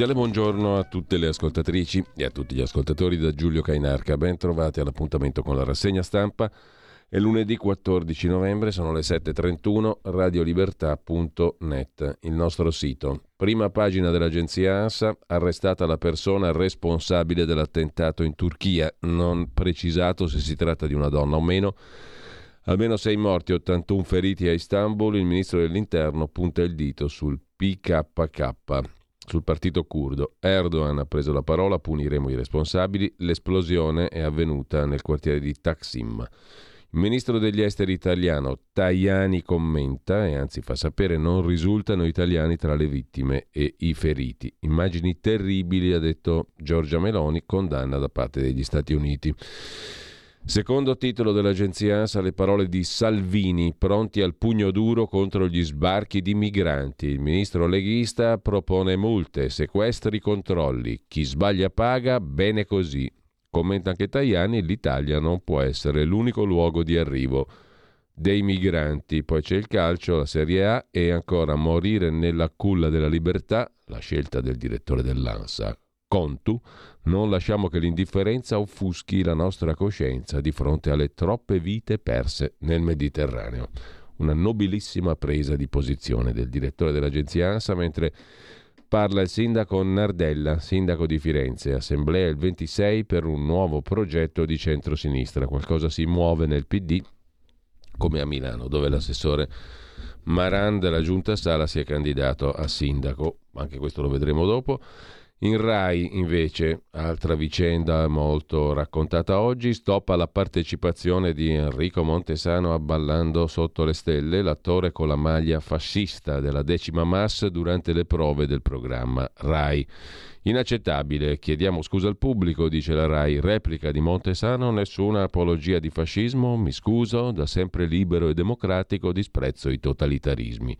Cordiale buongiorno a tutte le ascoltatrici e a tutti gli ascoltatori da Giulio Cainarca. Ben trovati all'appuntamento con la rassegna stampa. È lunedì 14 novembre, sono le 7.31, radiolibertà.net, il nostro sito. Prima pagina dell'agenzia ANSA, arrestata la persona responsabile dell'attentato in Turchia, non precisato se si tratta di una donna o meno. Almeno 6 morti e 81 feriti a Istanbul, il ministro dell'interno punta il dito sul PKK sul partito curdo. Erdogan ha preso la parola, puniremo i responsabili. L'esplosione è avvenuta nel quartiere di Taksim. Il ministro degli esteri italiano Tajani commenta e anzi fa sapere non risultano italiani tra le vittime e i feriti. Immagini terribili, ha detto Giorgia Meloni, condanna da parte degli Stati Uniti. Secondo titolo dell'agenzia ANSA le parole di Salvini, pronti al pugno duro contro gli sbarchi di migranti. Il ministro leghista propone multe, sequestri, controlli. Chi sbaglia paga, bene così. Commenta anche Tajani, l'Italia non può essere l'unico luogo di arrivo dei migranti. Poi c'è il calcio, la Serie A e ancora morire nella culla della libertà, la scelta del direttore dell'ANSA. Contu, non lasciamo che l'indifferenza offuschi la nostra coscienza di fronte alle troppe vite perse nel Mediterraneo. Una nobilissima presa di posizione del direttore dell'agenzia ANSA mentre parla il sindaco Nardella, sindaco di Firenze, assemblea il 26 per un nuovo progetto di centrosinistra. Qualcosa si muove nel PD come a Milano, dove l'assessore Maran della Giunta Sala si è candidato a sindaco, anche questo lo vedremo dopo. In Rai, invece, altra vicenda molto raccontata oggi, stop alla partecipazione di Enrico Montesano a Ballando sotto le stelle, l'attore con la maglia fascista della decima Mass durante le prove del programma Rai. Inaccettabile, chiediamo scusa al pubblico, dice la Rai, replica di Montesano, nessuna apologia di fascismo, mi scuso, da sempre libero e democratico disprezzo i totalitarismi.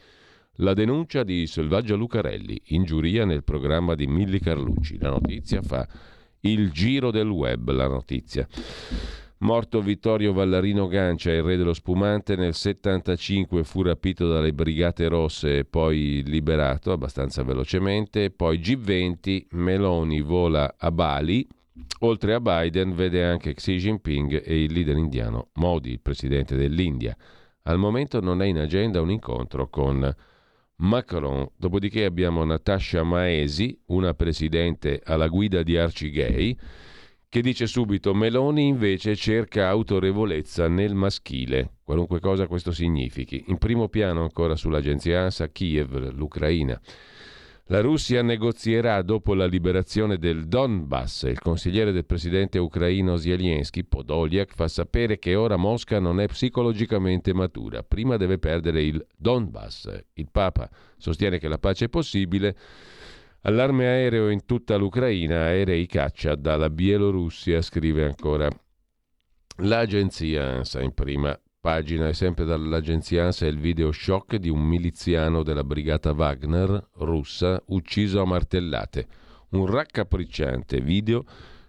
La denuncia di Selvaggio Lucarelli, in giuria nel programma di Milli Carlucci. La notizia fa il giro del web, la notizia. Morto Vittorio Vallarino Gancia, il re dello spumante, nel 75 fu rapito dalle Brigate Rosse e poi liberato abbastanza velocemente. Poi G20, Meloni vola a Bali. Oltre a Biden vede anche Xi Jinping e il leader indiano Modi, il presidente dell'India. Al momento non è in agenda un incontro con Macron. Dopodiché abbiamo Natascia Maesi, una presidente alla guida di Arcigay, che dice subito Meloni invece cerca autorevolezza nel maschile, qualunque cosa questo significhi. In primo piano ancora sull'agenzia ANSA Kiev, l'Ucraina. La Russia negozierà dopo la liberazione del Donbass. Il consigliere del presidente ucraino Zelensky, Podoliak, fa sapere che ora Mosca non è psicologicamente matura. Prima deve perdere il Donbass. Il Papa sostiene che la pace è possibile. Allarme aereo in tutta l'Ucraina, aerei caccia dalla Bielorussia, scrive ancora l'agenzia ANSA in prima pagina è sempre dall'agenzia ANSA il video shock di un miliziano della brigata Wagner russa ucciso a martellate. Un raccapricciante video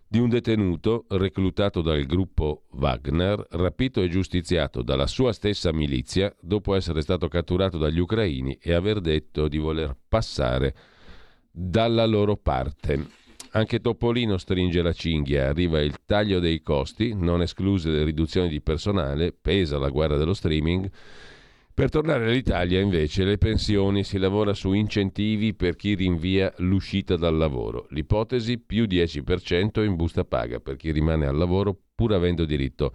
di un detenuto reclutato dal gruppo Wagner, rapito e giustiziato dalla sua stessa milizia dopo essere stato catturato dagli ucraini e aver detto di voler passare dalla loro parte. Anche Topolino stringe la cinghia, arriva il taglio dei costi, non escluse le riduzioni di personale, pesa la guerra dello streaming. Per tornare all'Italia invece le pensioni si lavora su incentivi per chi rinvia l'uscita dal lavoro. L'ipotesi più 10% in busta paga per chi rimane al lavoro pur avendo diritto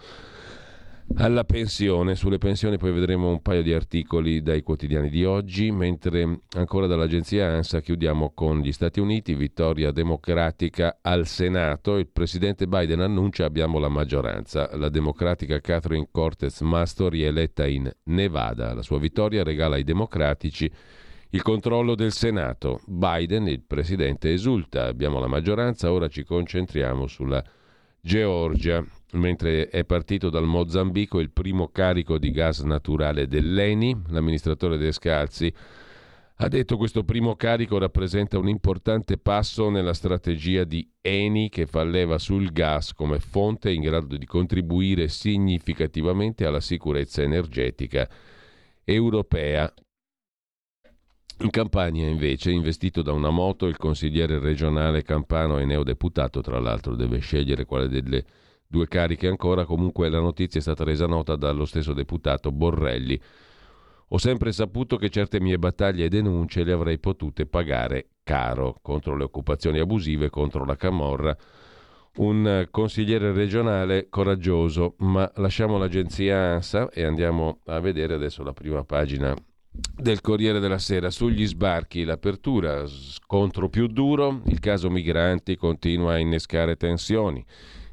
alla pensione. Sulle pensioni poi vedremo un paio di articoli dai quotidiani di oggi, mentre ancora dall'agenzia ANSA chiudiamo con gli Stati Uniti, vittoria democratica al Senato, il presidente Biden annuncia abbiamo la maggioranza, la democratica Catherine Cortez Masto rieletta in Nevada, la sua vittoria regala ai democratici il controllo del Senato. Biden, il presidente, esulta, abbiamo la maggioranza, ora ci concentriamo sulla Georgia mentre è partito dal Mozambico il primo carico di gas naturale dell'ENI, l'amministratore De Scalzi ha detto questo primo carico rappresenta un importante passo nella strategia di Eni che fa leva sul gas come fonte in grado di contribuire significativamente alla sicurezza energetica europea. In Campania, invece, investito da una moto, il consigliere regionale campano e neodeputato, tra l'altro, deve scegliere quale delle due cariche ancora, comunque la notizia è stata resa nota dallo stesso deputato Borrelli. Ho sempre saputo che certe mie battaglie e denunce le avrei potute pagare caro contro le occupazioni abusive, contro la camorra. Un consigliere regionale coraggioso, ma lasciamo l'agenzia ANSA e andiamo a vedere adesso la prima pagina del Corriere della Sera sugli sbarchi, l'apertura, scontro più duro, il caso migranti continua a innescare tensioni.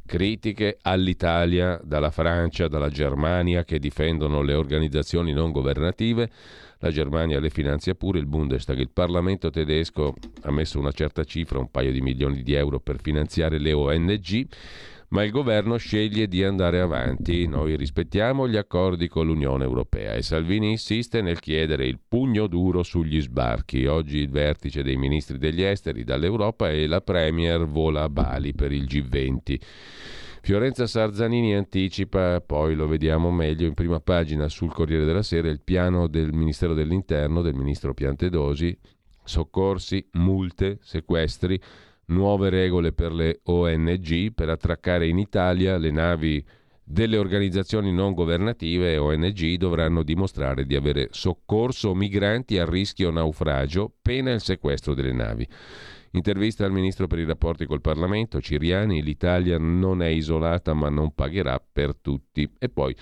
Critiche all'Italia dalla Francia, dalla Germania che difendono le organizzazioni non governative. La Germania le finanzia pure, il Bundestag, il Parlamento tedesco ha messo una certa cifra, un paio di milioni di euro per finanziare le ONG ma il governo sceglie di andare avanti. Noi rispettiamo gli accordi con l'Unione Europea e Salvini insiste nel chiedere il pugno duro sugli sbarchi. Oggi il vertice dei ministri degli esteri dall'Europa e la Premier vola a Bali per il G20. Fiorenza Sarzanini anticipa, poi lo vediamo meglio in prima pagina sul Corriere della Sera, il piano del Ministero dell'Interno, del ministro Piantedosi, soccorsi, multe, sequestri nuove regole per le ONG per attraccare in Italia le navi delle organizzazioni non governative e ONG dovranno dimostrare di avere soccorso migranti a rischio naufragio, pena il sequestro delle navi. Intervista al ministro per i rapporti col Parlamento, Ciriani, l'Italia non è isolata ma non pagherà per tutti. E poi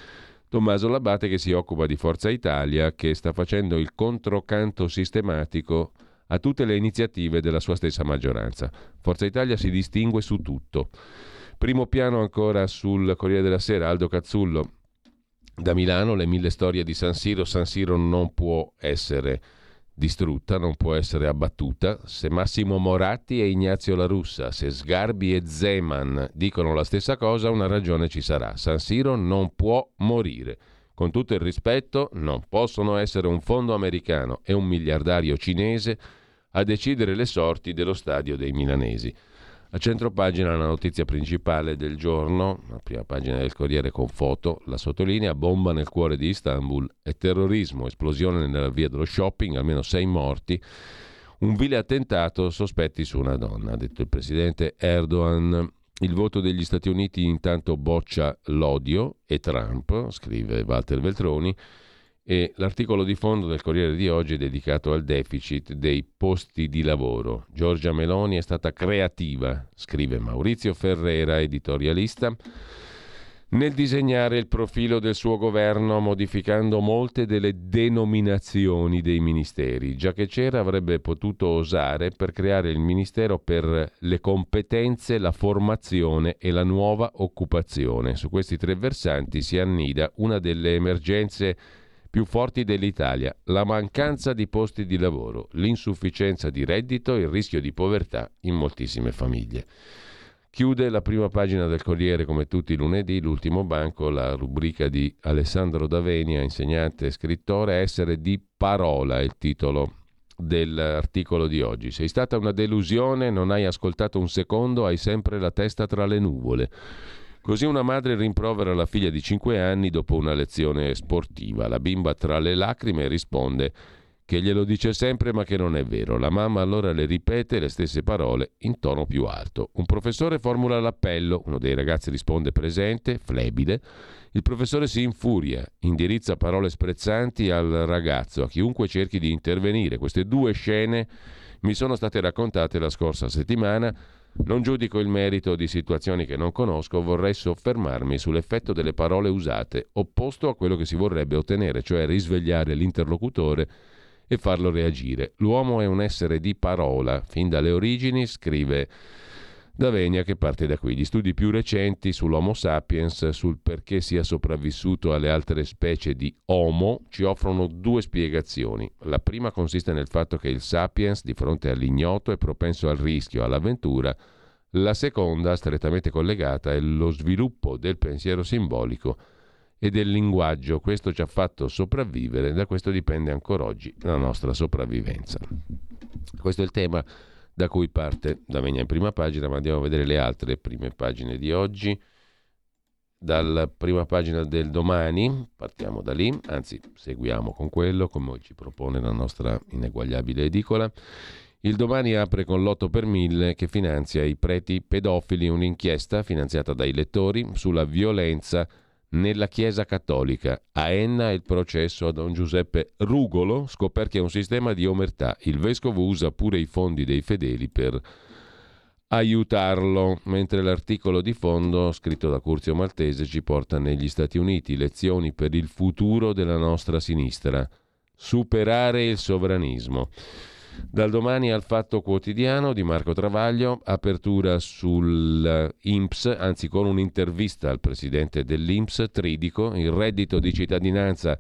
Tommaso Labate che si occupa di Forza Italia, che sta facendo il controcanto sistematico a tutte le iniziative della sua stessa maggioranza. Forza Italia si distingue su tutto. Primo piano ancora sul Corriere della Sera, Aldo Cazzullo. Da Milano le mille storie di San Siro. San Siro non può essere distrutta, non può essere abbattuta. Se Massimo Moratti e Ignazio La Russa, se Sgarbi e Zeman dicono la stessa cosa, una ragione ci sarà. San Siro non può morire. Con tutto il rispetto, non possono essere un fondo americano e un miliardario cinese a decidere le sorti dello stadio dei milanesi. A centro pagina la notizia principale del giorno, la prima pagina del Corriere con foto, la sottolinea bomba nel cuore di Istanbul e terrorismo, esplosione nella via dello shopping, almeno sei morti, un vile attentato, sospetti su una donna, ha detto il presidente Erdogan. Il voto degli Stati Uniti intanto boccia l'odio e Trump, scrive Walter Veltroni, e l'articolo di fondo del Corriere di oggi è dedicato al deficit dei posti di lavoro. Giorgia Meloni è stata creativa, scrive Maurizio Ferrera, editorialista, nel disegnare il profilo del suo governo modificando molte delle denominazioni dei ministeri. Già che c'era avrebbe potuto osare per creare il Ministero per le competenze, la formazione e la nuova occupazione. Su questi tre versanti si annida una delle emergenze più forti dell'Italia, la mancanza di posti di lavoro, l'insufficienza di reddito e il rischio di povertà in moltissime famiglie. Chiude la prima pagina del Corriere come tutti i lunedì, l'ultimo banco, la rubrica di Alessandro Davenia, insegnante e scrittore, Essere di parola, il titolo dell'articolo di oggi. Sei stata una delusione, non hai ascoltato un secondo, hai sempre la testa tra le nuvole. Così una madre rimprovera la figlia di 5 anni dopo una lezione sportiva. La bimba tra le lacrime risponde che glielo dice sempre ma che non è vero. La mamma allora le ripete le stesse parole in tono più alto. Un professore formula l'appello, uno dei ragazzi risponde presente, flebile. Il professore si infuria, indirizza parole sprezzanti al ragazzo, a chiunque cerchi di intervenire. Queste due scene mi sono state raccontate la scorsa settimana Non giudico il merito di situazioni che non conosco, vorrei soffermarmi sull'effetto delle parole usate, opposto a quello che si vorrebbe ottenere, cioè risvegliare l'interlocutore e farlo reagire. L'uomo è un essere di parola, fin dalle origini, scrive D'Avegna che parte da qui. Gli studi più recenti sull'Homo sapiens, sul perché sia sopravvissuto alle altre specie di Homo, ci offrono due spiegazioni. La prima consiste nel fatto che il sapiens, di fronte all'ignoto, è propenso al rischio, all'avventura. La seconda, strettamente collegata, è lo sviluppo del pensiero simbolico e del linguaggio. Questo ci ha fatto sopravvivere da questo dipende ancora oggi la nostra sopravvivenza. Questo è il tema da cui parte D'Avegna in prima pagina, ma andiamo a vedere le altre prime pagine di oggi. Dalla prima pagina del domani, partiamo da lì, anzi seguiamo con quello, come ci propone la nostra ineguagliabile edicola. Il domani apre con l'8 per 1000 che finanzia i preti pedofili, un'inchiesta finanziata dai lettori sulla violenza nella Chiesa Cattolica. A Enna il processo a Don Giuseppe Rugolo, è un sistema di omertà. Il vescovo usa pure i fondi dei fedeli per aiutarlo, mentre l'articolo di fondo scritto da Curzio Maltese ci porta negli Stati Uniti, lezioni per il futuro della nostra sinistra, superare il sovranismo. Dal domani al Fatto Quotidiano di Marco Travaglio, apertura sull'INPS, anzi con un'intervista al presidente dell'INPS, Tridico, il reddito di cittadinanza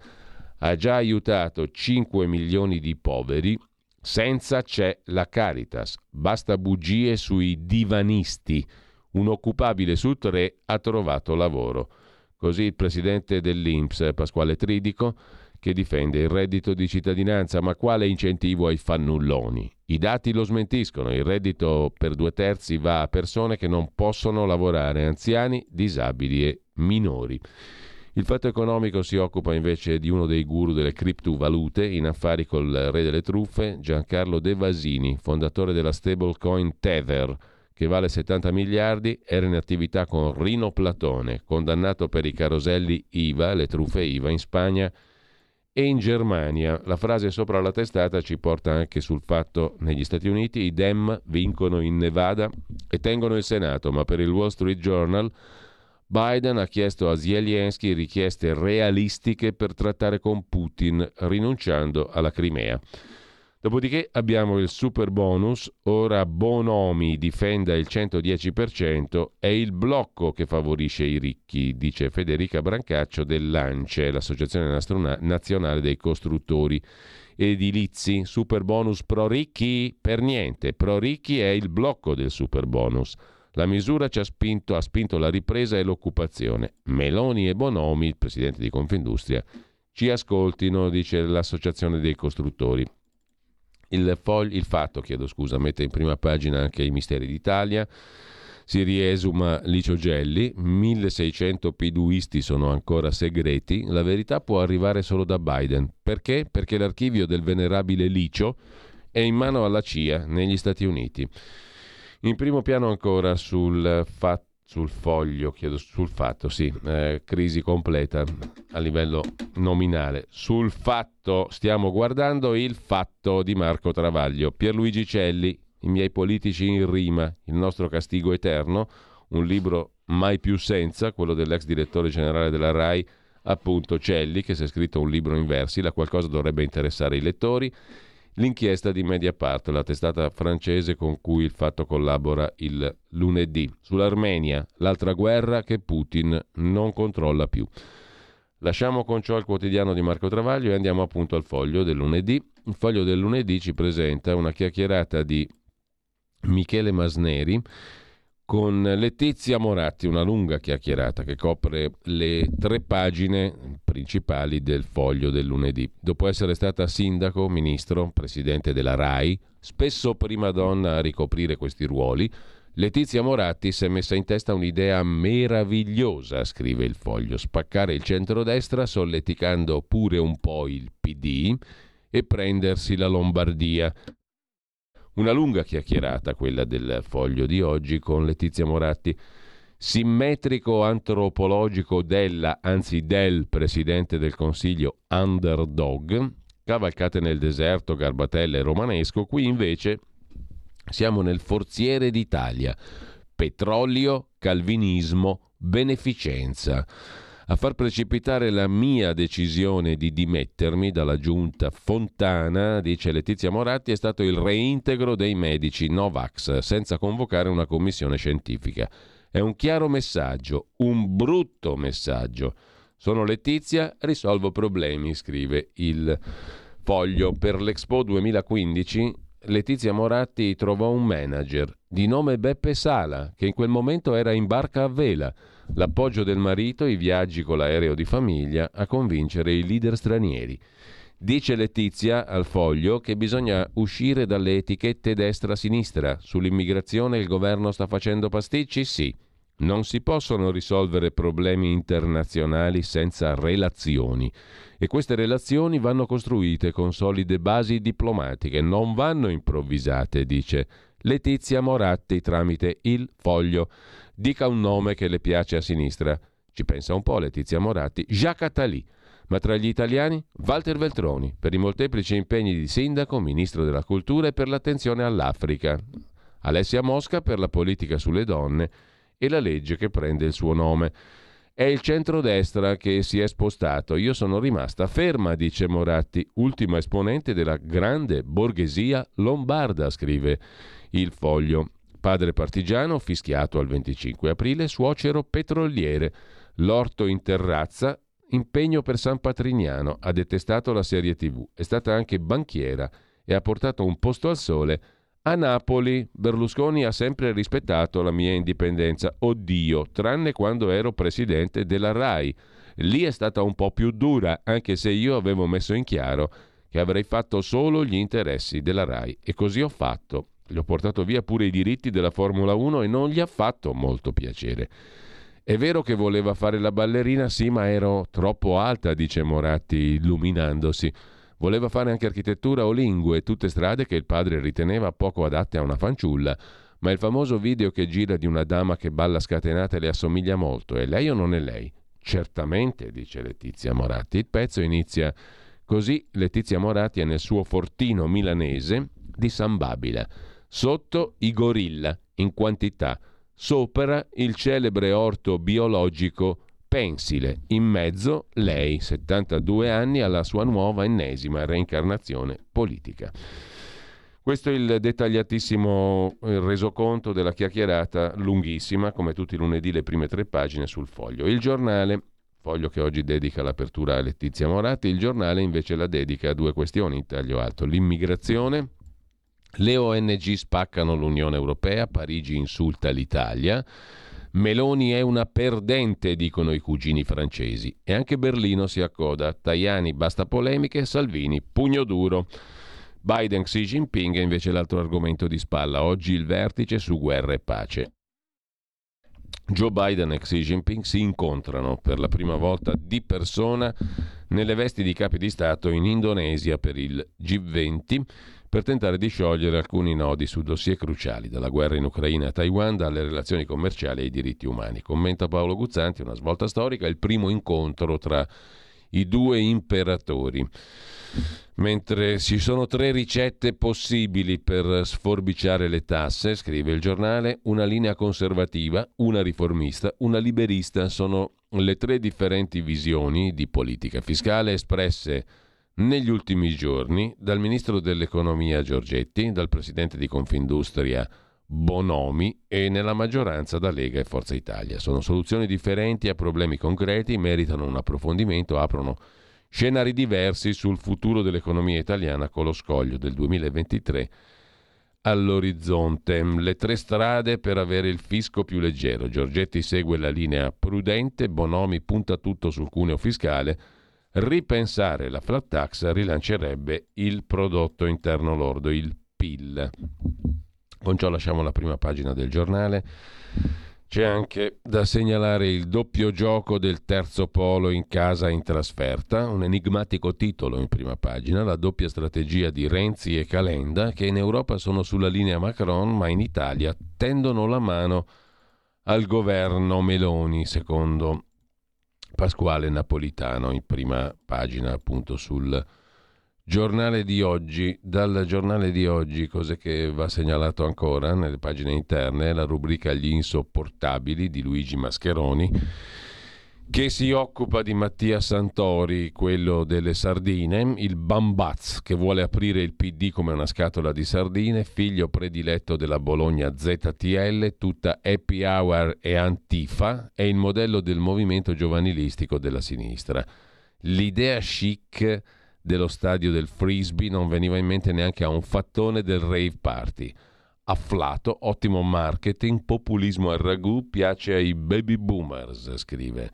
ha già aiutato 5 milioni di poveri, senza c'è la Caritas, basta bugie sui divanisti, un occupabile su tre ha trovato lavoro. Così il presidente dell'INPS, Pasquale Tridico, che difende il reddito di cittadinanza, ma quale incentivo ai fannulloni? I dati lo smentiscono, il reddito per due terzi va a persone che non possono lavorare, anziani, disabili e minori. Il fatto economico si occupa invece di uno dei guru delle criptovalute in affari col re delle truffe, Giancarlo De Vasini, fondatore della stablecoin Tether, che vale 70 miliardi, era in attività con Rino Platone, condannato per i caroselli IVA, le truffe IVA in Spagna e in Germania. La frase sopra la testata ci porta anche sul fatto negli Stati Uniti i Dem vincono in Nevada e tengono il Senato, ma per il Wall Street Journal Biden ha chiesto a Zelensky richieste realistiche per trattare con Putin, rinunciando alla Crimea. Dopodiché abbiamo il super bonus, ora Bonomi difenda il 110%, è il blocco che favorisce i ricchi, dice Federica Brancaccio dell'ANCE, l'Associazione Nazionale dei Costruttori Edilizi. Super bonus pro ricchi? Per niente, pro ricchi è il blocco del super bonus. La misura ci ha spinto, ha spinto la ripresa e l'occupazione. Meloni e Bonomi, il presidente di Confindustria, ci ascoltino, dice l'Associazione dei Costruttori. Il, fog- il fatto, chiedo scusa, mette in prima pagina anche i misteri d'Italia. Si riesuma Licio Gelli, 1600 piduisti sono ancora segreti, la verità può arrivare solo da Biden. Perché? Perché l'archivio del venerabile Licio è in mano alla CIA negli Stati Uniti. In primo piano ancora sul fatto sul foglio, chiedo sul fatto, sì, eh, crisi completa a livello nominale. Sul fatto, stiamo guardando il fatto di Marco Travaglio. Pierluigi Celli, I miei politici in rima, il nostro castigo eterno, un libro mai più senza, quello dell'ex direttore generale della RAI, appunto Celli, che si è scritto un libro in versi, la qualcosa dovrebbe interessare i lettori l'inchiesta di Mediapart, la testata francese con cui il fatto collabora il lunedì. Sull'Armenia, l'altra guerra che Putin non controlla più. Lasciamo con ciò il quotidiano di Marco Travaglio e andiamo appunto al foglio del lunedì. Il foglio del lunedì ci presenta una chiacchierata di Michele Masneri con Letizia Moratti, una lunga chiacchierata che copre le tre pagine principali del foglio del lunedì. Dopo essere stata sindaco, ministro, presidente della RAI, spesso prima donna a ricoprire questi ruoli, Letizia Moratti si è messa in testa un'idea meravigliosa, scrive il foglio, spaccare il centrodestra solleticando pure un po' il PD e prendersi la Lombardia. Una lunga chiacchierata quella del foglio di oggi con Letizia Moratti, simmetrico antropologico della, anzi del Presidente del Consiglio underdog, cavalcate nel deserto, garbatelle romanesco, qui invece Siamo nel forziere d'Italia. Petrolio, calvinismo, beneficenza. A far precipitare la mia decisione di dimettermi dalla giunta Fontana, dice Letizia Moratti, è stato il reintegro dei medici Novax senza convocare una commissione scientifica. È un chiaro messaggio, un brutto messaggio. Sono Letizia, risolvo problemi, scrive il foglio. Per l'Expo 2015 Letizia Moratti trovò un manager di nome Beppe Sala, che in quel momento era in barca a vela l'appoggio del marito, i viaggi con l'aereo di famiglia a convincere i leader stranieri. Dice Letizia al foglio che bisogna uscire dalle etichette destra-sinistra. Sull'immigrazione il governo sta facendo pasticci? Sì. Non si possono risolvere problemi internazionali senza relazioni e queste relazioni vanno costruite con solide basi diplomatiche, non vanno improvvisate, dice Letizia Moratti tramite il foglio. Dica un nome che le piace a sinistra. Ci pensa un po' Letizia Moratti. Jacques Attali. Ma tra gli italiani, Walter Veltroni, per i molteplici impegni di sindaco, ministro della cultura e per l'attenzione all'Africa. Alessia Mosca per la politica sulle donne e la legge che prende il suo nome. È il centrodestra che si è spostato. Io sono rimasta ferma, dice Moratti, ultima esponente della grande borghesia lombarda, scrive il foglio. Padre partigiano, fischiato al 25 aprile, suocero petroliere, l'orto in terrazza, impegno per San Patrignano, ha detestato la serie tv, è stata anche banchiera e ha portato un posto al sole a Napoli Berlusconi ha sempre rispettato la mia indipendenza, oddio, tranne quando ero presidente della RAI. Lì è stata un po' più dura, anche se io avevo messo in chiaro che avrei fatto solo gli interessi della RAI e così ho fatto. Gli ho portato via pure i diritti della Formula 1 e non gli ha fatto molto piacere. È vero che voleva fare la ballerina, sì, ma ero troppo alta, dice Moratti, illuminandosi. Voleva fare anche architettura o lingue, tutte strade che il padre riteneva poco adatte a una fanciulla. Ma il famoso video che gira di una dama che balla scatenata le assomiglia molto. È lei o non è lei? Certamente, dice Letizia Moratti. Il pezzo inizia così. Letizia Moratti è nel suo fortino milanese di San Babila. Sotto i gorilla, in quantità. Sopra il celebre orto biologico Pensile. In mezzo lei, 72 anni, alla sua nuova ennesima reincarnazione politica. Questo è il dettagliatissimo eh, resoconto della chiacchierata lunghissima, come tutti i lunedì le prime tre pagine sul foglio. Il giornale, foglio che oggi dedica l'apertura a Letizia Moratti, il giornale invece la dedica a due questioni in taglio alto, l'immigrazione le ONG spaccano l'Unione Europea, Parigi insulta l'Italia. Meloni è una perdente, dicono i cugini francesi. E anche Berlino si accoda. Tajani basta polemiche, Salvini pugno duro. Biden Xi Jinping è invece l'altro argomento di spalla. Oggi il vertice su guerra e pace. Joe Biden e Xi Jinping si incontrano per la prima volta di persona nelle vesti di capi di Stato in Indonesia per il G20 per tentare di sciogliere alcuni nodi su dossier cruciali, dalla guerra in Ucraina a Taiwan, dalle relazioni commerciali ai diritti umani. Commenta Paolo Guzzanti, una svolta storica, il primo incontro tra i due imperatori. Mentre ci sono tre ricette possibili per sforbiciare le tasse, scrive il giornale, una linea conservativa, una riformista, una liberista sono le tre differenti visioni di politica fiscale espresse negli ultimi giorni dal ministro dell'economia Giorgetti, dal presidente di Confindustria Bonomi e nella maggioranza da Lega e Forza Italia. Sono soluzioni differenti a problemi concreti, meritano un approfondimento, aprono scenari diversi sul futuro dell'economia italiana con lo scoglio del 2023 all'orizzonte. Le tre strade per avere il fisco più leggero. Giorgetti segue la linea prudente, Bonomi punta tutto sul cuneo fiscale ripensare la flat tax rilancerebbe il prodotto interno lordo, il PIL. Con ciò lasciamo la prima pagina del giornale. C'è anche da segnalare il doppio gioco del terzo polo in casa in trasferta, un enigmatico titolo in prima pagina, la doppia strategia di Renzi e Calenda che in Europa sono sulla linea Macron ma in Italia tendono la mano al governo Meloni, secondo Pasquale Napolitano in prima pagina appunto sul Giornale di oggi, dal giornale di oggi, cose che va segnalato ancora nelle pagine interne, la rubrica Gli insopportabili di Luigi Mascheroni, che si occupa di Mattia Santori, quello delle sardine, il Bambaz che vuole aprire il PD come una scatola di sardine, figlio prediletto della Bologna ZTL, tutta happy hour e antifa, è il modello del movimento giovanilistico della sinistra. L'idea chic dello stadio del frisbee non veniva in mente neanche a un fattone del rave party. Afflato, ottimo marketing, populismo al ragù, piace ai baby boomers, scrive.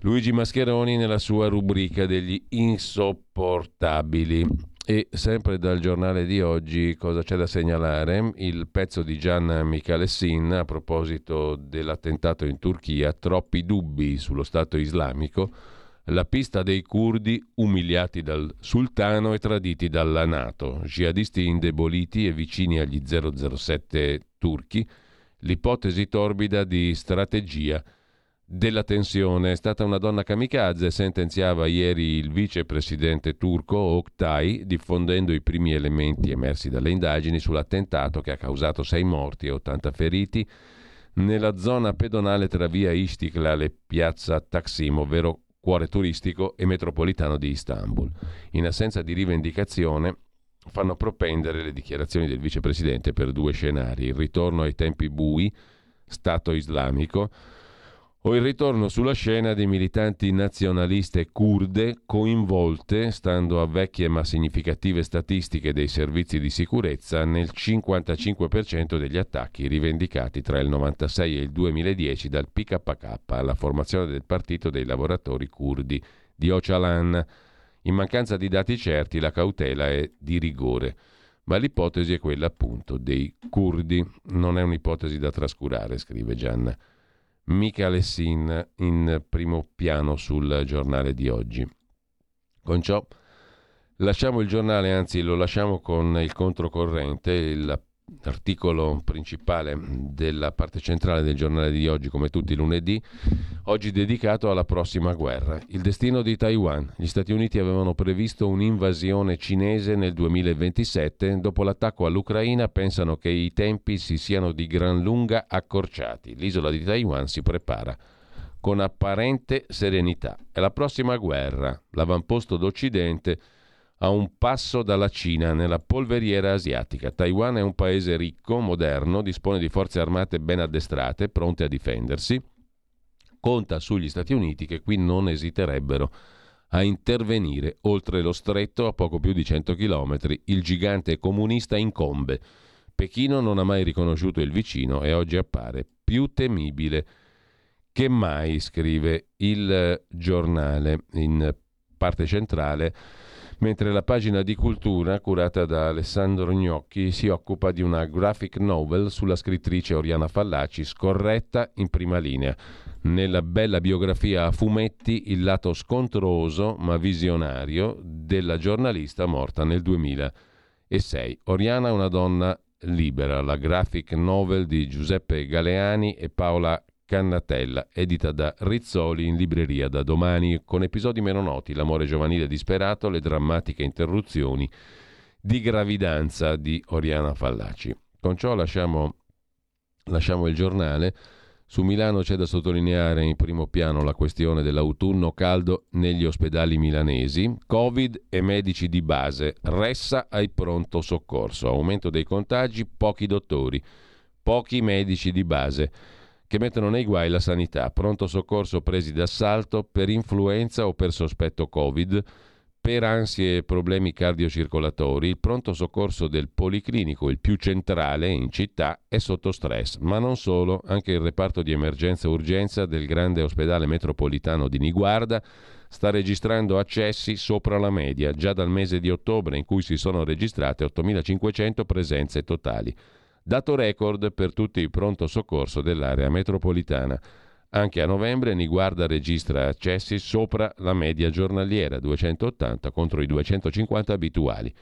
Luigi Mascheroni nella sua rubrica degli insopportabili. E sempre dal giornale di oggi cosa c'è da segnalare? Il pezzo di Gian Michalessin a proposito dell'attentato in Turchia, troppi dubbi sullo Stato islamico la pista dei curdi umiliati dal sultano e traditi dalla Nato, jihadisti indeboliti e vicini agli 007 turchi, l'ipotesi torbida di strategia della tensione. È stata una donna kamikaze, sentenziava ieri il vicepresidente turco Oktay, diffondendo i primi elementi emersi dalle indagini sull'attentato che ha causato sei morti e 80 feriti nella zona pedonale tra via Istiklal e piazza Taksim, ovvero cuore turistico e metropolitano di Istanbul. In assenza di rivendicazione fanno propendere le dichiarazioni del vicepresidente per due scenari, il ritorno ai tempi bui, Stato islamico, o il ritorno sulla scena di militanti nazionaliste kurde coinvolte, stando a vecchie ma significative statistiche dei servizi di sicurezza, nel 55% degli attacchi rivendicati tra il 96 e il 2010 dal PKK alla formazione del Partito dei lavoratori kurdi di Ocalan. In mancanza di dati certi la cautela è di rigore. Ma l'ipotesi è quella appunto dei kurdi. Non è un'ipotesi da trascurare, scrive Gianna. Michele Sin in primo piano sul giornale di oggi. Con ciò lasciamo il giornale, anzi lo lasciamo con il controcorrente, il articolo principale della parte centrale del giornale di oggi, come tutti i lunedì, oggi dedicato alla prossima guerra, il destino di Taiwan. Gli Stati Uniti avevano previsto un'invasione cinese nel 2027, dopo l'attacco all'Ucraina pensano che i tempi si siano di gran lunga accorciati. L'isola di Taiwan si prepara con apparente serenità. È la prossima guerra, l'avamposto d'Occidente a un passo dalla Cina nella polveriera asiatica. Taiwan è un paese ricco, moderno, dispone di forze armate ben addestrate, pronte a difendersi. Conta sugli Stati Uniti che qui non esiterebbero a intervenire oltre lo stretto a poco più di 100 km. Il gigante comunista incombe. Pechino non ha mai riconosciuto il vicino e oggi appare più temibile che mai, scrive il giornale in parte centrale mentre la pagina di cultura, curata da Alessandro Gnocchi, si occupa di una graphic novel sulla scrittrice Oriana Fallaci, scorretta in prima linea. Nella bella biografia a fumetti il lato scontroso ma visionario della giornalista morta nel 2006. Oriana è una donna libera, la graphic novel di Giuseppe Galeani e Paola Cannatella, edita da Rizzoli in libreria da domani, con episodi meno noti, l'amore giovanile disperato, le drammatiche interruzioni di gravidanza di Oriana Fallaci. Con ciò lasciamo, lasciamo il giornale. Su Milano c'è da sottolineare in primo piano la questione dell'autunno caldo negli ospedali milanesi, Covid e medici di base, ressa ai pronto soccorso, aumento dei contagi, pochi dottori, pochi medici di base che mettono nei guai la sanità, pronto soccorso presi d'assalto per influenza o per sospetto Covid, per ansie e problemi cardiocircolatori, il pronto soccorso del Policlinico, il più centrale in città, è sotto stress, ma non solo, anche il reparto di emergenza e urgenza del grande ospedale metropolitano di Niguarda sta registrando accessi sopra la media, già dal mese di ottobre in cui si sono registrate 8.500 presenze totali dato record per tutti i pronto soccorso dell'area metropolitana. Anche a novembre Niguarda registra accessi sopra la media giornaliera, 280 contro i 250 abituali.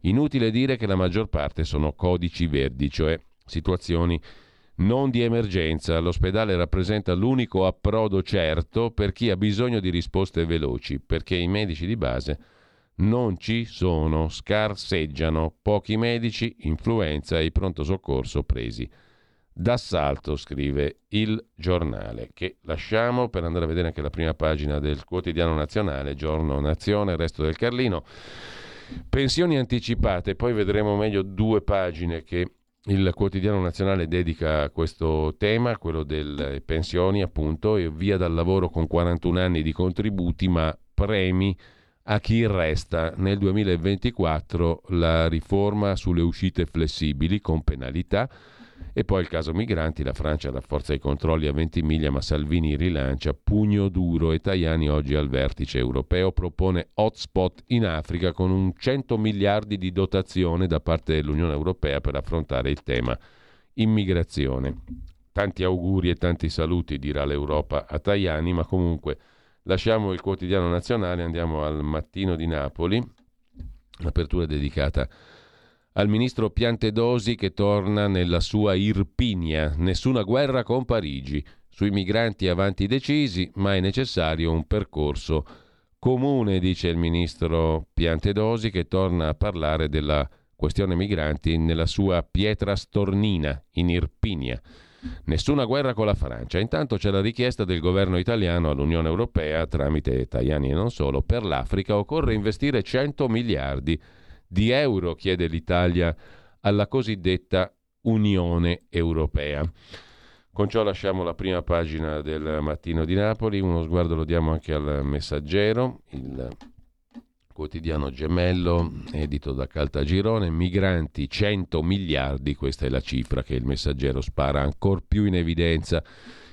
Inutile dire che la maggior parte sono codici verdi, cioè situazioni non di emergenza. L'ospedale rappresenta l'unico approdo certo per chi ha bisogno di risposte veloci, perché i medici di base non ci sono, scarseggiano, pochi medici, influenza e pronto soccorso presi d'assalto, scrive il giornale, che lasciamo per andare a vedere anche la prima pagina del quotidiano nazionale, giorno Nazione, resto del Carlino. Pensioni anticipate, poi vedremo meglio due pagine che il quotidiano nazionale dedica a questo tema, quello delle pensioni appunto, e via dal lavoro con 41 anni di contributi, ma premi a chi resta. Nel 2024 la riforma sulle uscite flessibili con penalità e poi il caso migranti, la Francia rafforza i controlli a Ventimiglia, ma Salvini rilancia pugno duro e Tajani oggi al vertice europeo propone hotspot in Africa con un 100 miliardi di dotazione da parte dell'Unione Europea per affrontare il tema immigrazione. Tanti auguri e tanti saluti dirà l'Europa a Tajani, ma comunque lasciamo il quotidiano nazionale, andiamo al mattino di Napoli, l'apertura dedicata al ministro Piantedosi che torna nella sua Irpinia. Nessuna guerra con Parigi. Sui migranti avanti decisi, ma è necessario un percorso comune, dice il ministro Piantedosi, che torna a parlare della questione migranti nella sua pietra stornina in Irpinia. Nessuna guerra con la Francia. Intanto c'è la richiesta del governo italiano all'Unione Europea, tramite Tajani e non solo, per l'Africa occorre investire 100 miliardi di euro chiede l'Italia alla cosiddetta Unione Europea. Con ciò lasciamo la prima pagina del mattino di Napoli, uno sguardo lo diamo anche al messaggero, il quotidiano gemello edito da Caltagirone, migranti 100 miliardi, questa è la cifra che il messaggero spara ancora più in evidenza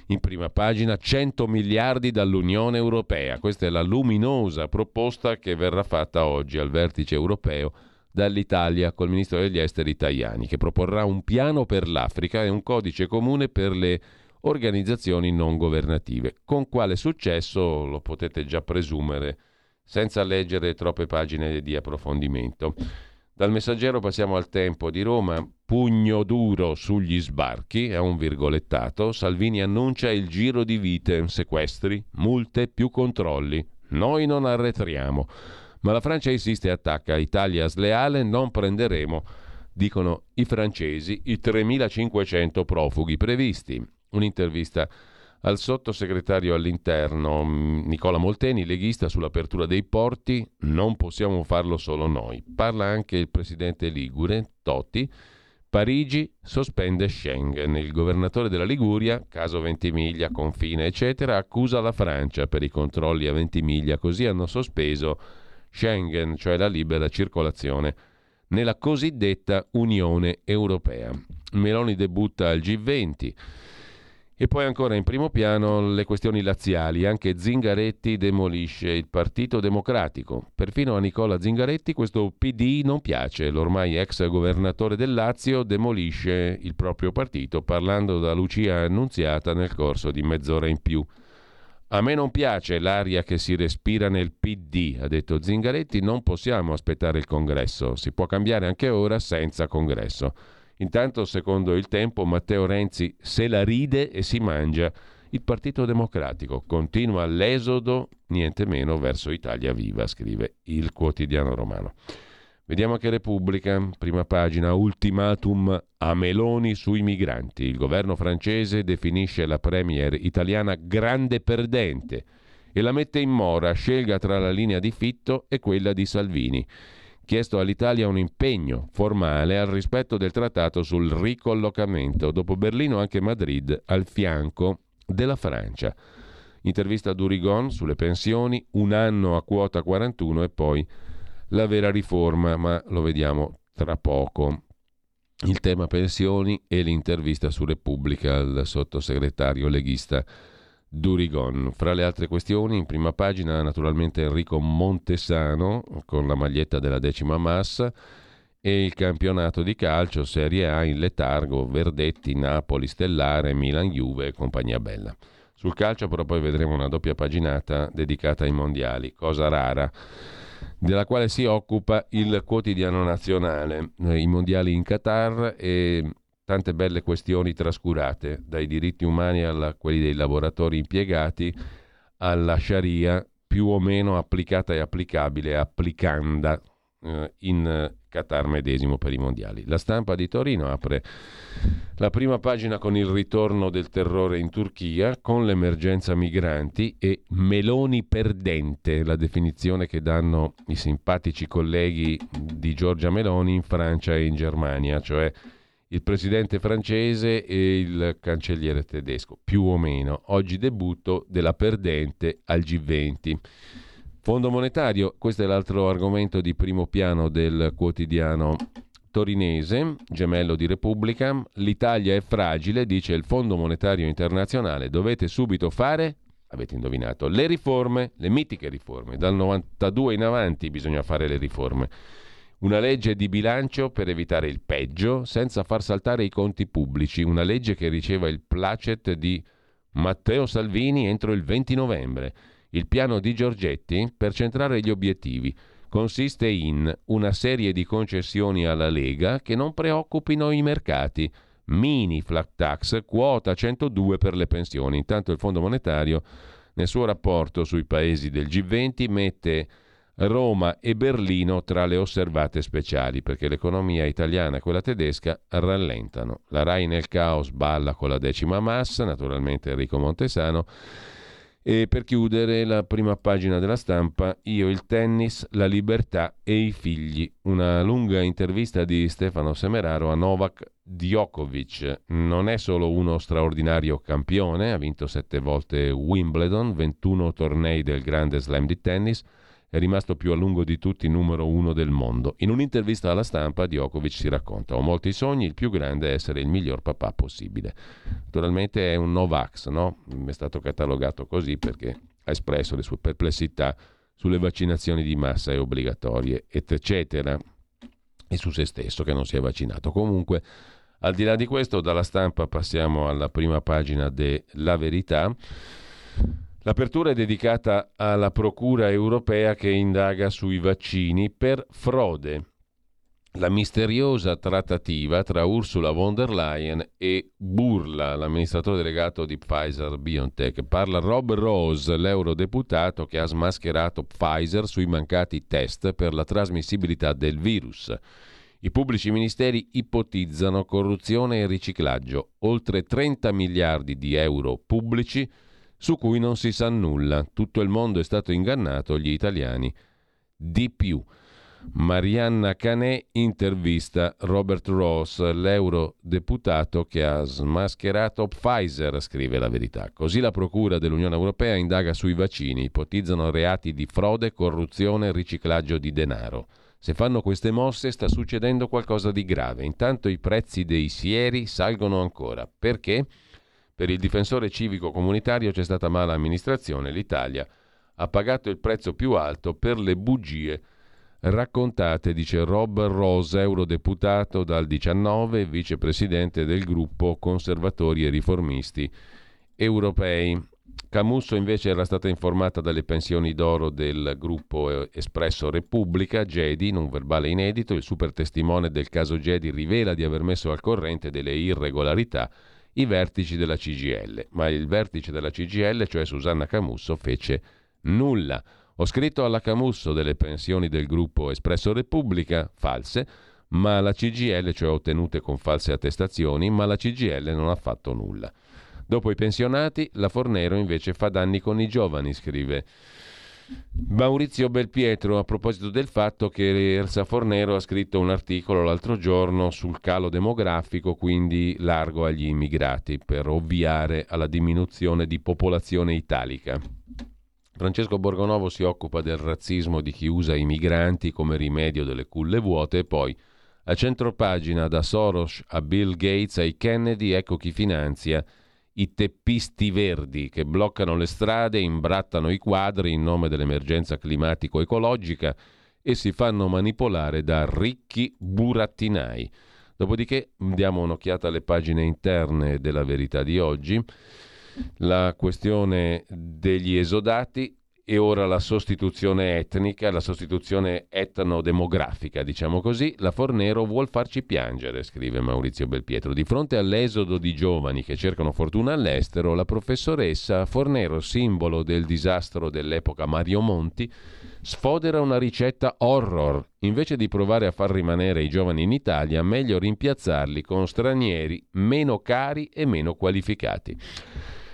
in prima pagina 100 miliardi dall'Unione Europea. Questa è la luminosa proposta che verrà fatta oggi al vertice europeo dall'Italia col ministro degli esteri Tajani, che proporrà un piano per l'Africa e un codice comune per le organizzazioni non governative. Con quale successo lo potete già presumere senza leggere troppe pagine di approfondimento. Dal messaggero passiamo al tempo di Roma. Pugno duro sugli sbarchi, è un virgolettato. Salvini annuncia il giro di vite, sequestri, multe più controlli. Noi non arretriamo. Ma la Francia insiste e attacca. Italia sleale, non prenderemo, dicono i francesi, i 3.500 profughi previsti. Un'intervista al sottosegretario all'interno mm, Nicola Molteni, leghista sull'apertura dei porti, non possiamo farlo solo noi. Parla anche il presidente Ligure, Totti. Parigi sospende Schengen. Il governatore della Liguria, caso Ventimiglia, confine, eccetera, accusa la Francia per i controlli a Ventimiglia, così hanno sospeso Schengen, cioè la libera circolazione, nella cosiddetta Unione Europea. Meloni debutta al G20. E poi ancora in primo piano le questioni laziali. Anche Zingaretti demolisce il Partito Democratico. Perfino a Nicola Zingaretti questo PD non piace. L'ormai ex governatore del Lazio demolisce il proprio partito parlando da Lucia Annunziata nel corso di mezz'ora in più. A me non piace l'aria che si respira nel PD, ha detto Zingaretti, non possiamo aspettare il congresso, si può cambiare anche ora senza congresso. Intanto, secondo il tempo, Matteo Renzi se la ride e si mangia. Il Partito Democratico continua l'esodo, niente meno, verso Italia Viva, scrive il quotidiano romano. Vediamo che Repubblica, prima pagina, ultimatum a Meloni sui migranti. Il governo francese definisce la premier italiana grande perdente e la mette in mora, scelga tra la linea di Fitto e quella di Salvini chiesto all'Italia un impegno formale al rispetto del trattato sul ricollocamento. Dopo Berlino anche Madrid al fianco della Francia. Intervista a Durigon sulle pensioni, un anno a quota 41 e poi la vera riforma, ma lo vediamo tra poco. Il tema pensioni e l'intervista su Repubblica al sottosegretario leghista Durigon. Fra le altre questioni, in prima pagina naturalmente Enrico Montesano con la maglietta della decima massa e il campionato di calcio Serie A in letargo, Verdetti, Napoli, Stellare, Milan, Juve e compagnia bella. Sul calcio però poi vedremo una doppia paginata dedicata ai mondiali, cosa rara, della quale si occupa il quotidiano nazionale, i mondiali in Qatar e tante belle questioni trascurate, dai diritti umani a quelli dei lavoratori impiegati alla Sharia, più o meno applicata e applicabile, applicanda eh, in Qatar medesimo per i mondiali. La stampa di Torino apre la prima pagina con il ritorno del terrore in Turchia, con l'emergenza migranti e Meloni perdente, la definizione che danno i simpatici colleghi di Giorgia Meloni in Francia e in Germania, cioè il presidente francese e il cancelliere tedesco, più o meno. Oggi debutto della perdente al G20. Fondo monetario, questo è l'altro argomento di primo piano del quotidiano torinese, gemello di Repubblica. L'Italia è fragile, dice il Fondo monetario internazionale. Dovete subito fare, avete indovinato, le riforme, le mitiche riforme. Dal 92 in avanti bisogna fare le riforme. Una legge di bilancio per evitare il peggio senza far saltare i conti pubblici. Una legge che riceva il placet di Matteo Salvini entro il 20 novembre il piano di Giorgetti, per centrare gli obiettivi, consiste in una serie di concessioni alla Lega che non preoccupino i mercati. Mini flat tax, quota 102 per le pensioni. Intanto il Fondo Monetario nel suo rapporto sui paesi del G20 mette Roma e Berlino tra le osservate speciali perché l'economia italiana e quella tedesca rallentano. La RAI nel caos balla con la decima massa, naturalmente Enrico Montesano e per chiudere la prima pagina della stampa, io il tennis, la libertà e i figli. Una lunga intervista di Stefano Semeraro a Novak Djokovic. Non è solo uno straordinario campione, ha vinto sette volte Wimbledon, 21 tornei del grande slam di tennis, è rimasto più a lungo di tutti numero uno del mondo. In un'intervista alla stampa Djokovic si racconta: Ho molti sogni, il più grande è essere il miglior papà possibile. Naturalmente è un Novax, no? È stato catalogato così perché ha espresso le sue perplessità sulle vaccinazioni di massa e obbligatorie, eccetera, e su se stesso che non si è vaccinato. Comunque, al di là di questo, dalla stampa passiamo alla prima pagina della verità. L'apertura è dedicata alla Procura europea che indaga sui vaccini per frode. La misteriosa trattativa tra Ursula von der Leyen e Burla, l'amministratore delegato di Pfizer BioNTech. Parla Rob Rose, l'eurodeputato che ha smascherato Pfizer sui mancati test per la trasmissibilità del virus. I pubblici ministeri ipotizzano corruzione e riciclaggio. Oltre 30 miliardi di euro pubblici su cui non si sa nulla. Tutto il mondo è stato ingannato, gli italiani di più. Marianna Canè intervista Robert Ross, l'eurodeputato che ha smascherato Pfizer, scrive la verità. Così la Procura dell'Unione Europea indaga sui vaccini, ipotizzano reati di frode, corruzione e riciclaggio di denaro. Se fanno queste mosse sta succedendo qualcosa di grave. Intanto i prezzi dei sieri salgono ancora. Perché? Per il difensore civico comunitario c'è stata mala amministrazione, l'Italia ha pagato il prezzo più alto per le bugie raccontate, dice Rob Rose, eurodeputato dal 19, vicepresidente del gruppo Conservatori e Riformisti Europei. Camusso invece era stata informata dalle pensioni d'oro del gruppo Espresso Repubblica, Gedi, in un verbale inedito, il super testimone del caso Gedi rivela di aver messo al corrente delle irregolarità i vertici della CGL, ma il vertice della CGL, cioè Susanna Camusso, fece nulla. Ho scritto alla Camusso delle pensioni del gruppo Espresso Repubblica, false, ma la CGL, cioè ottenute con false attestazioni, ma la CGL non ha fatto nulla. Dopo i pensionati, la Fornero invece fa danni con i giovani, scrive Maurizio Belpietro a proposito del fatto che Elsa Fornero ha scritto un articolo l'altro giorno sul calo demografico, quindi largo agli immigrati, per ovviare alla diminuzione di popolazione italica. Francesco Borgonovo si occupa del razzismo di chi usa i migranti come rimedio delle culle vuote e poi a centropagina da Soros a Bill Gates ai Kennedy ecco chi finanzia i teppisti verdi che bloccano le strade, imbrattano i quadri in nome dell'emergenza climatico-ecologica e si fanno manipolare da ricchi burattinai. Dopodiché diamo un'occhiata alle pagine interne della verità di oggi. La questione degli esodati e ora la sostituzione etnica, la sostituzione etnodemografica, diciamo così, la Fornero vuol farci piangere, scrive Maurizio Belpietro. Di fronte all'esodo di giovani che cercano fortuna all'estero, la professoressa Fornero, simbolo del disastro dell'epoca Mario Monti, sfodera una ricetta horror. Invece di provare a far rimanere i giovani in Italia, meglio rimpiazzarli con stranieri meno cari e meno qualificati.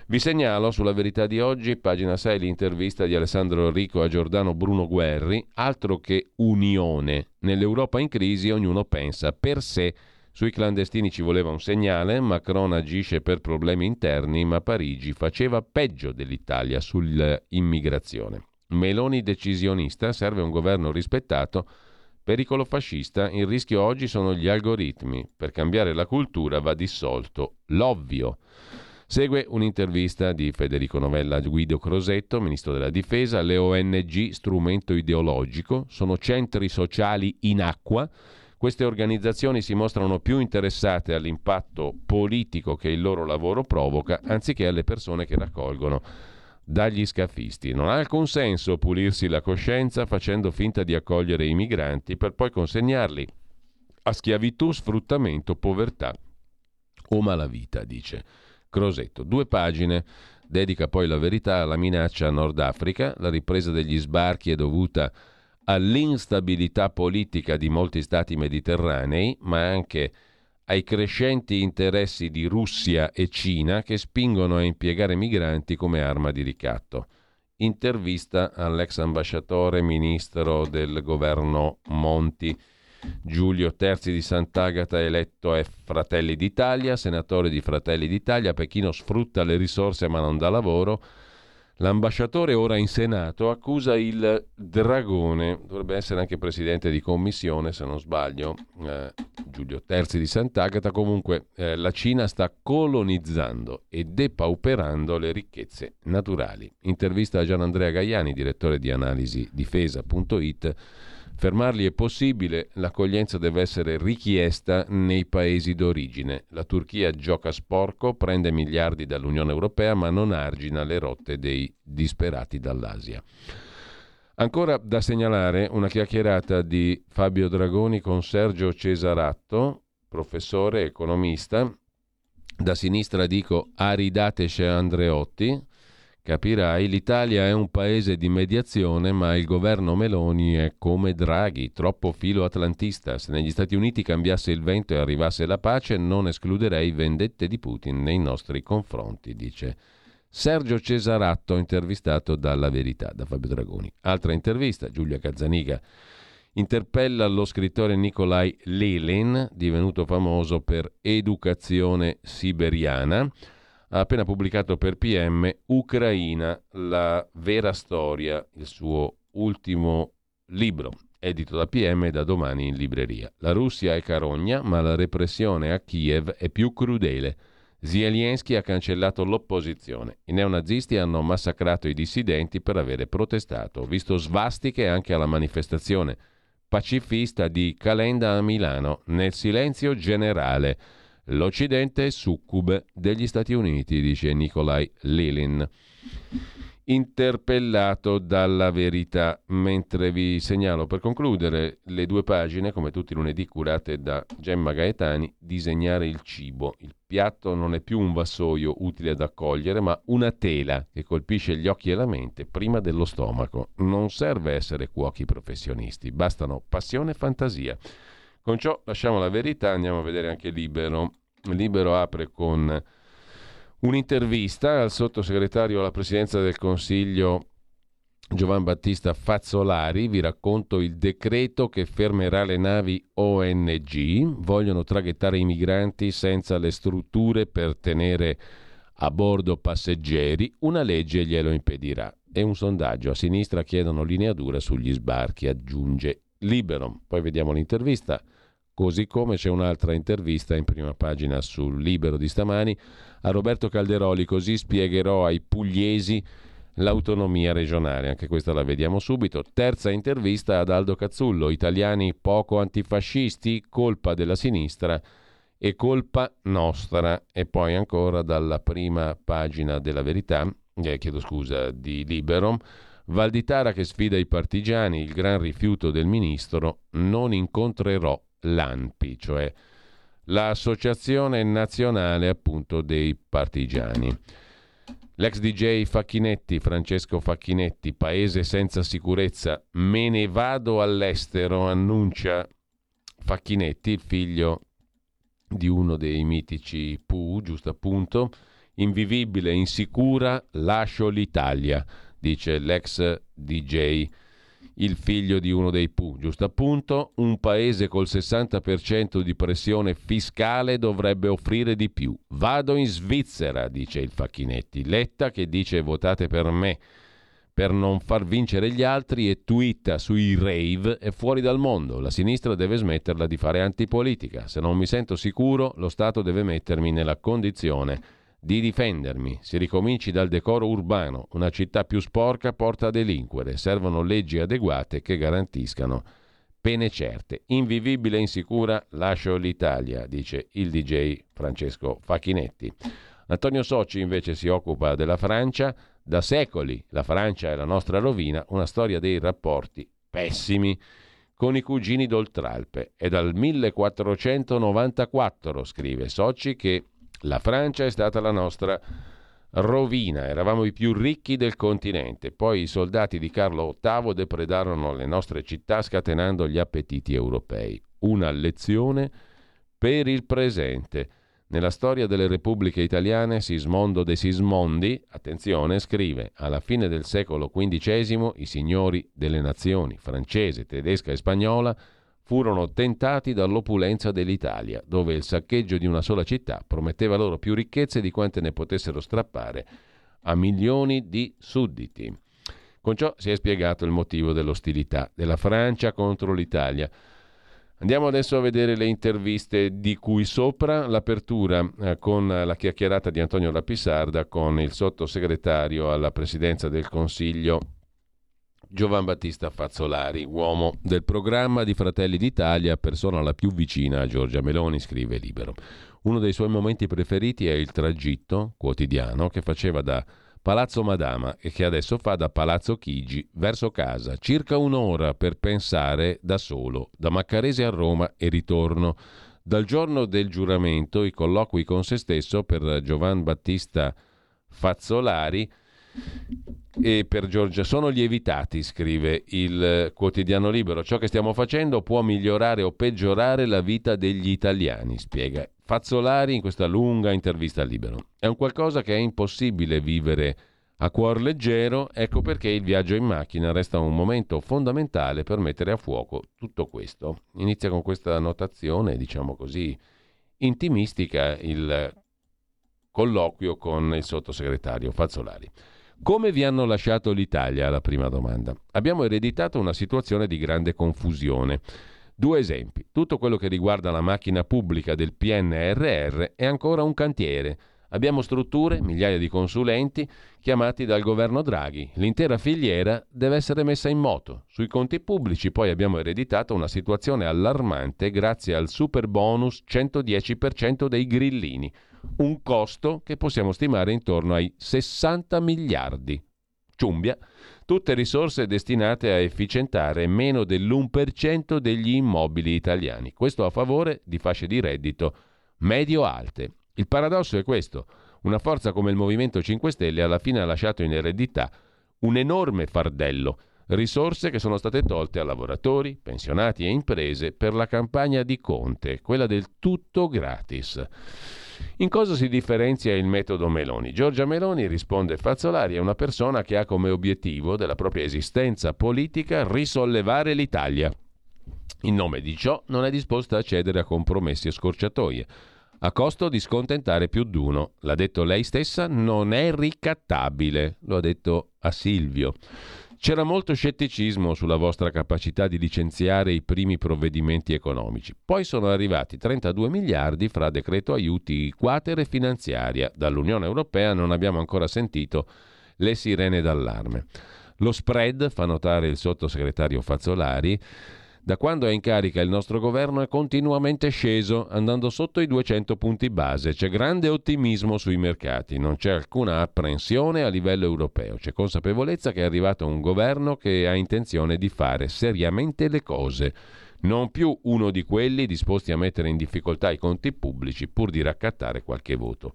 Vi segnalo sulla verità di oggi, pagina 6, l'intervista di Alessandro Rico a Giordano Bruno Guerri, altro che unione. Nell'Europa in crisi ognuno pensa per sé. Sui clandestini ci voleva un segnale, Macron agisce per problemi interni, ma Parigi faceva peggio dell'Italia sull'immigrazione. Meloni decisionista, serve un governo rispettato. Pericolo fascista, il rischio oggi sono gli algoritmi. Per cambiare la cultura va dissolto l'ovvio. Segue un'intervista di Federico Novella a Guido Crosetto, ministro della Difesa. Le ONG, strumento ideologico, sono centri sociali in acqua. Queste organizzazioni si mostrano più interessate all'impatto politico che il loro lavoro provoca, anziché alle persone che raccolgono dagli scafisti. Non ha alcun senso pulirsi la coscienza facendo finta di accogliere i migranti per poi consegnarli a schiavitù, sfruttamento, povertà o malavita, dice. Crosetto. Due pagine. Dedica poi la verità alla minaccia a Nord Africa. La ripresa degli sbarchi è dovuta all'instabilità politica di molti stati mediterranei, ma anche ai crescenti interessi di Russia e Cina che spingono a impiegare migranti come arma di ricatto. Intervista all'ex ambasciatore ministro del governo Monti. Giulio Terzi di Sant'Agata eletto è Fratelli d'Italia, senatore di Fratelli d'Italia, Pechino sfrutta le risorse ma non dà lavoro. L'ambasciatore ora in Senato accusa il Dragone, dovrebbe essere anche presidente di commissione se non sbaglio, eh, Giulio Terzi di Sant'Agata, comunque eh, la Cina sta colonizzando e depauperando le ricchezze naturali. Intervista a Gian Andrea Gaiani, direttore di analisi difesa.it Fermarli è possibile, l'accoglienza deve essere richiesta nei paesi d'origine. La Turchia gioca sporco, prende miliardi dall'Unione Europea, ma non argina le rotte dei disperati dall'Asia. Ancora da segnalare una chiacchierata di Fabio Dragoni con Sergio Cesaratto, professore economista. Da sinistra dico Aridatesce Andreotti, Capirai, l'Italia è un paese di mediazione, ma il governo Meloni è come Draghi, troppo filo atlantista. Se negli Stati Uniti cambiasse il vento e arrivasse la pace, non escluderei vendette di Putin nei nostri confronti, dice Sergio Cesaratto, intervistato dalla Verità, da Fabio Dragoni. Altra intervista, Giulia Cazzaniga interpella lo scrittore Nikolai Lelin, divenuto famoso per Educazione siberiana ha appena pubblicato per PM Ucraina, la vera storia, il suo ultimo libro, edito da PM e da domani in libreria. La Russia è carogna, ma la repressione a Kiev è più crudele. Zelensky ha cancellato l'opposizione. I neonazisti hanno massacrato i dissidenti per avere protestato. Ho visto svastiche anche alla manifestazione pacifista di Calenda a Milano, nel silenzio generale. L'Occidente è succube degli Stati Uniti, dice Nikolai Lilin. Interpellato dalla verità, mentre vi segnalo per concludere le due pagine, come tutti i lunedì curate da Gemma Gaetani, disegnare il cibo. Il piatto non è più un vassoio utile ad accogliere, ma una tela che colpisce gli occhi e la mente prima dello stomaco. Non serve essere cuochi professionisti, bastano passione e fantasia. Con ciò lasciamo la verità, andiamo a vedere anche Libero. Libero apre con un'intervista al sottosegretario alla presidenza del Consiglio Giovan Battista Fazzolari, vi racconto il decreto che fermerà le navi ONG, vogliono traghettare i migranti senza le strutture per tenere a bordo passeggeri, una legge glielo impedirà. È un sondaggio, a sinistra chiedono linea dura sugli sbarchi, aggiunge Libero. Poi vediamo l'intervista Così come c'è un'altra intervista in prima pagina sul Libero di stamani a Roberto Calderoli, così spiegherò ai pugliesi l'autonomia regionale, anche questa la vediamo subito. Terza intervista ad Aldo Cazzullo, italiani poco antifascisti, colpa della sinistra e colpa nostra. E poi ancora dalla prima pagina della verità, eh, chiedo scusa, di Libero, Valditara che sfida i partigiani, il gran rifiuto del ministro, non incontrerò l'ANPI, cioè l'Associazione Nazionale appunto dei Partigiani. L'ex DJ Facchinetti, Francesco Facchinetti, paese senza sicurezza, me ne vado all'estero, annuncia Facchinetti, il figlio di uno dei mitici Pooh, giusto appunto, invivibile, insicura, lascio l'Italia, dice l'ex DJ il figlio di uno dei Pooh, giusto appunto, un paese col 60% di pressione fiscale dovrebbe offrire di più. Vado in Svizzera, dice il Facchinetti. Letta che dice votate per me per non far vincere gli altri e twitta sui rave è fuori dal mondo. La sinistra deve smetterla di fare antipolitica. Se non mi sento sicuro, lo Stato deve mettermi nella condizione di difendermi. Si ricominci dal decoro urbano. Una città più sporca porta a delinquere. Servono leggi adeguate che garantiscano pene certe. Invivibile e insicura lascio l'Italia, dice il DJ Francesco Facchinetti. Antonio Socci invece si occupa della Francia. Da secoli la Francia è la nostra rovina, una storia dei rapporti pessimi con i cugini d'Oltralpe. È dal 1494, scrive Socci, che la Francia è stata la nostra rovina, eravamo i più ricchi del continente, poi i soldati di Carlo VIII depredarono le nostre città scatenando gli appetiti europei. Una lezione per il presente. Nella storia delle repubbliche italiane Sismondo de Sismondi, attenzione, scrive, alla fine del secolo XV i signori delle nazioni francese, tedesca e spagnola furono tentati dall'opulenza dell'Italia, dove il saccheggio di una sola città prometteva loro più ricchezze di quante ne potessero strappare a milioni di sudditi. Con ciò si è spiegato il motivo dell'ostilità della Francia contro l'Italia. Andiamo adesso a vedere le interviste di cui sopra, l'apertura eh, con la chiacchierata di Antonio Lapisarda con il sottosegretario alla presidenza del Consiglio Giovan Battista Fazzolari, uomo del programma di Fratelli d'Italia, persona la più vicina a Giorgia Meloni, scrive Libero. Uno dei suoi momenti preferiti è il tragitto quotidiano che faceva da Palazzo Madama e che adesso fa da Palazzo Chigi verso casa, circa un'ora per pensare da solo, da Maccarese a Roma e ritorno. Dal giorno del giuramento, i colloqui con se stesso per Giovan Battista Fazzolari e per Giorgia sono lievitati, scrive il quotidiano libero. Ciò che stiamo facendo può migliorare o peggiorare la vita degli italiani, spiega Fazzolari in questa lunga intervista al libero. È un qualcosa che è impossibile vivere a cuor leggero, ecco perché il viaggio in macchina resta un momento fondamentale per mettere a fuoco tutto questo. Inizia con questa notazione, diciamo così, intimistica il colloquio con il sottosegretario Fazzolari. Come vi hanno lasciato l'Italia? La prima domanda. Abbiamo ereditato una situazione di grande confusione. Due esempi. Tutto quello che riguarda la macchina pubblica del PNRR è ancora un cantiere. Abbiamo strutture, migliaia di consulenti chiamati dal governo Draghi. L'intera filiera deve essere messa in moto. Sui conti pubblici poi abbiamo ereditato una situazione allarmante grazie al super bonus 110% dei grillini un costo che possiamo stimare intorno ai 60 miliardi. Ciumbia, tutte risorse destinate a efficientare meno dell'1% degli immobili italiani. Questo a favore di fasce di reddito medio-alte. Il paradosso è questo. Una forza come il Movimento 5 Stelle alla fine ha lasciato in eredità un enorme fardello, risorse che sono state tolte a lavoratori, pensionati e imprese per la campagna di Conte, quella del tutto gratis. In cosa si differenzia il metodo Meloni? Giorgia Meloni, risponde Fazzolari, è una persona che ha come obiettivo della propria esistenza politica risollevare l'Italia. In nome di ciò non è disposta a cedere a compromessi e scorciatoie, a costo di scontentare più d'uno. L'ha detto lei stessa, non è ricattabile, lo ha detto a Silvio. C'era molto scetticismo sulla vostra capacità di licenziare i primi provvedimenti economici. Poi sono arrivati 32 miliardi fra decreto aiuti quater e finanziaria. Dall'Unione Europea non abbiamo ancora sentito le sirene d'allarme. Lo spread, fa notare il sottosegretario Fazzolari, Da quando è in carica il nostro governo è continuamente sceso, andando sotto i 200 punti base. C'è grande ottimismo sui mercati, non c'è alcuna apprensione a livello europeo. C'è consapevolezza che è arrivato un governo che ha intenzione di fare seriamente le cose non più uno di quelli disposti a mettere in difficoltà i conti pubblici pur di raccattare qualche voto.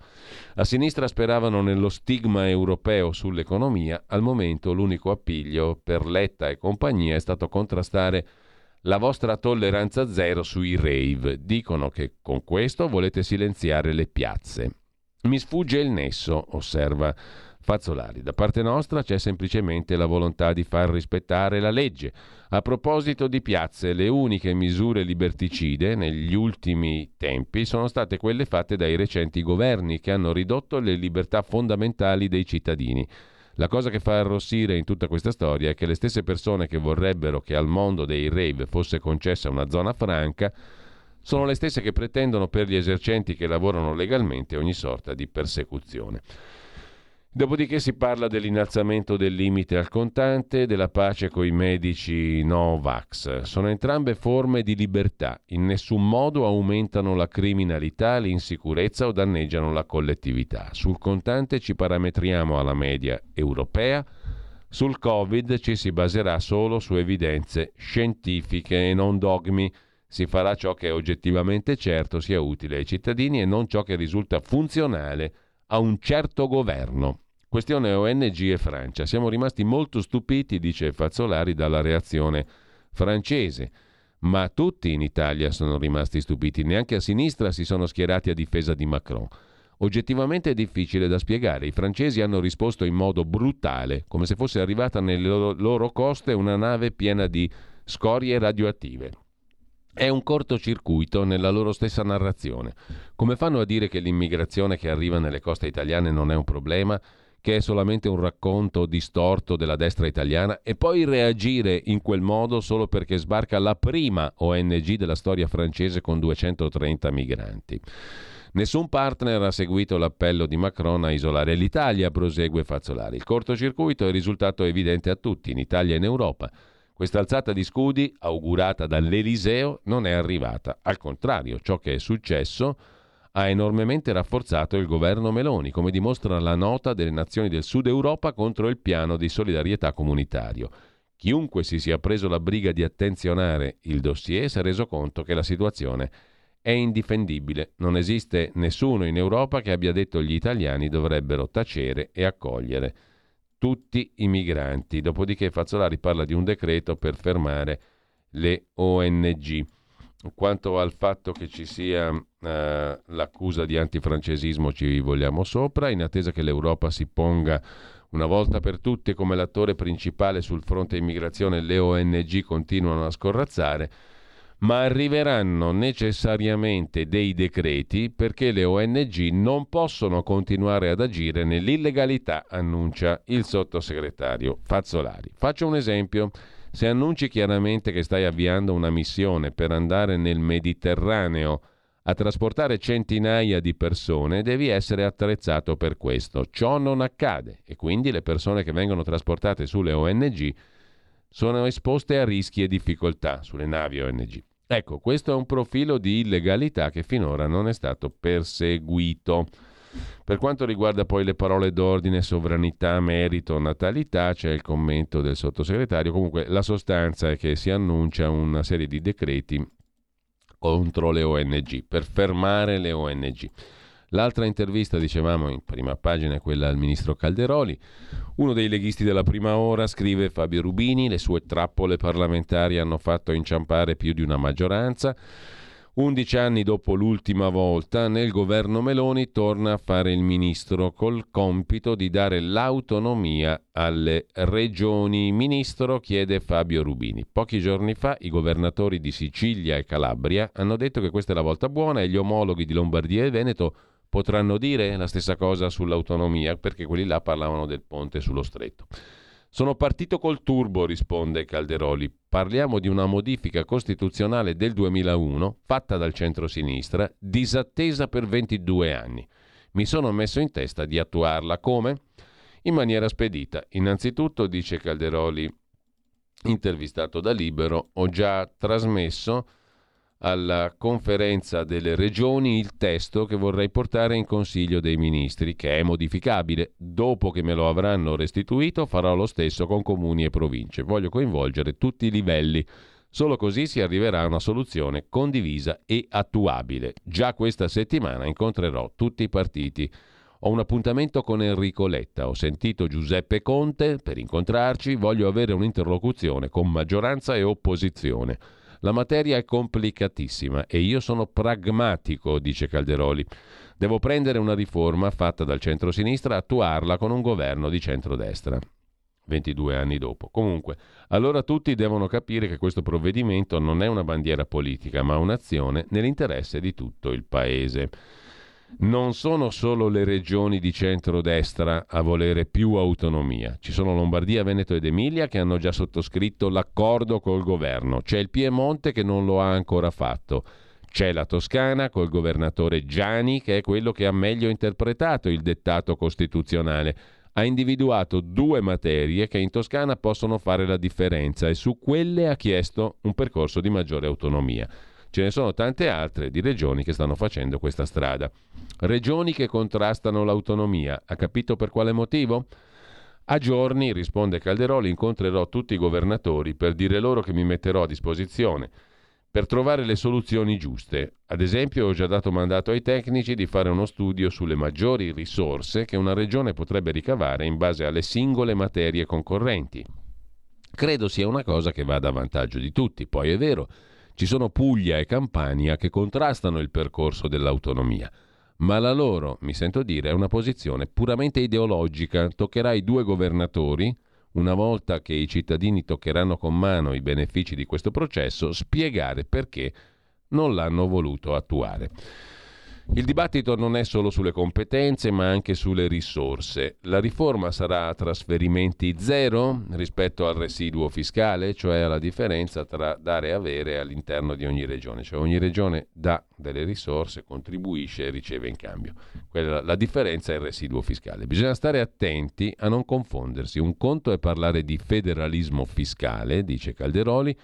A sinistra speravano nello stigma europeo sull'economia, al momento l'unico appiglio per Letta e compagnia è stato contrastare la vostra tolleranza zero sui rave. Dicono che con questo volete silenziare le piazze. Mi sfugge il nesso, osserva Fazzolari. Da parte nostra c'è semplicemente la volontà di far rispettare la legge. A proposito di piazze, le uniche misure liberticide negli ultimi tempi sono state quelle fatte dai recenti governi che hanno ridotto le libertà fondamentali dei cittadini. La cosa che fa arrossire in tutta questa storia è che le stesse persone che vorrebbero che al mondo dei rave fosse concessa una zona franca sono le stesse che pretendono per gli esercenti che lavorano legalmente ogni sorta di persecuzione. Dopodiché si parla dell'innalzamento del limite al contante, della pace coi medici no-vax. Sono entrambe forme di libertà. In nessun modo aumentano la criminalità, l'insicurezza o danneggiano la collettività. Sul contante ci parametriamo alla media europea. Sul Covid ci si baserà solo su evidenze scientifiche e non dogmi. Si farà ciò che è oggettivamente certo sia utile ai cittadini e non ciò che risulta funzionale a un certo governo. Questione ONG e Francia. Siamo rimasti molto stupiti, dice Fazzolari, dalla reazione francese. Ma tutti in Italia sono rimasti stupiti, neanche a sinistra si sono schierati a difesa di Macron. Oggettivamente è difficile da spiegare. I francesi hanno risposto in modo brutale, come se fosse arrivata nelle loro coste una nave piena di scorie radioattive. È un cortocircuito nella loro stessa narrazione. Come fanno a dire che l'immigrazione che arriva nelle coste italiane non è un problema? Che è solamente un racconto distorto della destra italiana, e poi reagire in quel modo solo perché sbarca la prima ONG della storia francese con 230 migranti. Nessun partner ha seguito l'appello di Macron a isolare l'Italia, prosegue Fazzolari. Il cortocircuito è risultato evidente a tutti, in Italia e in Europa. Questa alzata di scudi, augurata dall'Eliseo, non è arrivata. Al contrario, ciò che è successo ha enormemente rafforzato il governo Meloni, come dimostra la nota delle nazioni del Sud Europa contro il piano di solidarietà comunitario. Chiunque si sia preso la briga di attenzionare il dossier si è reso conto che la situazione è indifendibile. Non esiste nessuno in Europa che abbia detto gli italiani dovrebbero tacere e accogliere tutti i migranti. Dopodiché Fazzolari parla di un decreto per fermare le ONG. Quanto al fatto che ci sia eh, l'accusa di antifrancesismo ci vogliamo sopra, in attesa che l'Europa si ponga una volta per tutte come l'attore principale sul fronte immigrazione, le ONG continuano a scorrazzare, ma arriveranno necessariamente dei decreti perché le ONG non possono continuare ad agire nell'illegalità, annuncia il sottosegretario Fazzolari. Faccio un esempio. Se annunci chiaramente che stai avviando una missione per andare nel Mediterraneo a trasportare centinaia di persone, devi essere attrezzato per questo. Ciò non accade e quindi le persone che vengono trasportate sulle ONG sono esposte a rischi e difficoltà sulle navi ONG. Ecco, questo è un profilo di illegalità che finora non è stato perseguito. Per quanto riguarda poi le parole d'ordine, sovranità, merito, natalità, c'è il commento del sottosegretario. Comunque la sostanza è che si annuncia una serie di decreti contro le ONG, per fermare le ONG. L'altra intervista, dicevamo in prima pagina, è quella al ministro Calderoli. Uno dei leghisti della prima ora scrive Fabio Rubini, le sue trappole parlamentari hanno fatto inciampare più di una maggioranza. 11 anni dopo l'ultima volta, nel governo Meloni torna a fare il ministro col compito di dare l'autonomia alle regioni. Ministro chiede Fabio Rubini. Pochi giorni fa i governatori di Sicilia e Calabria hanno detto che questa è la volta buona e gli omologhi di Lombardia e Veneto potranno dire la stessa cosa sull'autonomia perché quelli là parlavano del ponte sullo stretto. Sono partito col turbo, risponde Calderoli. Parliamo di una modifica costituzionale del 2001 fatta dal centro-sinistra, disattesa per 22 anni. Mi sono messo in testa di attuarla come? In maniera spedita. Innanzitutto, dice Calderoli, intervistato da Libero, ho già trasmesso alla conferenza delle regioni il testo che vorrei portare in Consiglio dei Ministri, che è modificabile. Dopo che me lo avranno restituito farò lo stesso con comuni e province. Voglio coinvolgere tutti i livelli. Solo così si arriverà a una soluzione condivisa e attuabile. Già questa settimana incontrerò tutti i partiti. Ho un appuntamento con Enrico Letta, ho sentito Giuseppe Conte per incontrarci, voglio avere un'interlocuzione con maggioranza e opposizione. La materia è complicatissima e io sono pragmatico, dice Calderoli. Devo prendere una riforma fatta dal centro-sinistra e attuarla con un governo di centrodestra. 22 anni dopo. Comunque, allora tutti devono capire che questo provvedimento non è una bandiera politica, ma un'azione nell'interesse di tutto il Paese non sono solo le regioni di centrodestra a volere più autonomia. Ci sono Lombardia, Veneto ed Emilia che hanno già sottoscritto l'accordo col governo. C'è il Piemonte che non lo ha ancora fatto. C'è la Toscana col governatore Giani che è quello che ha meglio interpretato il dettato costituzionale. Ha individuato due materie che in Toscana possono fare la differenza e su quelle ha chiesto un percorso di maggiore autonomia. Ce ne sono tante altre di regioni che stanno facendo questa strada. Regioni che contrastano l'autonomia. Ha capito per quale motivo? A giorni, risponde Calderoli, incontrerò tutti i governatori per dire loro che mi metterò a disposizione per trovare le soluzioni giuste. Ad esempio, ho già dato mandato ai tecnici di fare uno studio sulle maggiori risorse che una regione potrebbe ricavare in base alle singole materie concorrenti. Credo sia una cosa che vada a vantaggio di tutti. Poi è vero, ci sono Puglia e Campania che contrastano il percorso dell'autonomia, ma la loro, mi sento dire, è una posizione puramente ideologica. Toccherà ai due governatori, una volta che i cittadini toccheranno con mano i benefici di questo processo, spiegare perché non l'hanno voluto attuare. Il dibattito non è solo sulle competenze, ma anche sulle risorse. La riforma sarà a trasferimenti zero rispetto al residuo fiscale, cioè alla differenza tra dare e avere all'interno di ogni regione. Cioè ogni regione dà delle risorse, contribuisce e riceve in cambio. Quella, la differenza è il residuo fiscale. Bisogna stare attenti a non confondersi. Un conto è parlare di federalismo fiscale, dice Calderoli,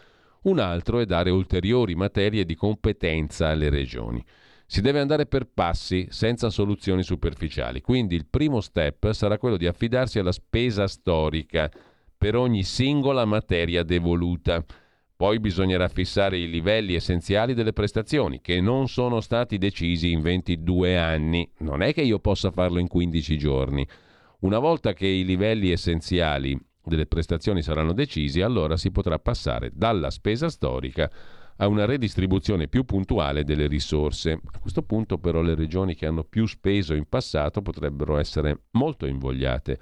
un altro è dare ulteriori materie di competenza alle regioni. Si deve andare per passi, senza soluzioni superficiali. Quindi il primo step sarà quello di affidarsi alla spesa storica per ogni singola materia devoluta. Poi bisognerà fissare i livelli essenziali delle prestazioni, che non sono stati decisi in 22 anni. Non è che io possa farlo in 15 giorni. Una volta che i livelli essenziali delle prestazioni saranno decisi, allora si potrà passare dalla spesa storica a una redistribuzione più puntuale delle risorse. A questo punto però le regioni che hanno più speso in passato potrebbero essere molto invogliate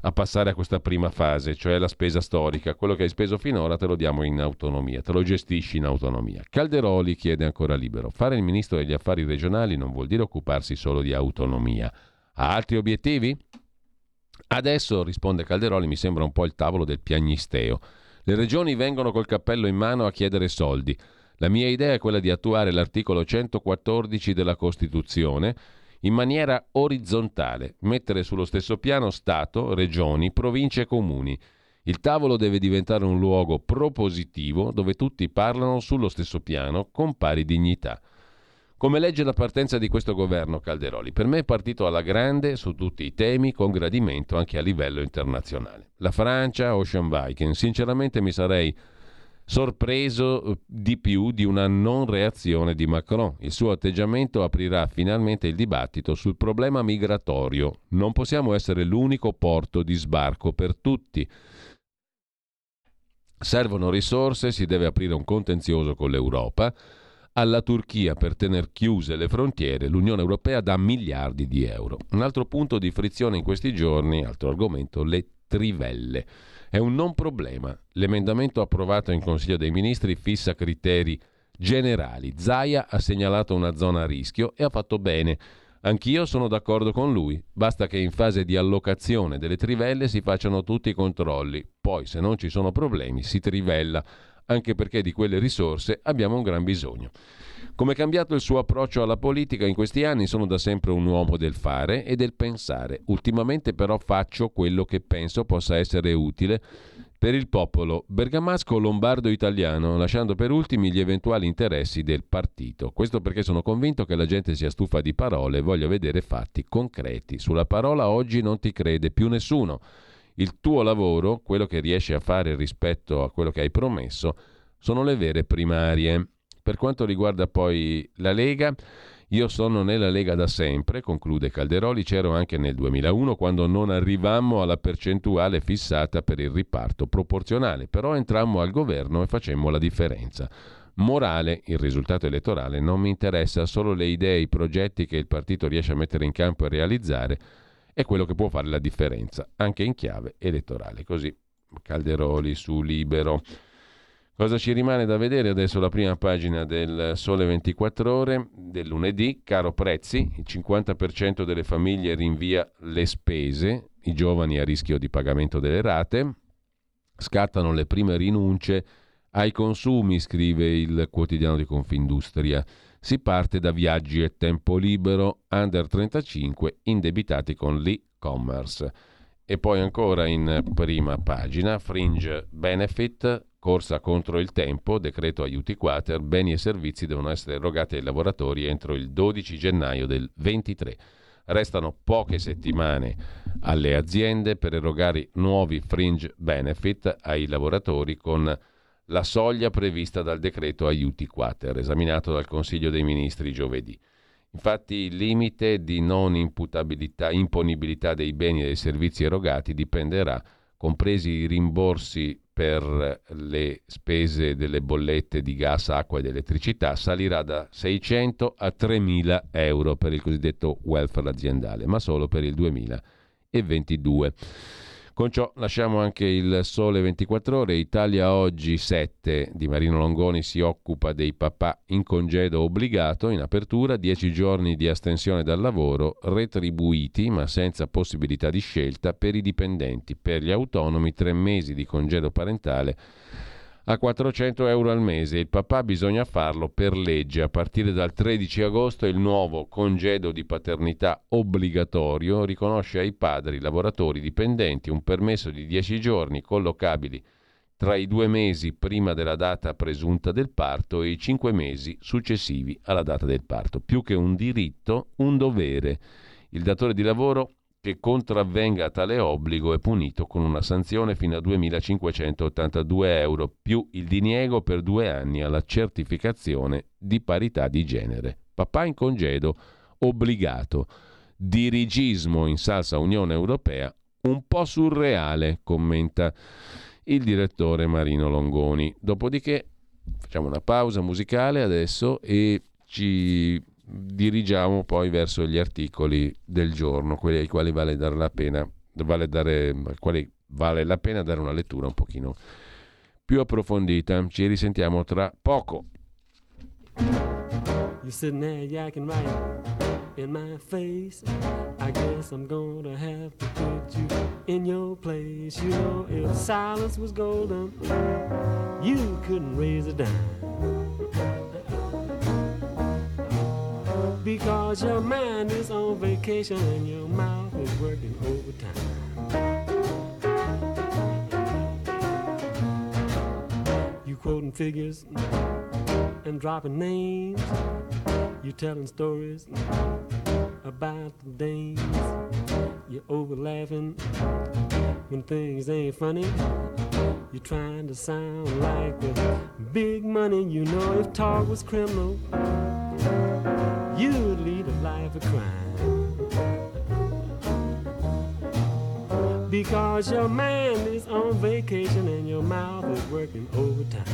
a passare a questa prima fase, cioè la spesa storica. Quello che hai speso finora te lo diamo in autonomia, te lo gestisci in autonomia. Calderoli chiede ancora libero. Fare il ministro degli affari regionali non vuol dire occuparsi solo di autonomia. Ha altri obiettivi? Adesso, risponde Calderoli, mi sembra un po' il tavolo del piagnisteo. Le regioni vengono col cappello in mano a chiedere soldi. La mia idea è quella di attuare l'articolo 114 della Costituzione in maniera orizzontale, mettere sullo stesso piano Stato, regioni, province e comuni. Il tavolo deve diventare un luogo propositivo dove tutti parlano sullo stesso piano con pari dignità. Come legge la partenza di questo governo Calderoli? Per me è partito alla grande su tutti i temi, con gradimento anche a livello internazionale. La Francia, Ocean Viking, sinceramente mi sarei sorpreso eh, di più di una non reazione di Macron. Il suo atteggiamento aprirà finalmente il dibattito sul problema migratorio. Non possiamo essere l'unico porto di sbarco per tutti. Servono risorse, si deve aprire un contenzioso con l'Europa alla Turchia per tenere chiuse le frontiere, l'Unione Europea dà miliardi di euro. Un altro punto di frizione in questi giorni, altro argomento, le trivelle. È un non problema. L'emendamento approvato in Consiglio dei Ministri fissa criteri generali. Zaia ha segnalato una zona a rischio e ha fatto bene. Anch'io sono d'accordo con lui. Basta che in fase di allocazione delle trivelle si facciano tutti i controlli. Poi, se non ci sono problemi, si trivella anche perché di quelle risorse abbiamo un gran bisogno. Come è cambiato il suo approccio alla politica in questi anni, sono da sempre un uomo del fare e del pensare. Ultimamente però faccio quello che penso possa essere utile per il popolo bergamasco lombardo italiano, lasciando per ultimi gli eventuali interessi del partito. Questo perché sono convinto che la gente sia stufa di parole e voglia vedere fatti concreti. Sulla parola oggi non ti crede più nessuno. Il tuo lavoro, quello che riesci a fare rispetto a quello che hai promesso, sono le vere primarie. Per quanto riguarda poi la Lega, io sono nella Lega da sempre, conclude Calderoli, c'ero anche nel 2001 quando non arrivammo alla percentuale fissata per il riparto proporzionale, però entrammo al governo e facemmo la differenza. Morale, il risultato elettorale non mi interessa, solo le idee, i progetti che il partito riesce a mettere in campo e realizzare è quello che può fare la differenza, anche in chiave elettorale. Così Calderoli su Libero. Cosa ci rimane da vedere adesso la prima pagina del Sole 24 ore del lunedì? Caro prezzi, il 50% delle famiglie rinvia le spese, i giovani a rischio di pagamento delle rate, scattano le prime rinunce ai consumi, scrive il quotidiano di Confindustria. Si parte da viaggi e tempo libero, under 35 indebitati con l'e-commerce. E poi ancora in prima pagina, fringe benefit, corsa contro il tempo, decreto aiuti quater, beni e servizi devono essere erogati ai lavoratori entro il 12 gennaio del 23. Restano poche settimane alle aziende per erogare nuovi fringe benefit ai lavoratori con la soglia prevista dal decreto aiuti quater, esaminato dal Consiglio dei Ministri giovedì. Infatti il limite di non imputabilità, imponibilità dei beni e dei servizi erogati dipenderà, compresi i rimborsi per le spese delle bollette di gas, acqua ed elettricità salirà da 600 a 3.000 euro per il cosiddetto welfare aziendale, ma solo per il 2022. Con ciò lasciamo anche il sole 24 ore. Italia oggi 7 di Marino Longoni si occupa dei papà in congedo obbligato. In apertura 10 giorni di astensione dal lavoro retribuiti ma senza possibilità di scelta per i dipendenti. Per gli autonomi 3 mesi di congedo parentale a 400 euro al mese. Il papà bisogna farlo per legge. A partire dal 13 agosto il nuovo congedo di paternità obbligatorio riconosce ai padri lavoratori dipendenti un permesso di 10 giorni collocabili tra i due mesi prima della data presunta del parto e i cinque mesi successivi alla data del parto. Più che un diritto, un dovere. Il datore di lavoro che contravvenga a tale obbligo è punito con una sanzione fino a 2.582 euro più il diniego per due anni alla certificazione di parità di genere. Papà in congedo obbligato. Dirigismo in salsa Unione Europea un po' surreale, commenta il direttore Marino Longoni. Dopodiché facciamo una pausa musicale adesso e ci dirigiamo poi verso gli articoli del giorno, quelli ai quali vale, dare la pena, vale, dare, vale la pena dare una lettura un pochino più approfondita. Ci risentiamo tra poco. You're sitting there yakking right in my face. I guess I'm gonna have to put you in your place. You know, if silence was golden, you couldn't raise a dime. Because your mind is on vacation and your mouth is working overtime. You quoting figures and dropping names. You telling stories about the dames. You're over laughing when things ain't funny. You're trying to sound like the big money. You know if talk was criminal you'd lead a life of crime. Because your mind is on vacation and your mouth is working overtime.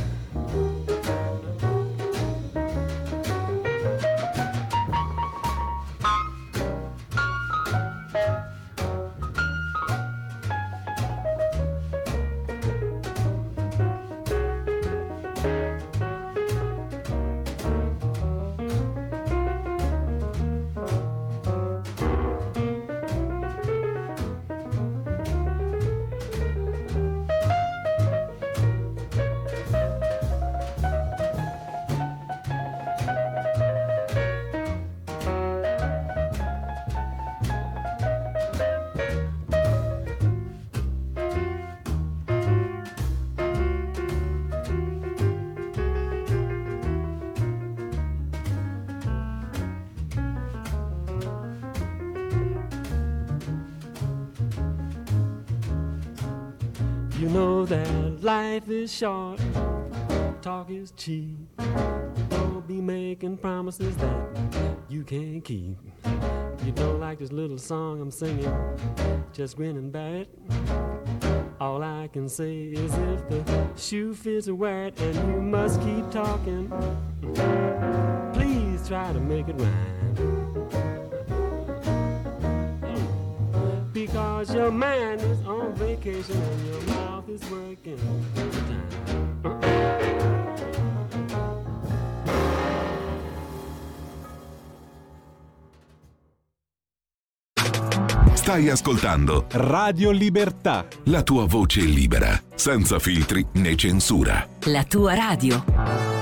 Life is short, talk is cheap. Don't be making promises that you can't keep. If You don't like this little song I'm singing, just grin and bear it. All I can say is if the shoe fits wet and you must keep talking, please try to make it rhyme. Because your mind is on vacation and your mouth is working Stai ascoltando Radio Libertà. La tua voce libera, senza filtri né censura. La tua radio.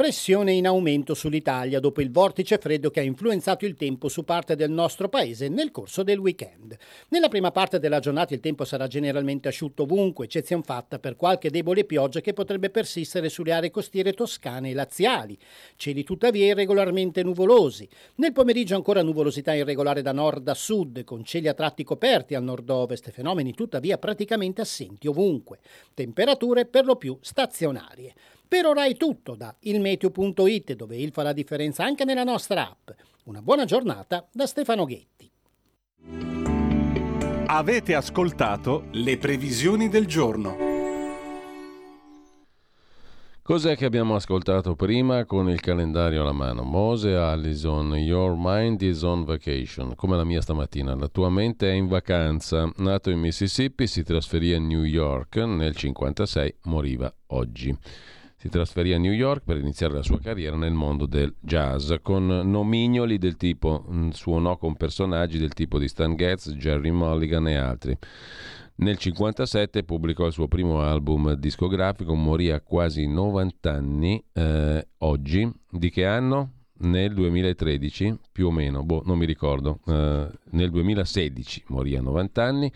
Pressione in aumento sull'Italia dopo il vortice freddo che ha influenzato il tempo su parte del nostro paese nel corso del weekend. Nella prima parte della giornata il tempo sarà generalmente asciutto ovunque, eccezione fatta per qualche debole pioggia che potrebbe persistere sulle aree costiere toscane e laziali. Cieli tuttavia irregolarmente nuvolosi. Nel pomeriggio ancora nuvolosità irregolare da nord a sud, con cieli a tratti coperti al nord-ovest, fenomeni tuttavia praticamente assenti ovunque. Temperature per lo più stazionarie. Per ora è tutto da ilmeteo.it dove il fa la differenza anche nella nostra app. Una buona giornata da Stefano Ghetti. Avete ascoltato le previsioni del giorno. Cos'è che abbiamo ascoltato prima con il calendario alla mano? Mose Allison, Your Mind is on Vacation, come la mia stamattina. La tua mente è in vacanza. Nato in Mississippi, si trasferì a New York nel 1956, moriva oggi. Si trasferì a New York per iniziare la sua carriera nel mondo del jazz, con nomignoli del tipo, mm, suonò con personaggi del tipo di Stan Getz, Jerry Mulligan e altri. Nel 1957 pubblicò il suo primo album discografico, morì a quasi 90 anni, eh, oggi. Di che anno? Nel 2013, più o meno, boh, non mi ricordo. Eh, nel 2016 morì a 90 anni.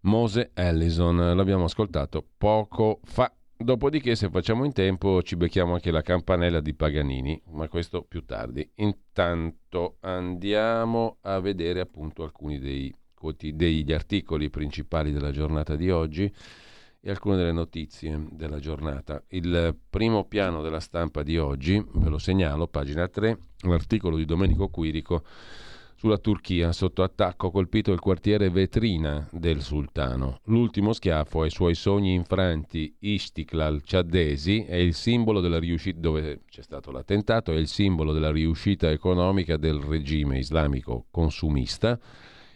Mose Allison, l'abbiamo ascoltato poco fa. Dopodiché, se facciamo in tempo, ci becchiamo anche la campanella di Paganini, ma questo più tardi. Intanto andiamo a vedere appunto alcuni dei, degli articoli principali della giornata di oggi e alcune delle notizie della giornata. Il primo piano della stampa di oggi, ve lo segnalo, pagina 3, l'articolo di Domenico Quirico sulla Turchia, sotto attacco colpito il quartiere vetrina del sultano. L'ultimo schiaffo ai suoi sogni infranti, Istiklal Ciaddesi, è il simbolo della riuscita, dove c'è stato l'attentato, è il simbolo della riuscita economica del regime islamico consumista.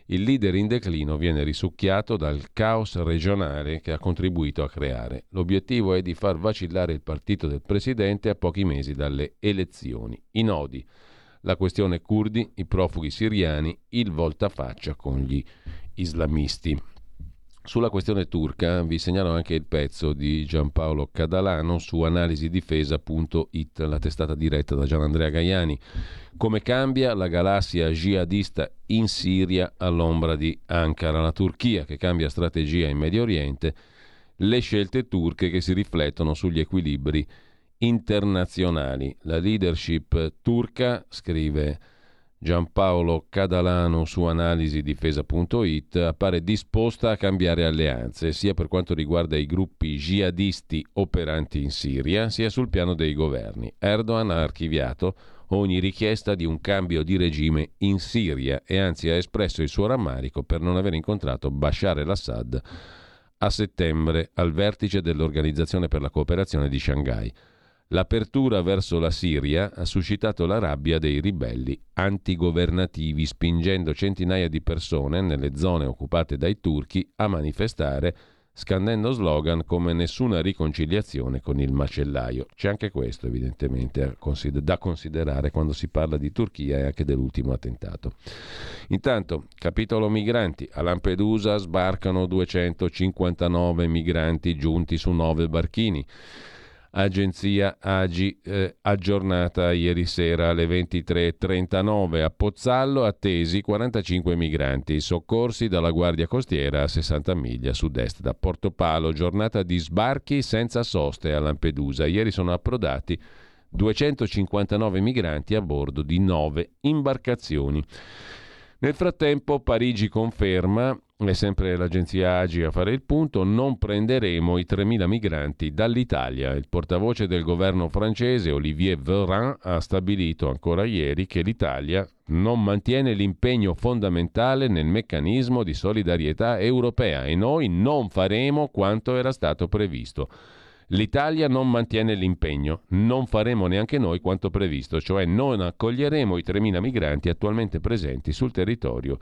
Il leader in declino viene risucchiato dal caos regionale che ha contribuito a creare. L'obiettivo è di far vacillare il partito del presidente a pochi mesi dalle elezioni. I nodi la questione curdi, i profughi siriani, il voltafaccia con gli islamisti. Sulla questione turca vi segnalo anche il pezzo di Giampaolo Cadalano su analisidifesa.it, la testata diretta da Gianandrea Gaiani. Come cambia la galassia jihadista in Siria all'ombra di Ankara, la Turchia che cambia strategia in Medio Oriente, le scelte turche che si riflettono sugli equilibri internazionali. La leadership turca, scrive Giampaolo Cadalano su analisidifesa.it, appare disposta a cambiare alleanze, sia per quanto riguarda i gruppi jihadisti operanti in Siria, sia sul piano dei governi. Erdogan ha archiviato ogni richiesta di un cambio di regime in Siria e anzi ha espresso il suo rammarico per non aver incontrato Bashar al-Assad a settembre al vertice dell'Organizzazione per la cooperazione di Shanghai. L'apertura verso la Siria ha suscitato la rabbia dei ribelli antigovernativi, spingendo centinaia di persone nelle zone occupate dai turchi a manifestare scandendo slogan come nessuna riconciliazione con il macellaio. C'è anche questo evidentemente da considerare quando si parla di Turchia e anche dell'ultimo attentato. Intanto, capitolo migranti, a Lampedusa sbarcano 259 migranti giunti su nove barchini agenzia Agi eh, aggiornata ieri sera alle 23.39 a Pozzallo attesi 45 migranti soccorsi dalla Guardia Costiera a 60 miglia sud-est da Porto Palo. Giornata di sbarchi senza soste a Lampedusa. Ieri sono approdati 259 migranti a bordo di nove imbarcazioni nel frattempo Parigi conferma è sempre l'agenzia Agi a fare il punto, non prenderemo i 3.000 migranti dall'Italia. Il portavoce del governo francese, Olivier Véran, ha stabilito ancora ieri che l'Italia non mantiene l'impegno fondamentale nel meccanismo di solidarietà europea e noi non faremo quanto era stato previsto. L'Italia non mantiene l'impegno, non faremo neanche noi quanto previsto, cioè non accoglieremo i 3.000 migranti attualmente presenti sul territorio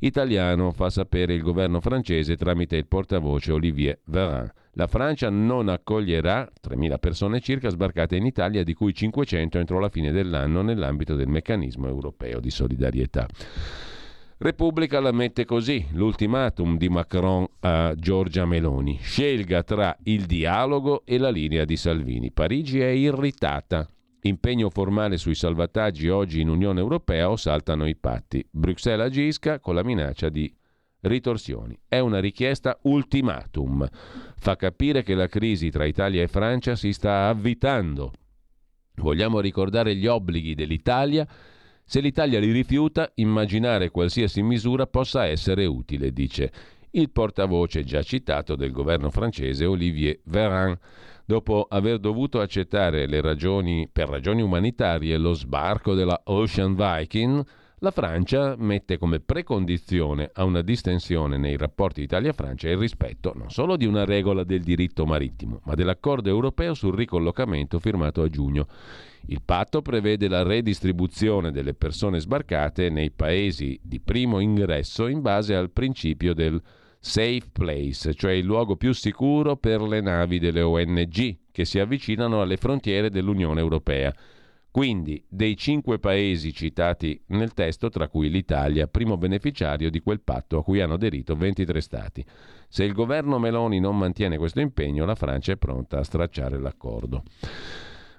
italiano, fa sapere il governo francese tramite il portavoce Olivier Véran. La Francia non accoglierà 3.000 persone circa sbarcate in Italia, di cui 500 entro la fine dell'anno nell'ambito del meccanismo europeo di solidarietà. Repubblica la mette così, l'ultimatum di Macron a Giorgia Meloni. Scelga tra il dialogo e la linea di Salvini. Parigi è irritata. Impegno formale sui salvataggi oggi in Unione Europea o saltano i patti. Bruxelles agisca con la minaccia di ritorsioni. È una richiesta ultimatum. Fa capire che la crisi tra Italia e Francia si sta avvitando. Vogliamo ricordare gli obblighi dell'Italia. Se l'Italia li rifiuta, immaginare qualsiasi misura possa essere utile, dice il portavoce già citato del governo francese Olivier Véran dopo aver dovuto accettare ragioni, per ragioni umanitarie lo sbarco della Ocean Viking, la Francia mette come precondizione a una distensione nei rapporti Italia-Francia il rispetto non solo di una regola del diritto marittimo, ma dell'accordo europeo sul ricollocamento firmato a giugno. Il patto prevede la redistribuzione delle persone sbarcate nei paesi di primo ingresso in base al principio del Safe Place, cioè il luogo più sicuro per le navi delle ONG che si avvicinano alle frontiere dell'Unione Europea. Quindi, dei cinque paesi citati nel testo, tra cui l'Italia, primo beneficiario di quel patto a cui hanno aderito 23 Stati. Se il governo Meloni non mantiene questo impegno, la Francia è pronta a stracciare l'accordo.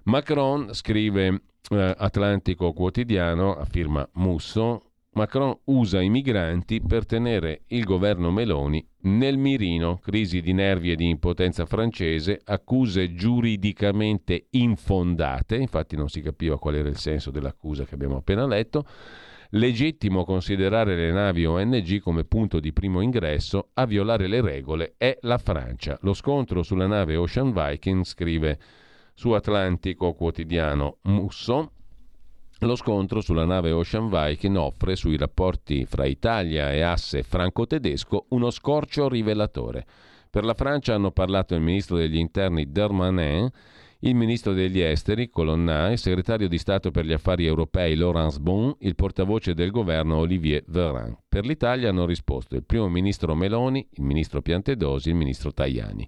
Macron, scrive eh, Atlantico Quotidiano, a firma Musso, Macron usa i migranti per tenere il governo Meloni nel mirino, crisi di nervi e di impotenza francese, accuse giuridicamente infondate, infatti non si capiva qual era il senso dell'accusa che abbiamo appena letto, legittimo considerare le navi ONG come punto di primo ingresso, a violare le regole è la Francia. Lo scontro sulla nave Ocean Viking, scrive su Atlantico quotidiano Musso, lo scontro sulla nave Ocean Viking offre sui rapporti fra Italia e asse franco-tedesco uno scorcio rivelatore. Per la Francia hanno parlato il ministro degli interni Dermanin, il ministro degli esteri Colonna, il segretario di Stato per gli affari europei Laurence Bon, il portavoce del governo Olivier Véran. Per l'Italia hanno risposto il primo ministro Meloni, il ministro Piantedosi il ministro Tajani.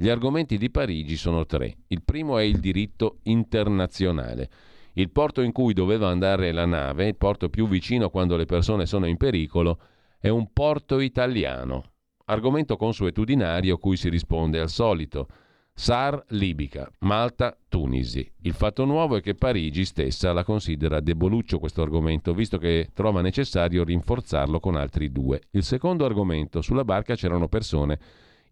Gli argomenti di Parigi sono tre. Il primo è il diritto internazionale. Il porto in cui doveva andare la nave, il porto più vicino quando le persone sono in pericolo, è un porto italiano. Argomento consuetudinario cui si risponde al solito. SAR libica, Malta, Tunisi. Il fatto nuovo è che Parigi stessa la considera deboluccio questo argomento, visto che trova necessario rinforzarlo con altri due. Il secondo argomento, sulla barca c'erano persone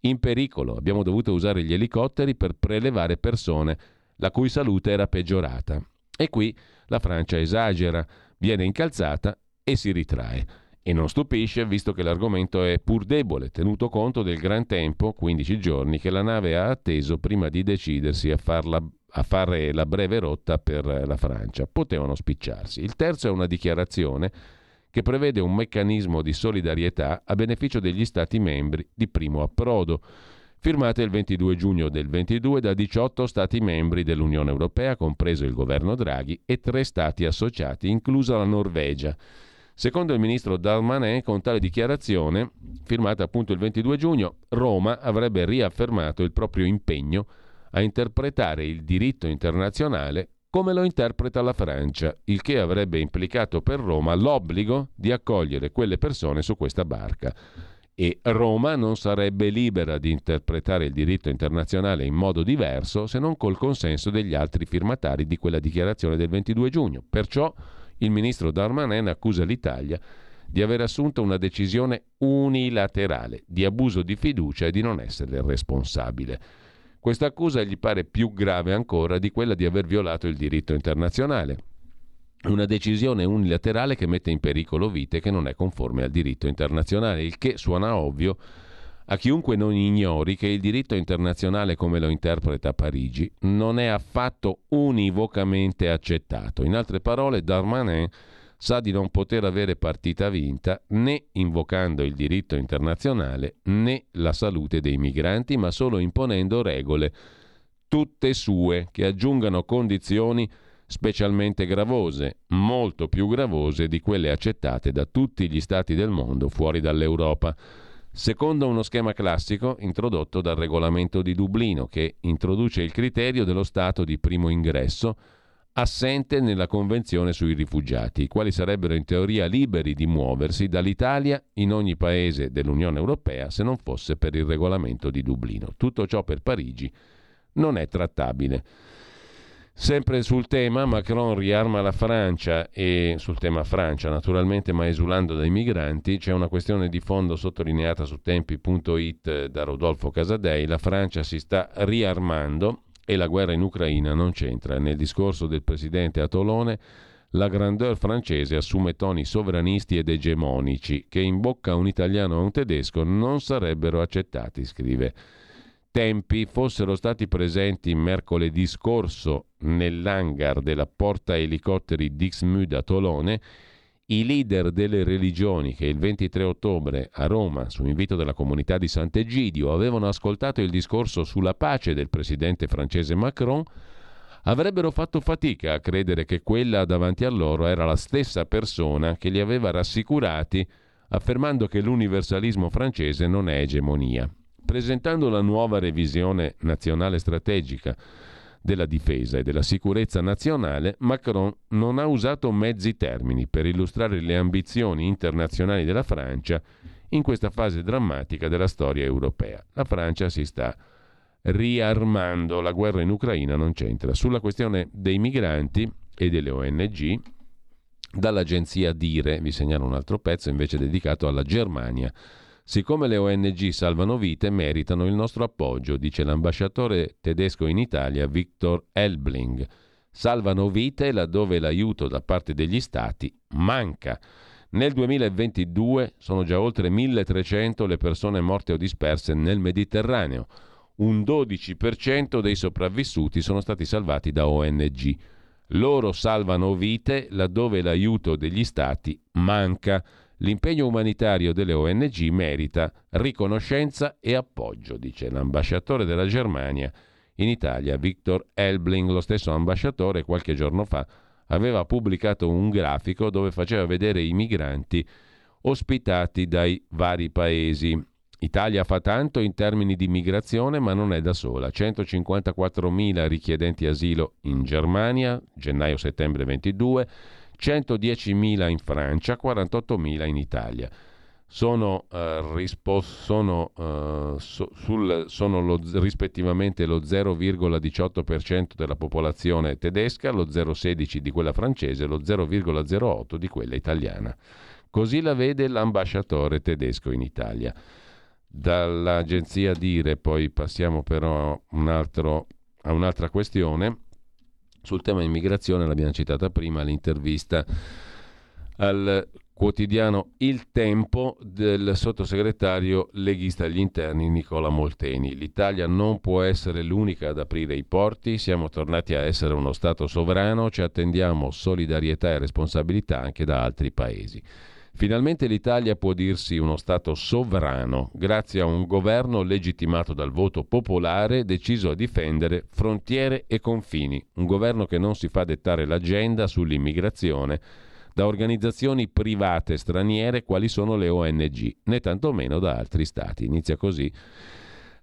in pericolo, abbiamo dovuto usare gli elicotteri per prelevare persone la cui salute era peggiorata. E qui la Francia esagera, viene incalzata e si ritrae. E non stupisce, visto che l'argomento è pur debole, tenuto conto del gran tempo, 15 giorni, che la nave ha atteso prima di decidersi a, farla, a fare la breve rotta per la Francia. Potevano spicciarsi. Il terzo è una dichiarazione che prevede un meccanismo di solidarietà a beneficio degli Stati membri di primo approdo firmate il 22 giugno del 22 da 18 Stati membri dell'Unione Europea, compreso il governo Draghi, e tre Stati associati, inclusa la Norvegia. Secondo il ministro Darmanin, con tale dichiarazione, firmata appunto il 22 giugno, Roma avrebbe riaffermato il proprio impegno a interpretare il diritto internazionale come lo interpreta la Francia, il che avrebbe implicato per Roma l'obbligo di accogliere quelle persone su questa barca. E Roma non sarebbe libera di interpretare il diritto internazionale in modo diverso se non col consenso degli altri firmatari di quella dichiarazione del 22 giugno. Perciò il ministro Darmanin accusa l'Italia di aver assunto una decisione unilaterale, di abuso di fiducia e di non essere responsabile. Questa accusa gli pare più grave ancora di quella di aver violato il diritto internazionale. Una decisione unilaterale che mette in pericolo vite che non è conforme al diritto internazionale, il che suona ovvio a chiunque non ignori che il diritto internazionale come lo interpreta Parigi non è affatto univocamente accettato. In altre parole, Darmanin sa di non poter avere partita vinta né invocando il diritto internazionale né la salute dei migranti, ma solo imponendo regole tutte sue che aggiungano condizioni specialmente gravose, molto più gravose di quelle accettate da tutti gli stati del mondo fuori dall'Europa. Secondo uno schema classico introdotto dal regolamento di Dublino, che introduce il criterio dello Stato di primo ingresso assente nella Convenzione sui rifugiati, i quali sarebbero in teoria liberi di muoversi dall'Italia in ogni paese dell'Unione Europea se non fosse per il regolamento di Dublino. Tutto ciò per Parigi non è trattabile. Sempre sul tema, Macron riarma la Francia e sul tema Francia, naturalmente, ma esulando dai migranti, c'è una questione di fondo sottolineata su tempi.it da Rodolfo Casadei. La Francia si sta riarmando e la guerra in Ucraina non c'entra. Nel discorso del presidente a Tolone, la grandeur francese assume toni sovranisti ed egemonici che in bocca a un italiano o a un tedesco non sarebbero accettati, scrive tempi fossero stati presenti mercoledì scorso nell'hangar della porta elicotteri Dixmude a Tolone, i leader delle religioni che il 23 ottobre a Roma, su invito della comunità di Sant'Egidio, avevano ascoltato il discorso sulla pace del presidente francese Macron, avrebbero fatto fatica a credere che quella davanti a loro era la stessa persona che li aveva rassicurati affermando che l'universalismo francese non è egemonia. Presentando la nuova revisione nazionale strategica della difesa e della sicurezza nazionale, Macron non ha usato mezzi termini per illustrare le ambizioni internazionali della Francia in questa fase drammatica della storia europea. La Francia si sta riarmando, la guerra in Ucraina non c'entra. Sulla questione dei migranti e delle ONG, dall'agenzia Dire, vi segnalo un altro pezzo invece dedicato alla Germania. Siccome le ONG salvano vite, meritano il nostro appoggio, dice l'ambasciatore tedesco in Italia Viktor Elbling. Salvano vite laddove l'aiuto da parte degli stati manca. Nel 2022 sono già oltre 1300 le persone morte o disperse nel Mediterraneo. Un 12% dei sopravvissuti sono stati salvati da ONG. Loro salvano vite laddove l'aiuto degli stati manca. L'impegno umanitario delle ONG merita riconoscenza e appoggio, dice l'ambasciatore della Germania in Italia, Victor Elbling, lo stesso ambasciatore, qualche giorno fa aveva pubblicato un grafico dove faceva vedere i migranti ospitati dai vari paesi. Italia fa tanto in termini di migrazione, ma non è da sola. 154.000 richiedenti asilo in Germania, gennaio-settembre 22, 110.000 in Francia, 48.000 in Italia. Sono, eh, rispo- sono, eh, so- sul, sono lo, rispettivamente lo 0,18% della popolazione tedesca, lo 0,16% di quella francese e lo 0,08% di quella italiana. Così la vede l'ambasciatore tedesco in Italia. Dall'agenzia Dire poi passiamo però un altro, a un'altra questione sul tema immigrazione l'abbiamo citata prima, l'intervista al quotidiano Il Tempo del sottosegretario leghista agli interni Nicola Molteni. L'Italia non può essere l'unica ad aprire i porti, siamo tornati a essere uno Stato sovrano, ci attendiamo solidarietà e responsabilità anche da altri paesi. Finalmente l'Italia può dirsi uno Stato sovrano, grazie a un governo legittimato dal voto popolare deciso a difendere frontiere e confini, un governo che non si fa dettare l'agenda sull'immigrazione da organizzazioni private straniere quali sono le ONG, né tantomeno da altri Stati. Inizia così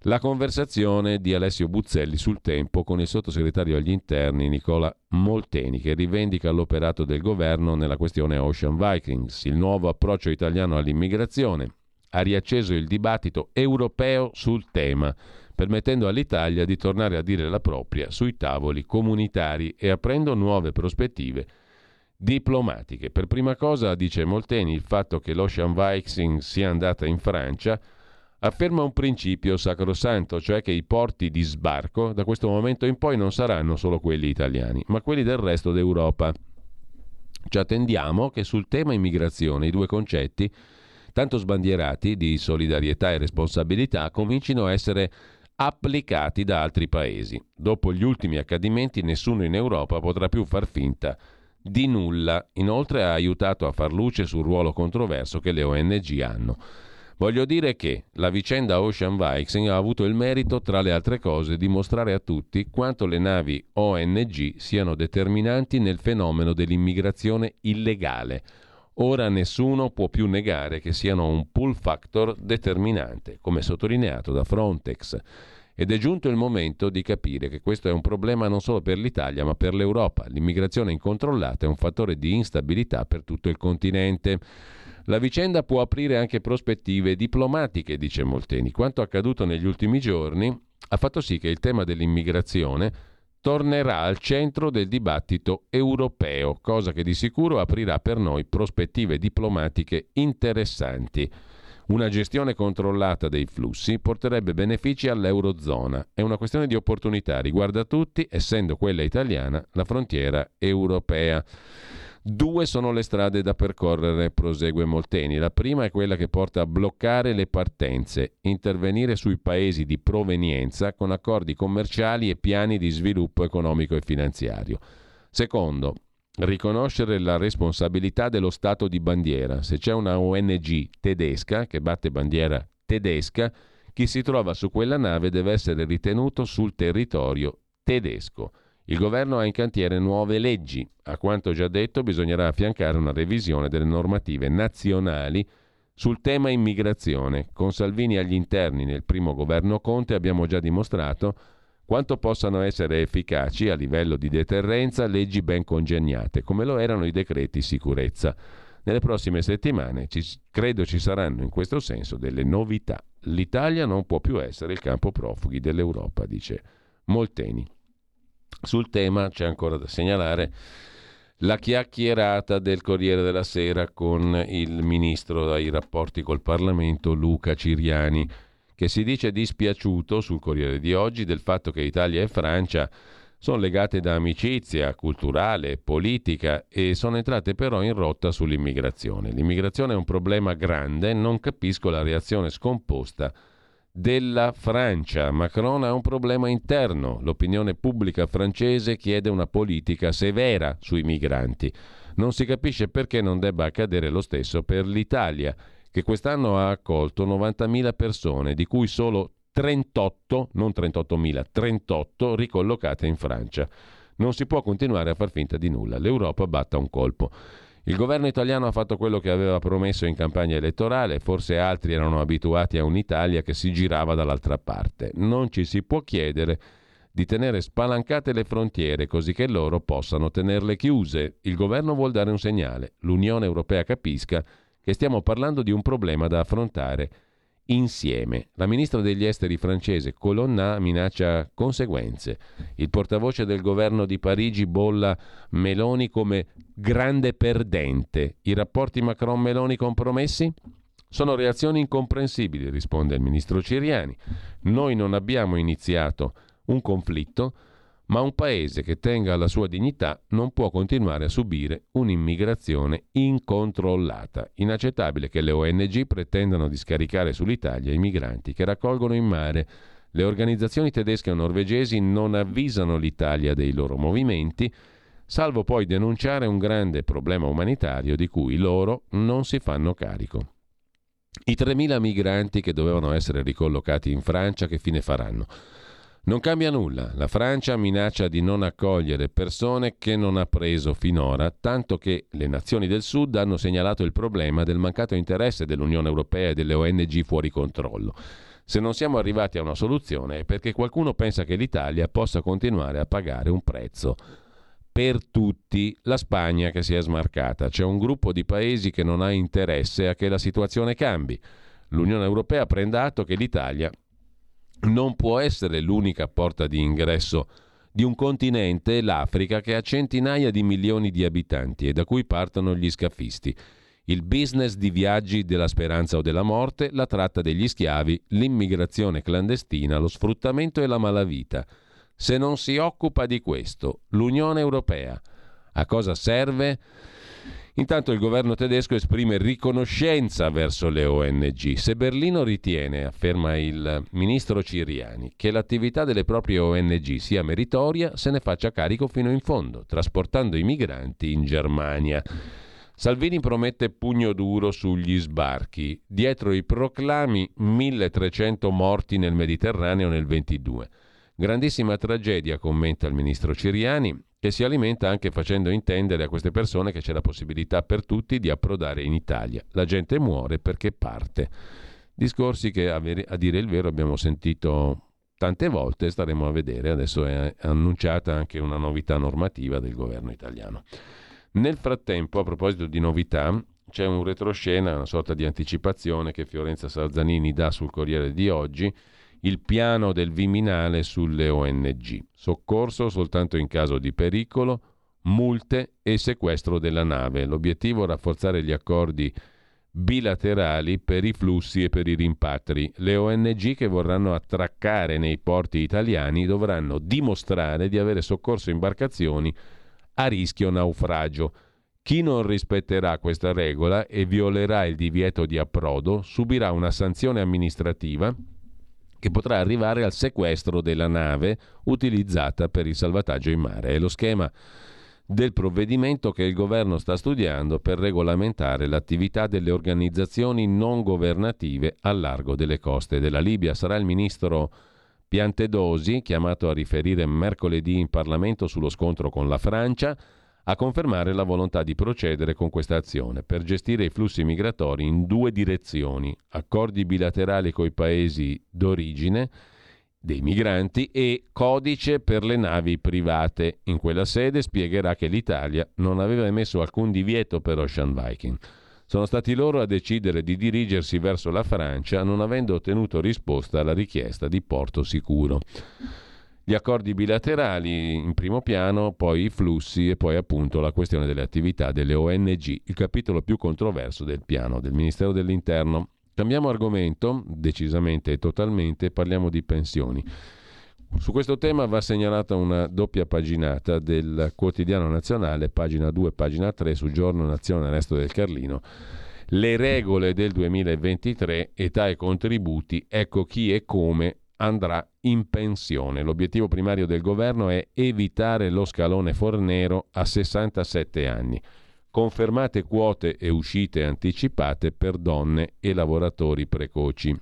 la conversazione di Alessio Buzzelli sul tempo con il sottosegretario agli interni Nicola Molteni, che rivendica l'operato del governo nella questione Ocean Vikings, il nuovo approccio italiano all'immigrazione. Ha riacceso il dibattito europeo sul tema, permettendo all'Italia di tornare a dire la propria sui tavoli comunitari e aprendo nuove prospettive diplomatiche. Per prima cosa, dice Molteni, il fatto che l'Ocean Viking sia andata in Francia afferma un principio sacrosanto, cioè che i porti di sbarco da questo momento in poi non saranno solo quelli italiani, ma quelli del resto d'Europa. Ci attendiamo che sul tema immigrazione i due concetti, tanto sbandierati di solidarietà e responsabilità, comincino a essere applicati da altri paesi. Dopo gli ultimi accadimenti nessuno in Europa potrà più far finta di nulla. Inoltre ha aiutato a far luce sul ruolo controverso che le ONG hanno. Voglio dire che la vicenda Ocean Viking ha avuto il merito, tra le altre cose, di mostrare a tutti quanto le navi ONG siano determinanti nel fenomeno dell'immigrazione illegale. Ora nessuno può più negare che siano un pull factor determinante, come sottolineato da Frontex. Ed è giunto il momento di capire che questo è un problema non solo per l'Italia, ma per l'Europa. L'immigrazione incontrollata è un fattore di instabilità per tutto il continente. La vicenda può aprire anche prospettive diplomatiche, dice Molteni. Quanto accaduto negli ultimi giorni ha fatto sì che il tema dell'immigrazione tornerà al centro del dibattito europeo, cosa che di sicuro aprirà per noi prospettive diplomatiche interessanti. Una gestione controllata dei flussi porterebbe benefici all'Eurozona. È una questione di opportunità, riguarda tutti, essendo quella italiana la frontiera europea. Due sono le strade da percorrere, prosegue Molteni. La prima è quella che porta a bloccare le partenze, intervenire sui paesi di provenienza con accordi commerciali e piani di sviluppo economico e finanziario. Secondo, riconoscere la responsabilità dello Stato di bandiera. Se c'è una ONG tedesca che batte bandiera tedesca, chi si trova su quella nave deve essere ritenuto sul territorio tedesco. Il governo ha in cantiere nuove leggi. A quanto già detto, bisognerà affiancare una revisione delle normative nazionali sul tema immigrazione. Con Salvini agli interni nel primo governo Conte abbiamo già dimostrato quanto possano essere efficaci a livello di deterrenza leggi ben congegnate, come lo erano i decreti sicurezza. Nelle prossime settimane ci, credo ci saranno in questo senso delle novità. L'Italia non può più essere il campo profughi dell'Europa, dice Molteni. Sul tema c'è ancora da segnalare la chiacchierata del Corriere della Sera con il ministro ai rapporti col Parlamento Luca Ciriani, che si dice dispiaciuto sul Corriere di oggi del fatto che Italia e Francia sono legate da amicizia culturale, politica e sono entrate però in rotta sull'immigrazione. L'immigrazione è un problema grande, non capisco la reazione scomposta della Francia. Macron ha un problema interno. L'opinione pubblica francese chiede una politica severa sui migranti. Non si capisce perché non debba accadere lo stesso per l'Italia, che quest'anno ha accolto 90.000 persone, di cui solo 38, non 38.000, 38 ricollocate in Francia. Non si può continuare a far finta di nulla. L'Europa batta un colpo. Il governo italiano ha fatto quello che aveva promesso in campagna elettorale, forse altri erano abituati a un'Italia che si girava dall'altra parte. Non ci si può chiedere di tenere spalancate le frontiere così che loro possano tenerle chiuse. Il governo vuol dare un segnale, l'Unione Europea capisca che stiamo parlando di un problema da affrontare insieme. La ministra degli esteri francese Colonna minaccia conseguenze. Il portavoce del governo di Parigi bolla Meloni come grande perdente. I rapporti Macron-Meloni compromessi? Sono reazioni incomprensibili, risponde il ministro Ciriani. Noi non abbiamo iniziato un conflitto, ma un paese che tenga la sua dignità non può continuare a subire un'immigrazione incontrollata. Inaccettabile che le ONG pretendano di scaricare sull'Italia i migranti che raccolgono in mare. Le organizzazioni tedesche o norvegesi non avvisano l'Italia dei loro movimenti, salvo poi denunciare un grande problema umanitario di cui loro non si fanno carico. I 3.000 migranti che dovevano essere ricollocati in Francia che fine faranno? Non cambia nulla. La Francia minaccia di non accogliere persone che non ha preso finora, tanto che le nazioni del Sud hanno segnalato il problema del mancato interesse dell'Unione Europea e delle ONG fuori controllo. Se non siamo arrivati a una soluzione è perché qualcuno pensa che l'Italia possa continuare a pagare un prezzo per tutti. La Spagna che si è smarcata. C'è un gruppo di paesi che non ha interesse a che la situazione cambi. L'Unione Europea prende atto che l'Italia non può essere l'unica porta di ingresso di un continente, l'Africa, che ha centinaia di milioni di abitanti e da cui partono gli scafisti. Il business di viaggi della speranza o della morte, la tratta degli schiavi, l'immigrazione clandestina, lo sfruttamento e la malavita. Se non si occupa di questo, l'Unione Europea, a cosa serve? Intanto il governo tedesco esprime riconoscenza verso le ONG. Se Berlino ritiene, afferma il ministro Ciriani, che l'attività delle proprie ONG sia meritoria, se ne faccia carico fino in fondo, trasportando i migranti in Germania. Salvini promette pugno duro sugli sbarchi. Dietro i proclami 1300 morti nel Mediterraneo nel 22. Grandissima tragedia, commenta il ministro Ciriani, che si alimenta anche facendo intendere a queste persone che c'è la possibilità per tutti di approdare in Italia. La gente muore perché parte. Discorsi che a, dire il vero abbiamo sentito tante volte, staremo a vedere. Adesso è annunciata anche una novità normativa del governo italiano. Nel frattempo, a proposito di novità, c'è un retroscena, una sorta di anticipazione che Fiorenza Sarzanini dà sul Corriere di oggi il piano del Viminale sulle ONG. Soccorso soltanto in caso di pericolo, multe e sequestro della nave. L'obiettivo è rafforzare gli accordi bilaterali per i flussi e per i rimpatri. Le ONG che vorranno attraccare nei porti italiani dovranno dimostrare di avere soccorso imbarcazioni a rischio naufragio. Chi non rispetterà questa regola e violerà il divieto di approdo subirà una sanzione amministrativa che potrà arrivare al sequestro della nave utilizzata per il salvataggio in mare. È lo schema del provvedimento che il governo sta studiando per regolamentare l'attività delle organizzazioni non governative al largo delle coste della Libia. Sarà il ministro Piantedosi, chiamato a riferire mercoledì in Parlamento sullo scontro con la Francia, a confermare la volontà di procedere con questa azione per gestire i flussi migratori in due direzioni, accordi bilaterali con i paesi d'origine dei migranti e codice per le navi private. In quella sede spiegherà che l'Italia non aveva emesso alcun divieto per Ocean Viking. Sono stati loro a decidere di dirigersi verso la Francia non avendo ottenuto risposta alla richiesta di porto sicuro gli accordi bilaterali in primo piano, poi i flussi e poi appunto la questione delle attività delle ONG, il capitolo più controverso del piano del Ministero dell'Interno. Cambiamo argomento, decisamente e totalmente, parliamo di pensioni. Su questo tema va segnalata una doppia paginata del quotidiano nazionale, pagina 2, pagina 3, su Giorno Nazione Resto del Carlino. Le regole del 2023, età e contributi, ecco chi e come andrà in pensione. L'obiettivo primario del governo è evitare lo scalone fornero a 67 anni. Confermate quote e uscite anticipate per donne e lavoratori precoci.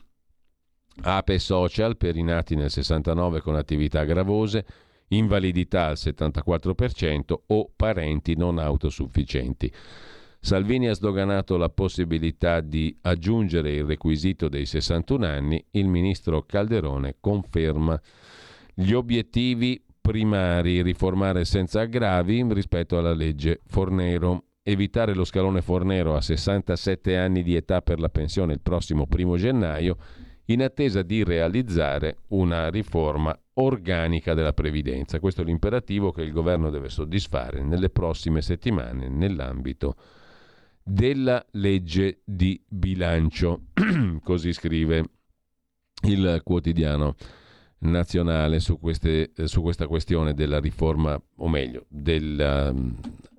Ape social per i nati nel 69 con attività gravose, invalidità al 74% o parenti non autosufficienti. Salvini ha sdoganato la possibilità di aggiungere il requisito dei 61 anni, il ministro Calderone conferma gli obiettivi primari, riformare senza aggravi rispetto alla legge Fornero, evitare lo scalone Fornero a 67 anni di età per la pensione il prossimo primo gennaio, in attesa di realizzare una riforma organica della previdenza. Questo è l'imperativo che il governo deve soddisfare nelle prossime settimane nell'ambito della legge di bilancio. Così scrive il quotidiano nazionale su, queste, su, questa questione della riforma, o meglio, della,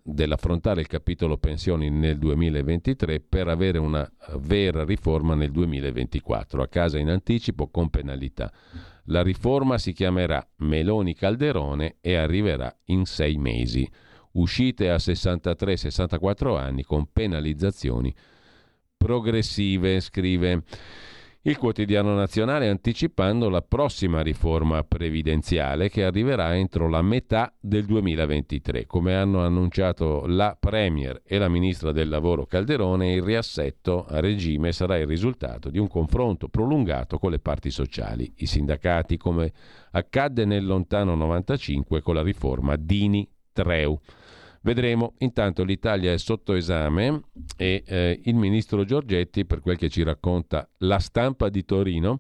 dell'affrontare il capitolo pensioni nel 2023 per avere una vera riforma nel 2024, a casa in anticipo con penalità. La riforma si chiamerà Meloni Calderone e arriverà in sei mesi uscite a 63-64 anni con penalizzazioni progressive, scrive il quotidiano nazionale anticipando la prossima riforma previdenziale che arriverà entro la metà del 2023. Come hanno annunciato la Premier e la Ministra del Lavoro Calderone, il riassetto a regime sarà il risultato di un confronto prolungato con le parti sociali, i sindacati, come accadde nel lontano 95 con la riforma Dini-Treu. Vedremo, intanto l'Italia è sotto esame e eh, il ministro Giorgetti, per quel che ci racconta la stampa di Torino,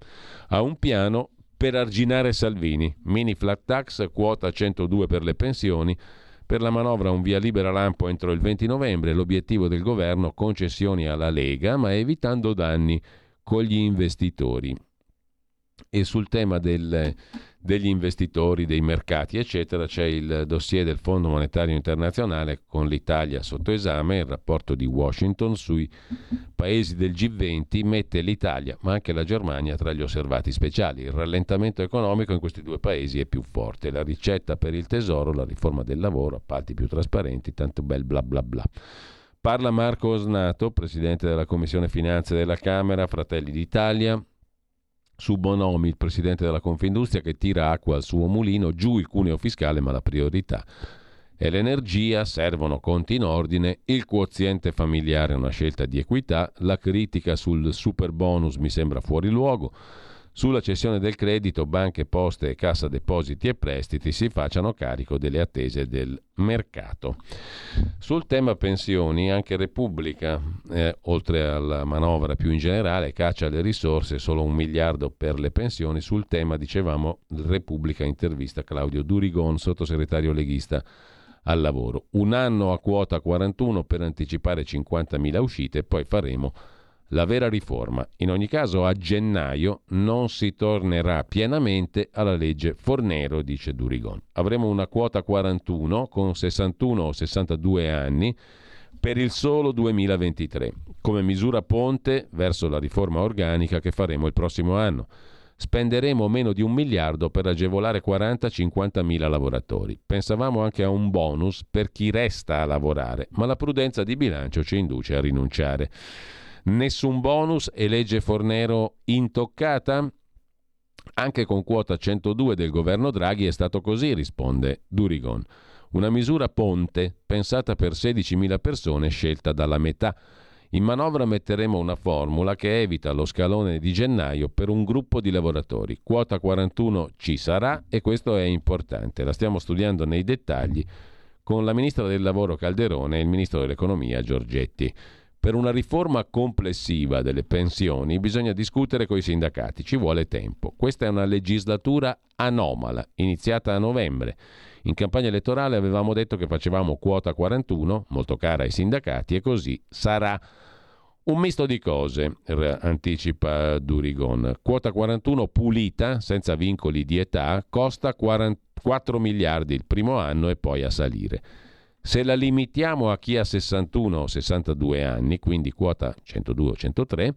ha un piano per arginare Salvini. Mini flat tax, quota 102 per le pensioni. Per la manovra un via libera lampo entro il 20 novembre, l'obiettivo del governo concessioni alla Lega, ma evitando danni con gli investitori. E sul tema del degli investitori, dei mercati, eccetera. C'è il dossier del Fondo Monetario Internazionale con l'Italia sotto esame, il rapporto di Washington sui paesi del G20 mette l'Italia, ma anche la Germania tra gli osservati speciali. Il rallentamento economico in questi due paesi è più forte. La ricetta per il tesoro, la riforma del lavoro, appalti più trasparenti, tanto bel bla bla bla. Parla Marco Osnato, presidente della Commissione Finanze della Camera, Fratelli d'Italia, su Bonomi, il presidente della Confindustria, che tira acqua al suo mulino, giù il cuneo fiscale, ma la priorità è l'energia, servono conti in ordine, il quoziente familiare è una scelta di equità, la critica sul super bonus mi sembra fuori luogo. Sulla cessione del credito, banche, poste e cassa depositi e prestiti si facciano carico delle attese del mercato. Sul tema pensioni, anche Repubblica, eh, oltre alla manovra più in generale, caccia le risorse, solo un miliardo per le pensioni. Sul tema, dicevamo, Repubblica intervista Claudio Durigon, sottosegretario leghista al lavoro. Un anno a quota 41 per anticipare 50.000 uscite poi faremo la vera riforma. In ogni caso a gennaio non si tornerà pienamente alla legge Fornero, dice Durigon. Avremo una quota 41 con 61 o 62 anni per il solo 2023, come misura ponte verso la riforma organica che faremo il prossimo anno. Spenderemo meno di un miliardo per agevolare 40-50 mila lavoratori. Pensavamo anche a un bonus per chi resta a lavorare, ma la prudenza di bilancio ci induce a rinunciare. Nessun bonus e legge Fornero intoccata? Anche con quota 102 del governo Draghi è stato così, risponde Durigon. Una misura ponte pensata per 16.000 persone scelta dalla metà. In manovra metteremo una formula che evita lo scalone di gennaio per un gruppo di lavoratori. Quota 41 ci sarà e questo è importante. La stiamo studiando nei dettagli con la ministra del lavoro Calderone e il ministro dell'economia Giorgetti. Per una riforma complessiva delle pensioni bisogna discutere con i sindacati, ci vuole tempo. Questa è una legislatura anomala, iniziata a novembre. In campagna elettorale avevamo detto che facevamo quota 41, molto cara ai sindacati, e così sarà. Un misto di cose, anticipa Durigon. Quota 41 pulita, senza vincoli di età, costa 44 miliardi il primo anno e poi a salire. Se la limitiamo a chi ha 61 o 62 anni, quindi quota 102 o 103,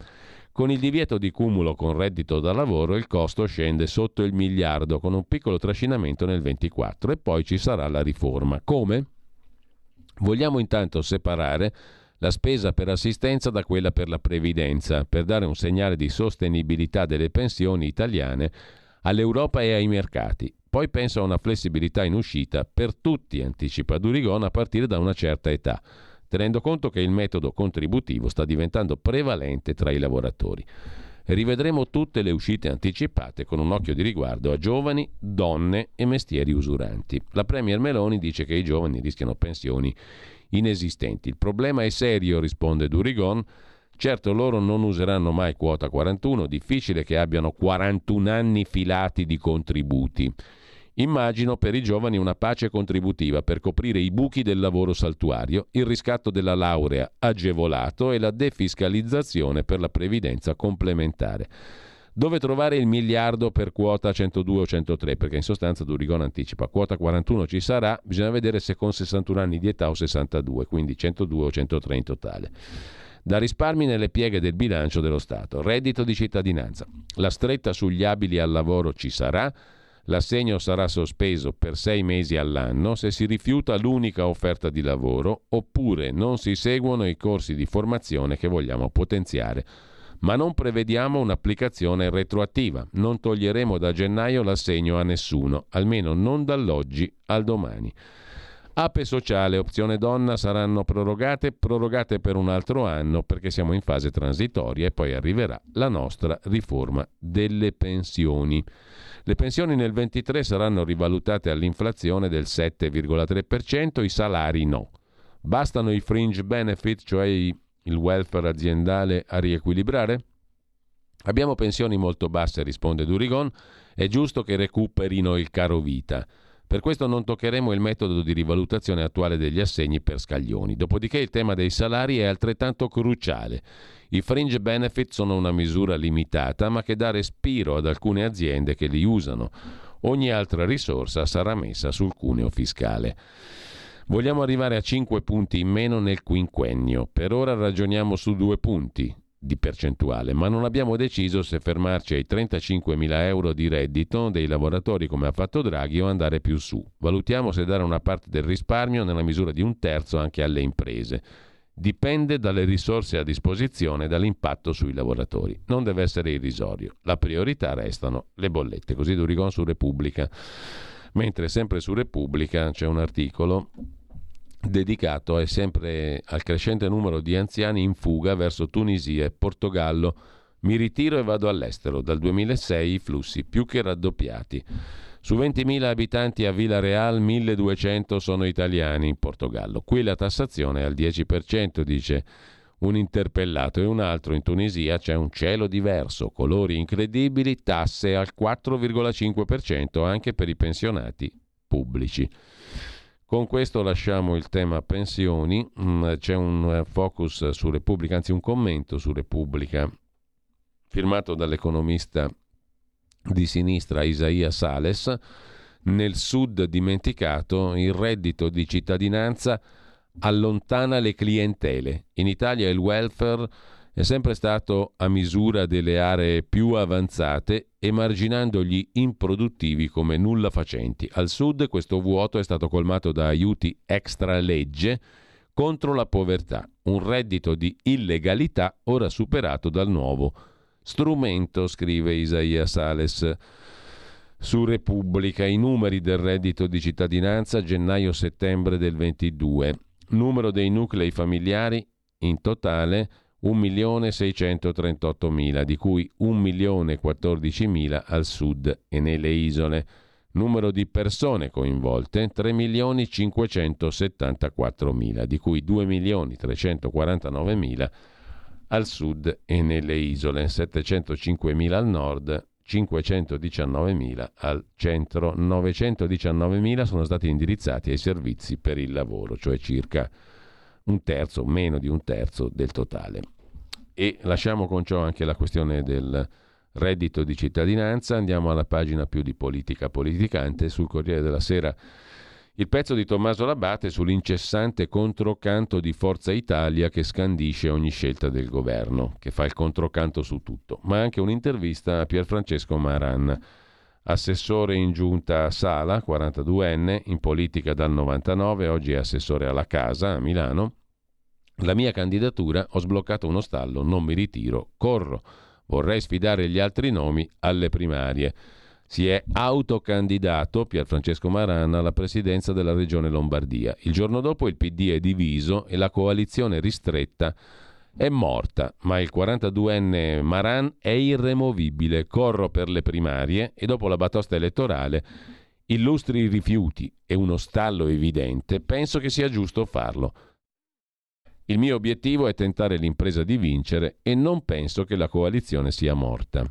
con il divieto di cumulo con reddito da lavoro il costo scende sotto il miliardo con un piccolo trascinamento nel 24 e poi ci sarà la riforma. Come? Vogliamo intanto separare la spesa per assistenza da quella per la previdenza, per dare un segnale di sostenibilità delle pensioni italiane all'Europa e ai mercati. Poi penso a una flessibilità in uscita per tutti, anticipa Durigon, a partire da una certa età, tenendo conto che il metodo contributivo sta diventando prevalente tra i lavoratori. Rivedremo tutte le uscite anticipate con un occhio di riguardo a giovani, donne e mestieri usuranti. La Premier Meloni dice che i giovani rischiano pensioni inesistenti. Il problema è serio, risponde Durigon. Certo loro non useranno mai quota 41, difficile che abbiano 41 anni filati di contributi. Immagino per i giovani una pace contributiva per coprire i buchi del lavoro saltuario, il riscatto della laurea agevolato e la defiscalizzazione per la previdenza complementare. Dove trovare il miliardo per quota 102 o 103? Perché in sostanza Durigon anticipa quota 41 ci sarà, bisogna vedere se con 61 anni di età o 62, quindi 102 o 103 in totale. Da risparmi nelle pieghe del bilancio dello Stato, reddito di cittadinanza. La stretta sugli abili al lavoro ci sarà, L'assegno sarà sospeso per sei mesi all'anno se si rifiuta l'unica offerta di lavoro oppure non si seguono i corsi di formazione che vogliamo potenziare. Ma non prevediamo un'applicazione retroattiva. Non toglieremo da gennaio l'assegno a nessuno, almeno non dall'oggi al domani. Ape sociale, opzione donna saranno prorogate, prorogate per un altro anno perché siamo in fase transitoria e poi arriverà la nostra riforma delle pensioni. Le pensioni nel 23 saranno rivalutate all'inflazione del 7,3%, i salari no. Bastano i fringe benefit, cioè il welfare aziendale, a riequilibrare? Abbiamo pensioni molto basse, risponde Durigon, è giusto che recuperino il caro vita. Per questo non toccheremo il metodo di rivalutazione attuale degli assegni per scaglioni. Dopodiché il tema dei salari è altrettanto cruciale. I fringe benefit sono una misura limitata, ma che dà respiro ad alcune aziende che li usano. Ogni altra risorsa sarà messa sul cuneo fiscale. Vogliamo arrivare a 5 punti in meno nel quinquennio. Per ora ragioniamo su due punti di percentuale, ma non abbiamo deciso se fermarci ai 35.000 euro di reddito dei lavoratori come ha fatto Draghi o andare più su. Valutiamo se dare una parte del risparmio nella misura di un terzo anche alle imprese. Dipende dalle risorse a disposizione e dall'impatto sui lavoratori. Non deve essere irrisorio. La priorità restano le bollette. Così Durigon su Repubblica. Mentre sempre su Repubblica c'è un articolo dedicato è sempre al crescente numero di anziani in fuga verso Tunisia e Portogallo. Mi ritiro e vado all'estero. Dal 2006 i flussi più che raddoppiati. Su 20.000 abitanti a Villa Real, 1.200 sono italiani in Portogallo. Qui la tassazione è al 10%, dice un interpellato, e un altro in Tunisia c'è un cielo diverso, colori incredibili, tasse al 4,5% anche per i pensionati pubblici. Con questo lasciamo il tema pensioni, mm, c'è un focus su Repubblica, anzi un commento su Repubblica firmato dall'economista di sinistra Isaia Sales. Nel sud dimenticato il reddito di cittadinanza allontana le clientele. In Italia il welfare è sempre stato a misura delle aree più avanzate, emarginando gli improduttivi come nulla facenti. Al sud questo vuoto è stato colmato da aiuti extra legge contro la povertà, un reddito di illegalità ora superato dal nuovo strumento, scrive Isaia Sales. Su Repubblica i numeri del reddito di cittadinanza gennaio-settembre del 22. Numero dei nuclei familiari in totale 1.638.000, di cui 1.014.000 al sud e nelle isole. Numero di persone coinvolte 3.574.000, di cui 2.349.000 al sud e nelle isole, 705.000 al nord, 519.000 al centro, 919.000 sono stati indirizzati ai servizi per il lavoro, cioè circa un terzo, meno di un terzo del totale. E lasciamo con ciò anche la questione del reddito di cittadinanza, andiamo alla pagina più di politica politicante sul Corriere della Sera. Il pezzo di Tommaso Labate sull'incessante controcanto di Forza Italia che scandisce ogni scelta del governo, che fa il controcanto su tutto, ma anche un'intervista a Pierfrancesco Maran, assessore in giunta a Sala, 42enne, in politica dal 99, oggi è assessore alla Casa a Milano. La mia candidatura, ho sbloccato uno stallo, non mi ritiro, corro. Vorrei sfidare gli altri nomi alle primarie. Si è autocandidato Pierfrancesco Marana alla presidenza della regione Lombardia. Il giorno dopo il PD è diviso e la coalizione ristretta è morta, ma il 42enne Maran è irremovibile. Corro per le primarie e dopo la batosta elettorale illustri rifiuti e uno stallo evidente, penso che sia giusto farlo. Il mio obiettivo è tentare l'impresa di vincere e non penso che la coalizione sia morta.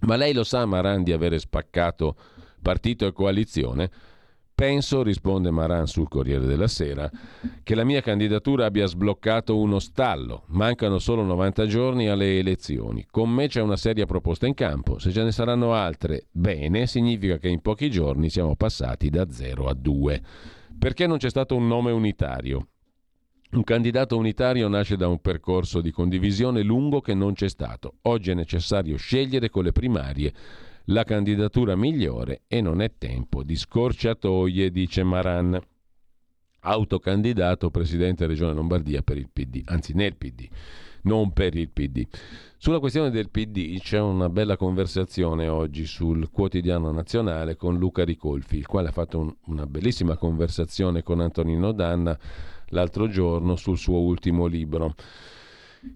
Ma lei lo sa, Maran, di avere spaccato partito e coalizione? Penso, risponde Maran sul Corriere della Sera, che la mia candidatura abbia sbloccato uno stallo. Mancano solo 90 giorni alle elezioni. Con me c'è una seria proposta in campo. Se ce ne saranno altre, bene, significa che in pochi giorni siamo passati da 0 a 2. Perché non c'è stato un nome unitario? Un candidato unitario nasce da un percorso di condivisione lungo che non c'è stato. Oggi è necessario scegliere con le primarie la candidatura migliore e non è tempo di scorciatoie, dice Maran, autocandidato presidente Regione Lombardia per il PD, anzi nel PD, non per il PD. Sulla questione del PD c'è una bella conversazione oggi sul quotidiano nazionale con Luca Ricolfi, il quale ha fatto un, una bellissima conversazione con Antonino Danna l'altro giorno sul suo ultimo libro.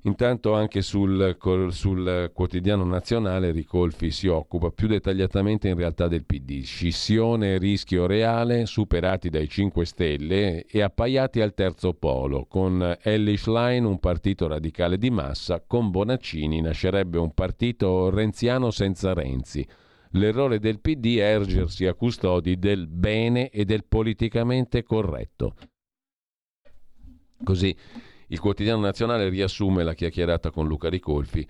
Intanto anche sul, sul, quotidiano nazionale Ricolfi si occupa più dettagliatamente in realtà del PD, scissione e rischio reale superati dai 5 Stelle e appaiati al terzo polo. Con Ellie Schlein un partito radicale di massa, con Bonaccini nascerebbe un partito renziano senza Renzi. L'errore del PD è ergersi a custodi del bene e del politicamente corretto. Così il quotidiano nazionale riassume la chiacchierata con Luca Ricolfi.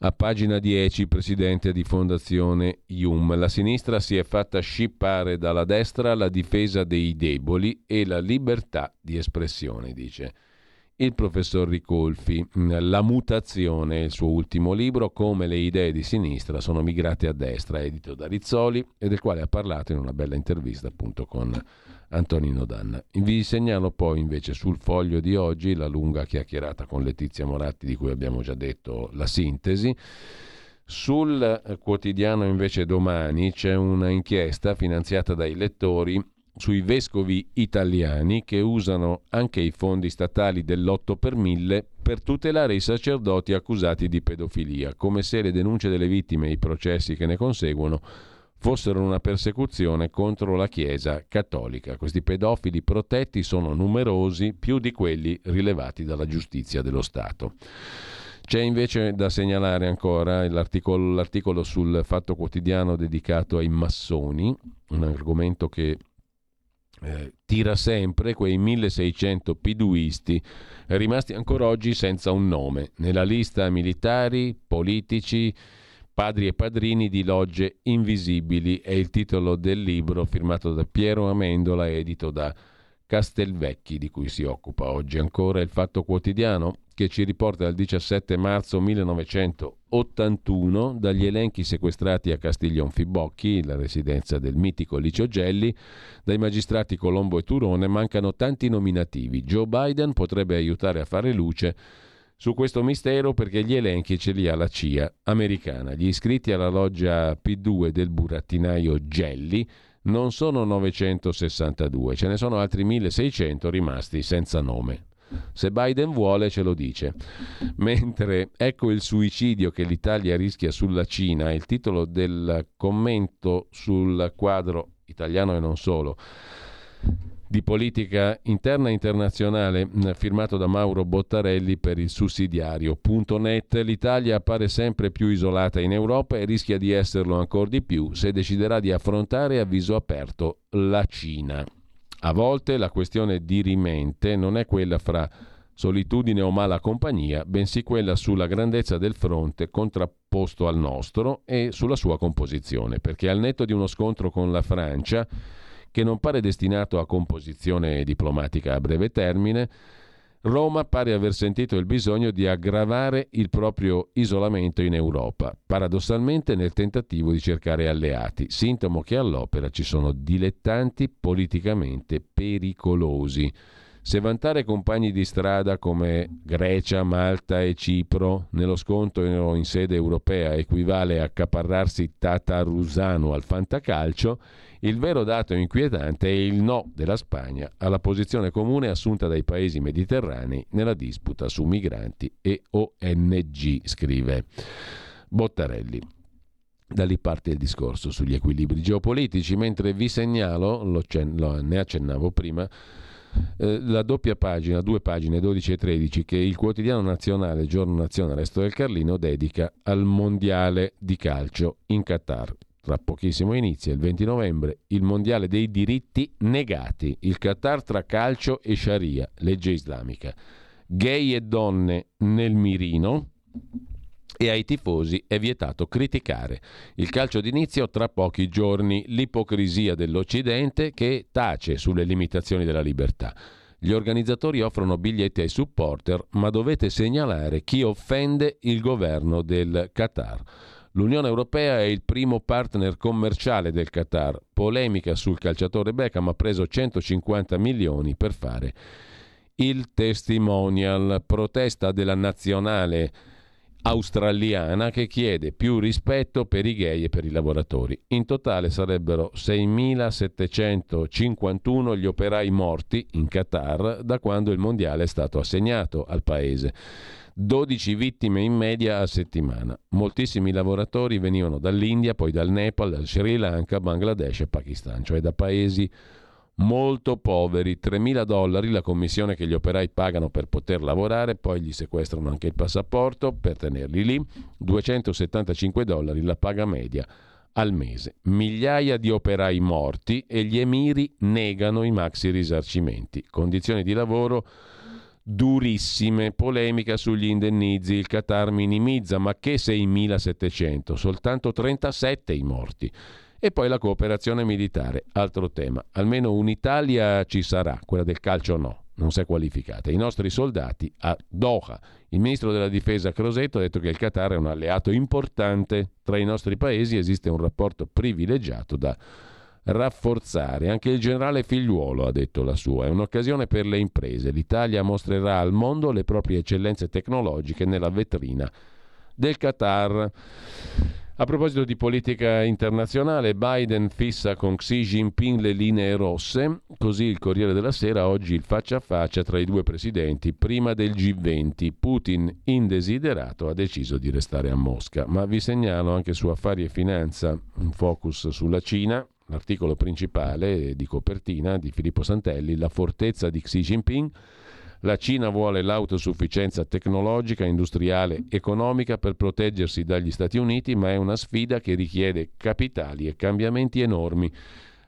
A pagina 10, presidente di Fondazione IUM, la sinistra si è fatta scippare dalla destra la difesa dei deboli e la libertà di espressione, dice il professor Ricolfi. La mutazione, il suo ultimo libro, come le idee di sinistra sono migrate a destra, edito da Rizzoli e del quale ha parlato in una bella intervista appunto con Antonino Danna. Vi segnalo poi invece sul foglio di oggi la lunga chiacchierata con Letizia Moratti di cui abbiamo già detto la sintesi. Sul quotidiano invece domani c'è una inchiesta finanziata dai lettori sui vescovi italiani che usano anche i fondi statali dell'8 per 1000 per tutelare i sacerdoti accusati di pedofilia, come se le denunce delle vittime e i processi che ne conseguono fossero una persecuzione contro la Chiesa cattolica. Questi pedofili protetti sono numerosi, più di quelli rilevati dalla giustizia dello Stato. C'è invece da segnalare ancora l'articolo, l'articolo sul Fatto Quotidiano dedicato ai massoni, un argomento che eh, tira sempre quei 1600 piduisti rimasti ancora oggi senza un nome nella lista militari, politici, Padri e padrini di logge invisibili è il titolo del libro firmato da Piero Amendola edito da Castelvecchi di cui si occupa oggi ancora il Fatto Quotidiano che ci riporta al 17 marzo 1981 dagli elenchi sequestrati a Castiglion Fibocchi, la residenza del mitico Licio Gelli, dai magistrati Colombo e Turone mancano tanti nominativi. Joe Biden potrebbe aiutare a fare luce su questo mistero perché gli elenchi ce li ha la CIA americana. Gli iscritti alla loggia P2 del burattinaio Gelli non sono 962, ce ne sono altri 1600 rimasti senza nome. Se Biden vuole ce lo dice. Mentre ecco il suicidio che l'Italia rischia sulla Cina, il titolo del commento sul quadro italiano e non solo di politica interna e internazionale firmato da Mauro Bottarelli per il sussidiario.net l'Italia appare sempre più isolata in Europa e rischia di esserlo ancora di più se deciderà di affrontare a viso aperto la Cina. A volte la questione dirimente non è quella fra solitudine o mala compagnia, bensì quella sulla grandezza del fronte contrapposto al nostro e sulla sua composizione, perché al netto di uno scontro con la Francia che non pare destinato a composizione diplomatica a breve termine, Roma pare aver sentito il bisogno di aggravare il proprio isolamento in Europa, paradossalmente nel tentativo di cercare alleati, sintomo che all'opera ci sono dilettanti politicamente pericolosi. Se vantare compagni di strada come Grecia, Malta e Cipro nello scontro in sede europea equivale a accaparrarsi Tatarusano al fantacalcio, il vero dato inquietante è il no della Spagna alla posizione comune assunta dai paesi mediterranei nella disputa su migranti e ONG, scrive Bottarelli. Da lì parte il discorso sugli equilibri geopolitici, mentre vi segnalo, lo, lo ne accennavo prima, eh, la doppia pagina, due pagine 12 e 13, che il quotidiano nazionale, giorno nazionale Resto del Carlino, dedica al mondiale di calcio in Qatar. Tra pochissimo inizia, il 20 novembre, il mondiale dei diritti negati, il Qatar tra calcio e Sharia, legge islamica. Gay e donne nel mirino e ai tifosi è vietato criticare. Il calcio d'inizio tra pochi giorni, l'ipocrisia dell'Occidente che tace sulle limitazioni della libertà. Gli organizzatori offrono biglietti ai supporter, ma dovete segnalare chi offende il governo del Qatar. L'Unione Europea è il primo partner commerciale del Qatar. Polemica sul calciatore Beckham ha preso 150 milioni per fare il testimonial. Protesta della nazionale australiana che chiede più rispetto per i gay e per i lavoratori. In totale sarebbero 6.751 gli operai morti in Qatar da quando il mondiale è stato assegnato al paese. 12 vittime in media a settimana. Moltissimi lavoratori venivano dall'India, poi dal Nepal, dal Sri Lanka, Bangladesh e Pakistan, cioè da paesi molto poveri. 3.000 dollari la commissione che gli operai pagano per poter lavorare, poi gli sequestrano anche il passaporto per tenerli lì. 275 dollari la paga media al mese. Migliaia di operai morti e gli emiri negano i maxi risarcimenti. Condizioni di lavoro durissime, polemica sugli indennizi, il Qatar minimizza, ma che 6.700, soltanto 37 i morti. E poi la cooperazione militare, altro tema. Almeno un'Italia ci sarà, quella del calcio no, non si è qualificata. I nostri soldati a Doha. Il ministro della difesa Crosetto ha detto che il Qatar è un alleato importante. Tra i nostri paesi esiste un rapporto privilegiato da rafforzare. Anche il generale Figliuolo ha detto la sua. È un'occasione per le imprese. L'Italia mostrerà al mondo le proprie eccellenze tecnologiche nella vetrina del Qatar. A proposito di politica internazionale, Biden fissa con Xi Jinping le linee rosse, così il Corriere della Sera oggi il faccia a faccia tra i due presidenti prima del G20. Putin, indesiderato, ha deciso di restare a Mosca, ma vi segnalo anche su affari e finanza un focus sulla Cina, l'articolo principale di copertina di Filippo Santelli, la fortezza di Xi Jinping. La Cina vuole l'autosufficienza tecnologica, industriale, economica per proteggersi dagli Stati Uniti, ma è una sfida che richiede capitali e cambiamenti enormi.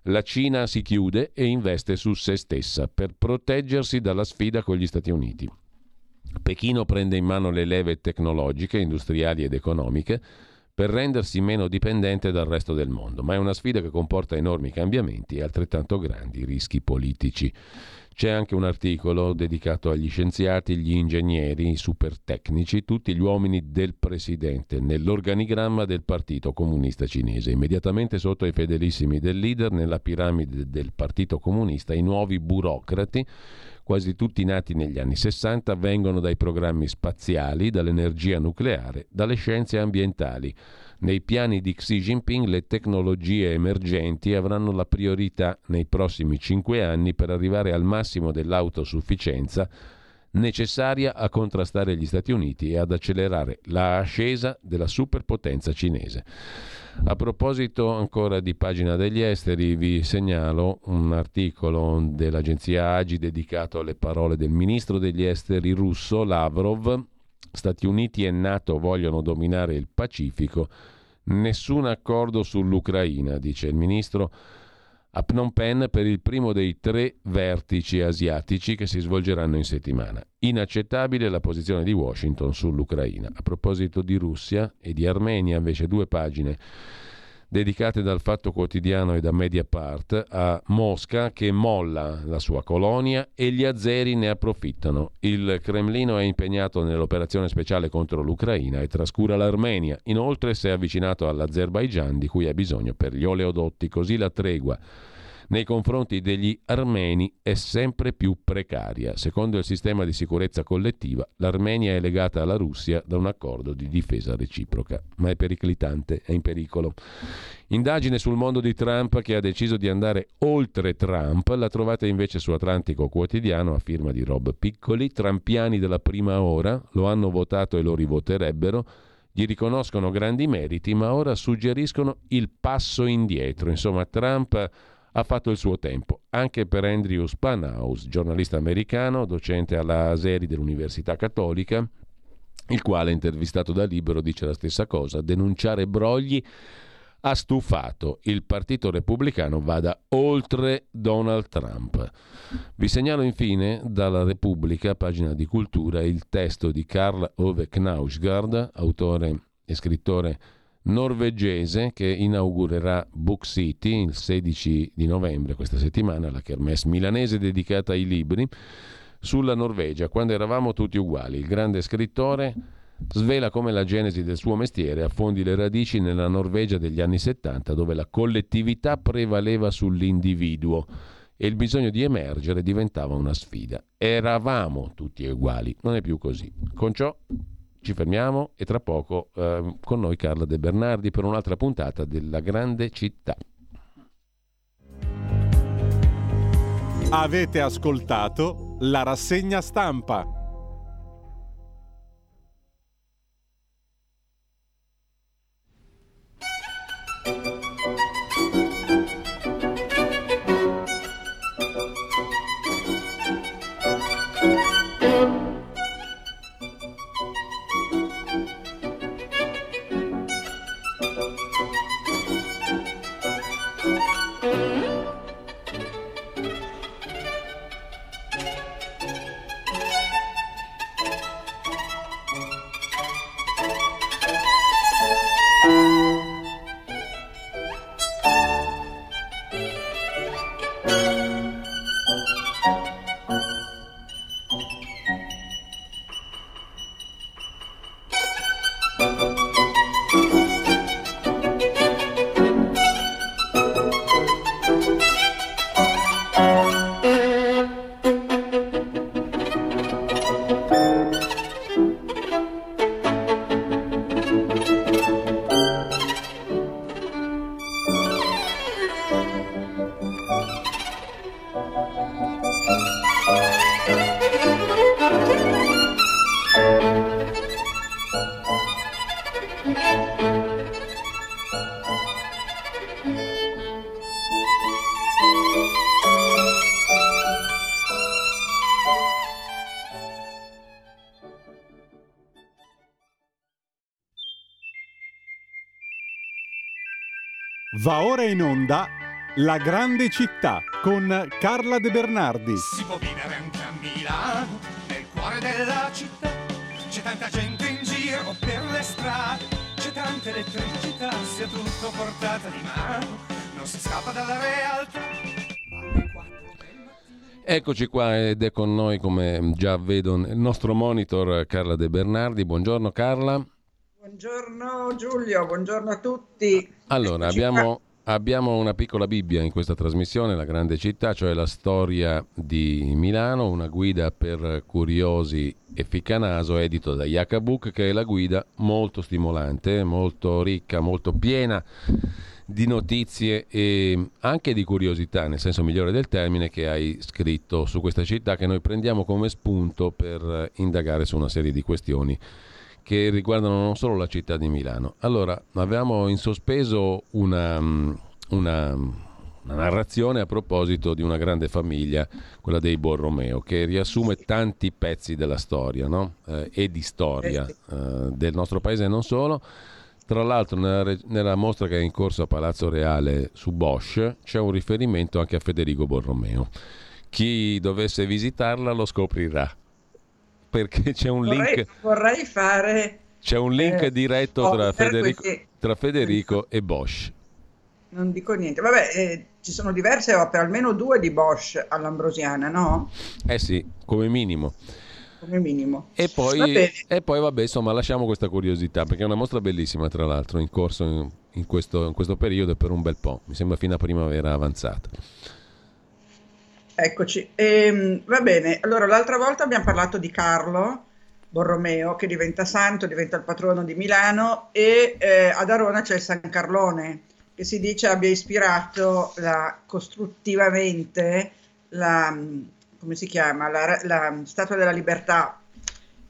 La Cina si chiude e investe su se stessa per proteggersi dalla sfida con gli Stati Uniti. Pechino prende in mano le leve tecnologiche, industriali ed economiche per rendersi meno dipendente dal resto del mondo, ma è una sfida che comporta enormi cambiamenti e altrettanto grandi rischi politici. C'è anche un articolo dedicato agli scienziati, gli ingegneri, i super tecnici, tutti gli uomini del presidente nell'organigramma del Partito Comunista Cinese. Immediatamente sotto i fedelissimi del leader, nella piramide del Partito Comunista, i nuovi burocrati quasi tutti nati negli anni 60, vengono dai programmi spaziali, dall'energia nucleare, dalle scienze ambientali. Nei piani di Xi Jinping le tecnologie emergenti avranno la priorità nei prossimi cinque anni per arrivare al massimo dell'autosufficienza necessaria a contrastare gli Stati Uniti e ad accelerare l'ascesa della superpotenza cinese. A proposito ancora di pagina degli esteri, vi segnalo un articolo dell'agenzia AGI dedicato alle parole del ministro degli esteri russo Lavrov. Stati Uniti e NATO vogliono dominare il Pacifico. Nessun accordo sull'Ucraina, dice il ministro a Phnom Penh per il primo dei tre vertici asiatici che si svolgeranno in settimana. Inaccettabile la posizione di Washington sull'Ucraina. A proposito di Russia e di Armenia, invece due pagine dedicate dal Fatto Quotidiano e da Mediapart a Mosca che molla la sua colonia e gli azeri ne approfittano. Il Cremlino è impegnato nell'operazione speciale contro l'Ucraina e trascura l'Armenia. Inoltre si è avvicinato all'Azerbaigian di cui ha bisogno per gli oleodotti, così la tregua nei confronti degli armeni è sempre più precaria. Secondo il sistema di sicurezza collettiva, l'Armenia è legata alla Russia da un accordo di difesa reciproca, ma è periclitante, è in pericolo. Indagine sul mondo di Trump che ha deciso di andare oltre Trump, la trovate invece su Atlantico Quotidiano a firma di Rob Piccoli, Trampiani della prima ora, lo hanno votato e lo rivoterebbero, gli riconoscono grandi meriti, ma ora suggeriscono il passo indietro. Insomma, Trump ha fatto il suo tempo, anche per Andrew Spanhaus, giornalista americano, docente alla Aseri dell'Università Cattolica, il quale, intervistato da Libero, dice la stessa cosa, denunciare brogli ha stufato. Il Partito Repubblicano vada oltre Donald Trump. Vi segnalo infine dalla Repubblica, pagina di cultura, il testo di Karl Ove Knausgard, autore e scrittore norvegese che inaugurerà Book City il 16 di novembre questa settimana, la kermesse milanese dedicata ai libri sulla Norvegia, quando eravamo tutti uguali. Il grande scrittore svela come la genesi del suo mestiere affondi le radici nella Norvegia degli anni 70, dove la collettività prevaleva sull'individuo e il bisogno di emergere diventava una sfida. Eravamo tutti uguali, non è più così. Con ciò ci fermiamo e tra poco eh, con noi Carla De Bernardi per un'altra puntata della grande città. Avete ascoltato la rassegna stampa. Va ora in onda La grande città con Carla De Bernardi. Si può vivere anche a Milano, nel cuore della città. C'è tanta gente in giro per le strade, c'è tanta elettricità, sia tutto portata di mano. Non si scappa dalla realtà. Eccoci qua ed è con noi, come già vedo nel nostro monitor, Carla De Bernardi. Buongiorno Carla. Buongiorno Giulio, buongiorno a tutti. Allora, abbiamo, abbiamo, una piccola Bibbia in questa trasmissione, La grande città, cioè la storia di Milano, una guida per curiosi e ficcanaso, edito da Yakabuk, che è la guida molto stimolante, molto ricca, molto piena di notizie e anche di curiosità, nel senso migliore del termine, che hai scritto su questa città che noi prendiamo come spunto per indagare su una serie di questioni che riguardano non solo la città di Milano. Allora, avevamo in sospeso una, una, una narrazione a proposito di una grande famiglia, quella dei Borromeo, che riassume tanti pezzi della storia no? eh, e di storia eh, del nostro paese e non solo. Tra l'altro nella, nella, mostra che è in corso a Palazzo Reale su Bosch c'è un riferimento anche a Federico Borromeo. Chi dovesse visitarla lo scoprirà perché c'è un vorrei, link. Vorrei fare. C'è un link eh, diretto tra Federico, tra Federico, e Bosch. Non dico niente. Vabbè, eh, ci sono diverse opere, almeno due di Bosch all'Ambrosiana, no? Eh sì, come minimo. Come minimo. E poi, e poi, vabbè, insomma, lasciamo questa curiosità, perché è una mostra bellissima, tra l'altro, in corso in, in, questo, in questo periodo per un bel po'. Mi sembra fino a primavera avanzata. Eccoci, ehm, va bene. Allora, l'altra volta abbiamo parlato di Carlo Borromeo che diventa santo, diventa il patrono di Milano e eh, ad Arona c'è il San Carlone che si dice abbia ispirato la, costruttivamente la, come si chiama, la, la Statua della Libertà.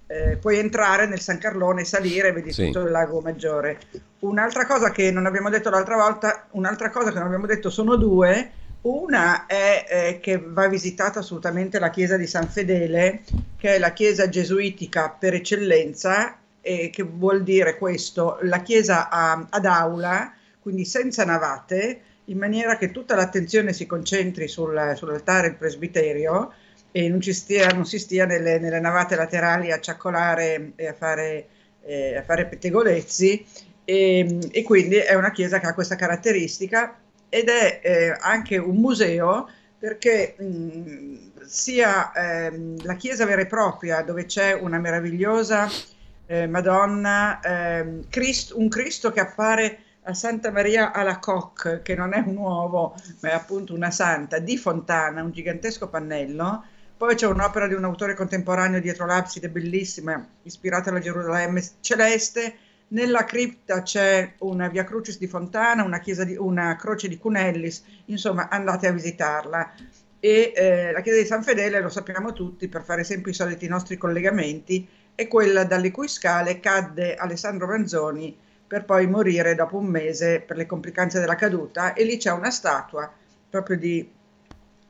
Eh, puoi entrare nel San Carlone, salire e vedi sì. tutto il lago Maggiore. Un'altra cosa che non abbiamo detto l'altra volta, un'altra cosa che non abbiamo detto sono due una è eh, che va visitata assolutamente la chiesa di San Fedele, che è la chiesa gesuitica per eccellenza, e che vuol dire questo, la chiesa a, ad aula, quindi senza navate, in maniera che tutta l'attenzione si concentri sul, sull'altare, il presbiterio, e non, stia, non si stia nelle, nelle, navate laterali a ciaccolare e a fare, eh, a fare pettegolezzi. E, e quindi è una chiesa che ha questa caratteristica ed è eh, anche un museo perché mh, sia ehm, la chiesa vera e propria dove c'è una meravigliosa eh, Madonna, ehm, Christ- un Cristo che appare a Santa Maria alla Coque, che non è un uovo, ma è appunto una santa, di Fontana, un gigantesco pannello. Poi c'è un'opera di un autore contemporaneo dietro l'abside, bellissima, ispirata alla Gerusalemme celeste. Nella cripta c'è una Via Crucis di Fontana, una, di, una croce di Cunellis, insomma andate a visitarla. E eh, la chiesa di San Fedele, lo sappiamo tutti, per fare sempre i soliti nostri collegamenti, è quella dalle cui scale cadde Alessandro Manzoni per poi morire dopo un mese per le complicanze della caduta e lì c'è una statua proprio di,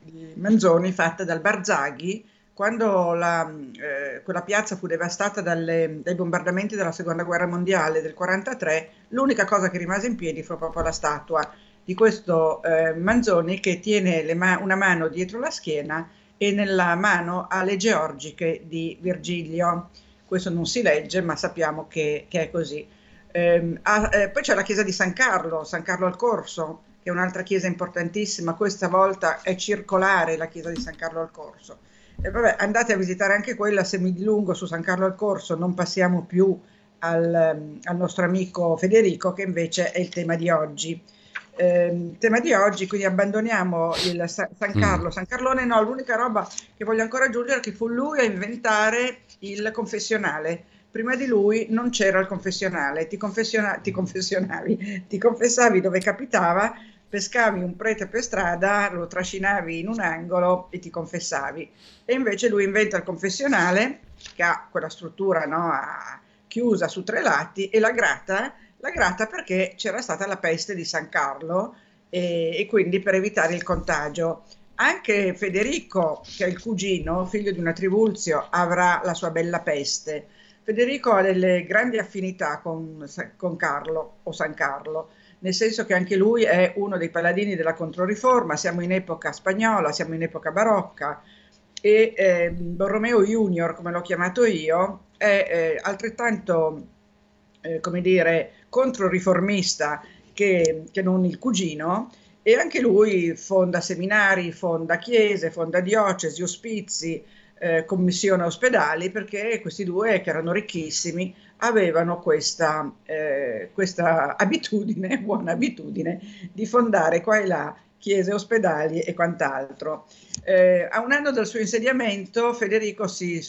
di Manzoni fatta dal Barzaghi quando la, eh, quella piazza fu devastata dalle, dai bombardamenti della seconda guerra mondiale del 1943, l'unica cosa che rimase in piedi fu proprio la statua di questo eh, Manzoni che tiene ma- una mano dietro la schiena e nella mano ha le georgiche di Virgilio. Questo non si legge, ma sappiamo che, che è così. Eh, ah, eh, poi c'è la chiesa di San Carlo, San Carlo al Corso, che è un'altra chiesa importantissima, questa volta è circolare la chiesa di San Carlo al Corso. E vabbè, andate a visitare anche quella, se mi dilungo su San Carlo al Corso non passiamo più al, al nostro amico Federico, che invece è il tema di oggi. Eh, tema di oggi, quindi abbandoniamo il San Carlo, mm. San Carlone no, l'unica roba che voglio ancora aggiungere è che fu lui a inventare il confessionale, prima di lui non c'era il confessionale, ti, confessiona- ti confessionavi, ti confessavi dove capitava, pescavi un prete per strada, lo trascinavi in un angolo e ti confessavi. E invece lui inventa il confessionale, che ha quella struttura no, chiusa su tre lati, e la grata, la grata perché c'era stata la peste di San Carlo e, e quindi per evitare il contagio. Anche Federico, che è il cugino, figlio di una trivulzio, avrà la sua bella peste Federico ha delle grandi affinità con, con Carlo o San Carlo, nel senso che anche lui è uno dei paladini della Controriforma, siamo in epoca spagnola, siamo in epoca barocca e eh, Borromeo Junior, come l'ho chiamato io, è eh, altrettanto, eh, come dire, controriformista che, che non il cugino e anche lui fonda seminari, fonda chiese, fonda diocesi, ospizi, eh, commissione ospedali perché questi due che erano ricchissimi avevano questa, eh, questa abitudine, buona abitudine, di fondare qua e là chiese, ospedali e quant'altro. Eh, a un anno dal suo insediamento Federico si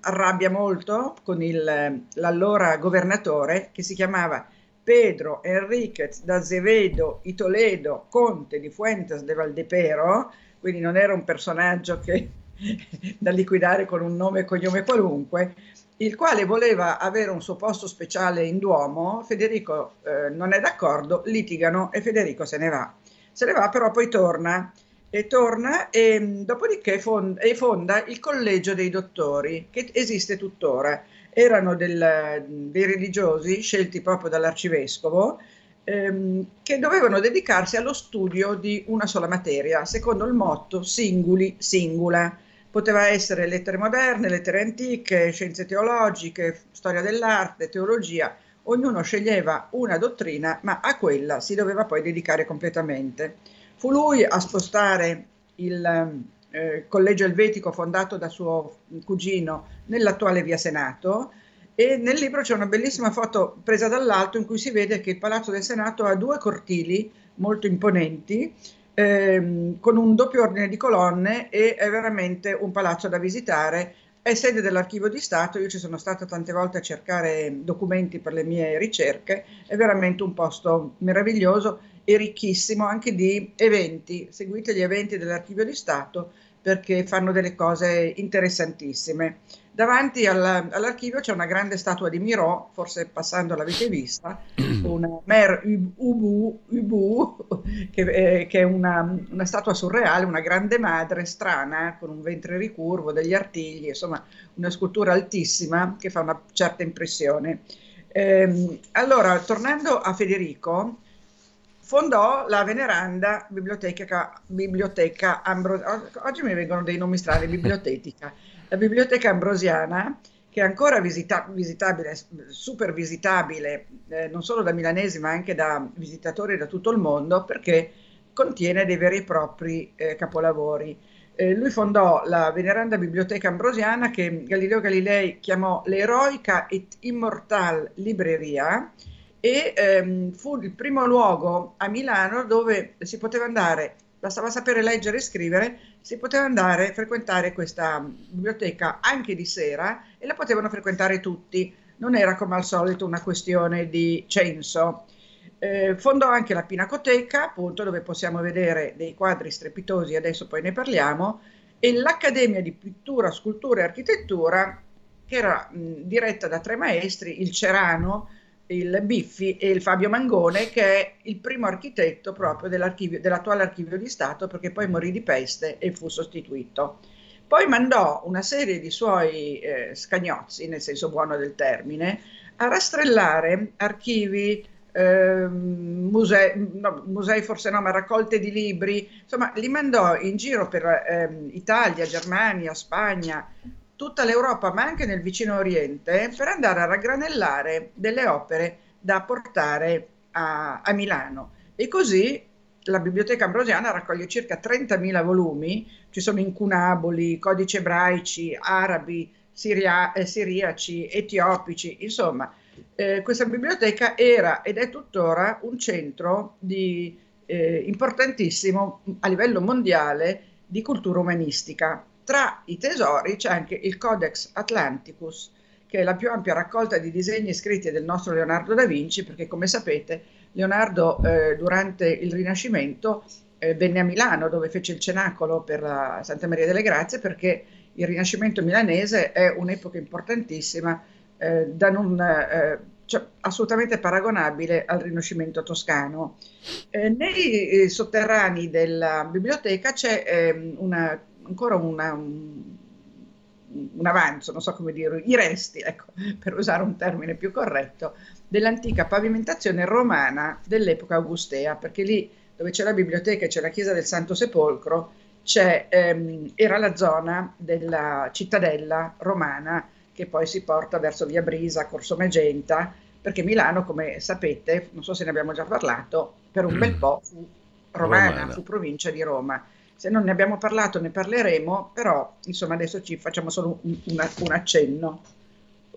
arrabbia molto con il, l'allora governatore che si chiamava Pedro Enriquez d'Azevedo y Toledo, conte di Fuentes de Valdepero, quindi non era un personaggio che da liquidare con un nome e cognome qualunque, il quale voleva avere un suo posto speciale in Duomo, Federico eh, non è d'accordo, litigano e Federico se ne va. Se ne va però poi torna e torna e dopodiché fonda, e fonda il collegio dei dottori che esiste tuttora. Erano del, dei religiosi scelti proprio dall'arcivescovo ehm, che dovevano dedicarsi allo studio di una sola materia, secondo il motto singuli singula Poteva essere lettere moderne, lettere antiche, scienze teologiche, storia dell'arte, teologia. Ognuno sceglieva una dottrina, ma a quella si doveva poi dedicare completamente. Fu lui a spostare il eh, collegio elvetico fondato da suo cugino nell'attuale via Senato e nel libro c'è una bellissima foto presa dall'alto in cui si vede che il Palazzo del Senato ha due cortili molto imponenti ehm, con un doppio ordine di colonne e è veramente un palazzo da visitare. È sede dell'Archivio di Stato, io ci sono stata tante volte a cercare documenti per le mie ricerche, è veramente un posto meraviglioso e ricchissimo anche di eventi. Seguite gli eventi dell'Archivio di Stato perché fanno delle cose interessantissime. Davanti alla, all'archivio c'è una grande statua di Miro, forse passando l'avete vista, una Mer Ubu, Ubu che, eh, che, è una, una, statua surreale, una grande madre strana, con un ventre ricurvo, degli artigli, insomma una scultura altissima che fa una certa impressione. Eh, allora, tornando a Federico, fondò la veneranda biblioteca, biblioteca Ambrosiana, oggi mi vengono dei nomi strani, biblioteca, la biblioteca ambrosiana che è ancora visita- visitabile, super visitabile, eh, non solo da milanesi ma anche da visitatori da tutto il mondo perché contiene dei veri e propri eh, capolavori. Eh, lui fondò la veneranda biblioteca ambrosiana che Galileo Galilei chiamò l'eroica et immortal libreria e ehm, fu il primo luogo a Milano dove si poteva andare, bastava sapere leggere e scrivere, si poteva andare a frequentare questa biblioteca anche di sera e la potevano frequentare tutti, non era come al solito una questione di censo. Eh, fondò anche la Pinacoteca, appunto, dove possiamo vedere dei quadri strepitosi, adesso poi ne parliamo, e l'Accademia di Pittura, Scultura e Architettura, che era mh, diretta da tre maestri, il Cerano, il Biffi e il Fabio Mangone, che è il primo architetto proprio dell'attuale archivio di Stato, perché poi morì di peste e fu sostituito. Poi mandò una serie di suoi eh, scagnozzi, nel senso buono del termine, a rastrellare archivi, eh, musei, no, musei forse no, ma raccolte di libri, insomma li mandò in giro per eh, Italia, Germania, Spagna, tutta l'Europa, ma anche nel vicino Oriente, per andare a raggranellare delle opere da portare a, a Milano. E così la Biblioteca Ambrosiana raccoglie circa 30.000 volumi, ci sono incunaboli, codici ebraici, arabi, siria, eh, siriaci, etiopici, insomma, eh, questa biblioteca era ed è tuttora un centro di, eh, importantissimo a livello mondiale di cultura umanistica. Tra i tesori c'è anche il Codex Atlanticus, che è la più ampia raccolta di disegni scritti del nostro Leonardo da Vinci, perché come sapete Leonardo eh, durante il Rinascimento eh, venne a Milano dove fece il cenacolo per Santa Maria delle Grazie perché il Rinascimento milanese è un'epoca importantissima eh, da non, eh, cioè, assolutamente paragonabile al Rinascimento toscano. Eh, nei eh, sotterranei della biblioteca c'è ehm, una ancora una, un, un, avanzo, non so come dire, i resti, ecco, per usare un termine più corretto, dell'antica pavimentazione romana dell'epoca augustea, perché lì dove c'è la biblioteca e c'è la chiesa del Santo Sepolcro, ehm, era la zona della cittadella romana che poi si porta verso via Brisa, Corso Magenta, perché Milano, come sapete, non so se ne abbiamo già parlato, per un bel po' fu romana, romana. fu provincia di Roma se non ne abbiamo parlato ne parleremo, però insomma adesso ci facciamo solo un, un, un accenno,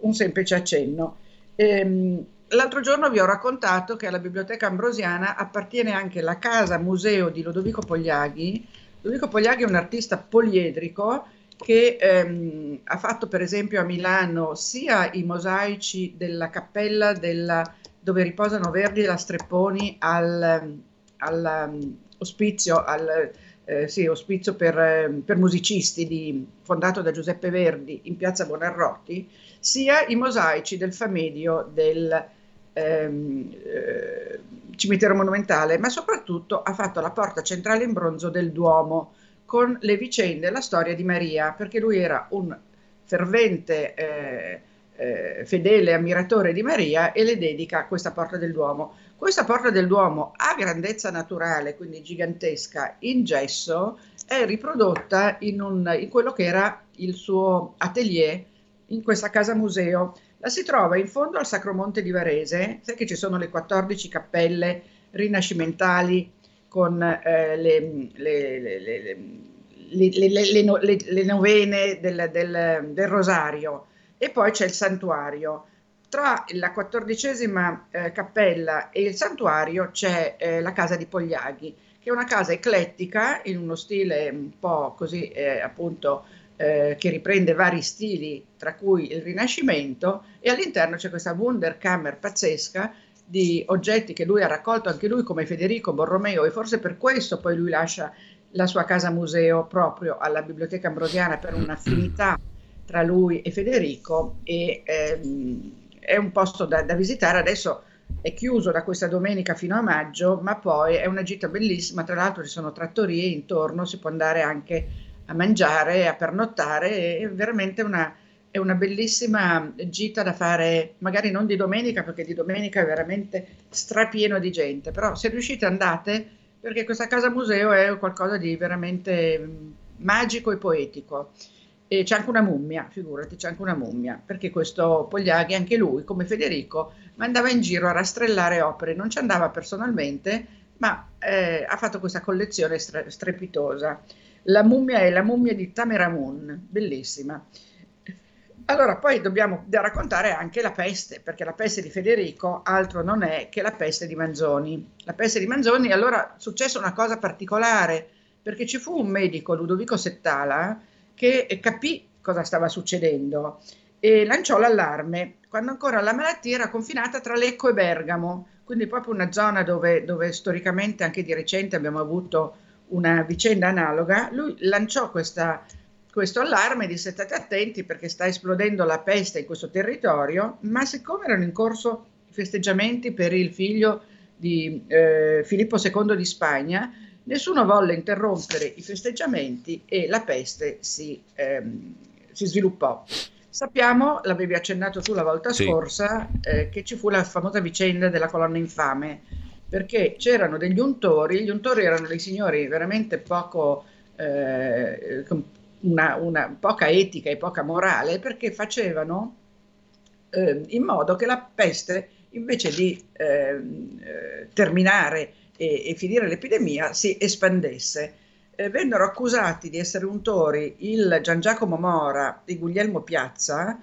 un semplice accenno. Ehm, l'altro giorno vi ho raccontato che alla Biblioteca Ambrosiana appartiene anche la casa museo di Lodovico Pogliaghi. Lodovico Pogliaghi è un artista poliedrico che ehm, ha fatto per esempio a Milano sia i mosaici della cappella della, dove riposano Verdi e la Strepponi al, all'ospizio, um, al, eh, sì, ospizio per, eh, per musicisti di, fondato da Giuseppe Verdi in piazza Bonarroti, sia i mosaici del Famedio del ehm, eh, cimitero monumentale, ma soprattutto ha fatto la porta centrale in bronzo del Duomo con le vicende la storia di Maria, perché lui era un fervente eh, eh, fedele ammiratore di Maria e le dedica questa porta del Duomo. Questa porta del Duomo a grandezza naturale, quindi gigantesca, in gesso, è riprodotta in, un, in quello che era il suo atelier in questa casa museo. La si trova in fondo al Sacromonte di Varese, sai che ci sono le 14 cappelle rinascimentali con eh, le, le, le, le, novene del, del, del Rosario e poi c'è il santuario tra la quattordicesima eh, cappella e il santuario c'è eh, la casa di Pogliaghi, che è una casa eclettica in uno stile un po' così eh, appunto eh, che riprende vari stili, tra cui il Rinascimento, e all'interno c'è questa Wunderkammer pazzesca di oggetti che lui ha raccolto anche lui come Federico Borromeo e forse per questo poi lui lascia la sua casa museo proprio alla Biblioteca Ambrosiana per un'affinità tra lui e Federico e ehm, è un posto da, da, visitare, adesso è chiuso da questa domenica fino a maggio, ma poi è una gita bellissima, tra l'altro ci sono trattorie intorno, si può andare anche a mangiare, a pernottare, è veramente una, è una bellissima gita da fare, magari non di domenica, perché di domenica è veramente strapieno di gente, però se riuscite andate, perché questa casa museo è qualcosa di veramente mm, magico e poetico. E c'è anche una mummia, figurati, c'è anche una mummia, perché questo Pogliaghi, anche lui, come Federico, andava in giro a rastrellare opere, non ci andava personalmente, ma eh, ha fatto questa collezione stre- strepitosa. La mummia è la mummia di Tameramun, bellissima. Allora, poi dobbiamo raccontare anche la peste, perché la peste di Federico altro non è che la peste di Manzoni. La peste di Manzoni, allora, successe una cosa particolare, perché ci fu un medico, Ludovico Settala, che capì cosa stava succedendo e lanciò l'allarme quando ancora la malattia era confinata tra Lecco e Bergamo, quindi proprio una zona dove, dove storicamente anche di recente abbiamo avuto una vicenda analoga. Lui lanciò questa questo allarme disse state attenti perché sta esplodendo la peste in questo territorio, ma siccome erano in corso festeggiamenti per il figlio di eh, Filippo II di Spagna, nessuno volle interrompere i festeggiamenti e la peste si, ehm, si sviluppò. Sappiamo, l'avevi accennato tu la volta sì. scorsa, eh, che ci fu la famosa vicenda della colonna infame, perché c'erano degli untori, gli untori erano dei signori veramente poco... Eh, una, una poca etica e poca morale perché facevano eh, in modo che la peste, invece di ehm, eh, terminare e, e, finire l'epidemia, si espandesse. Eh, vennero accusati di essere untori il Gian Giacomo Mora e Guglielmo Piazza.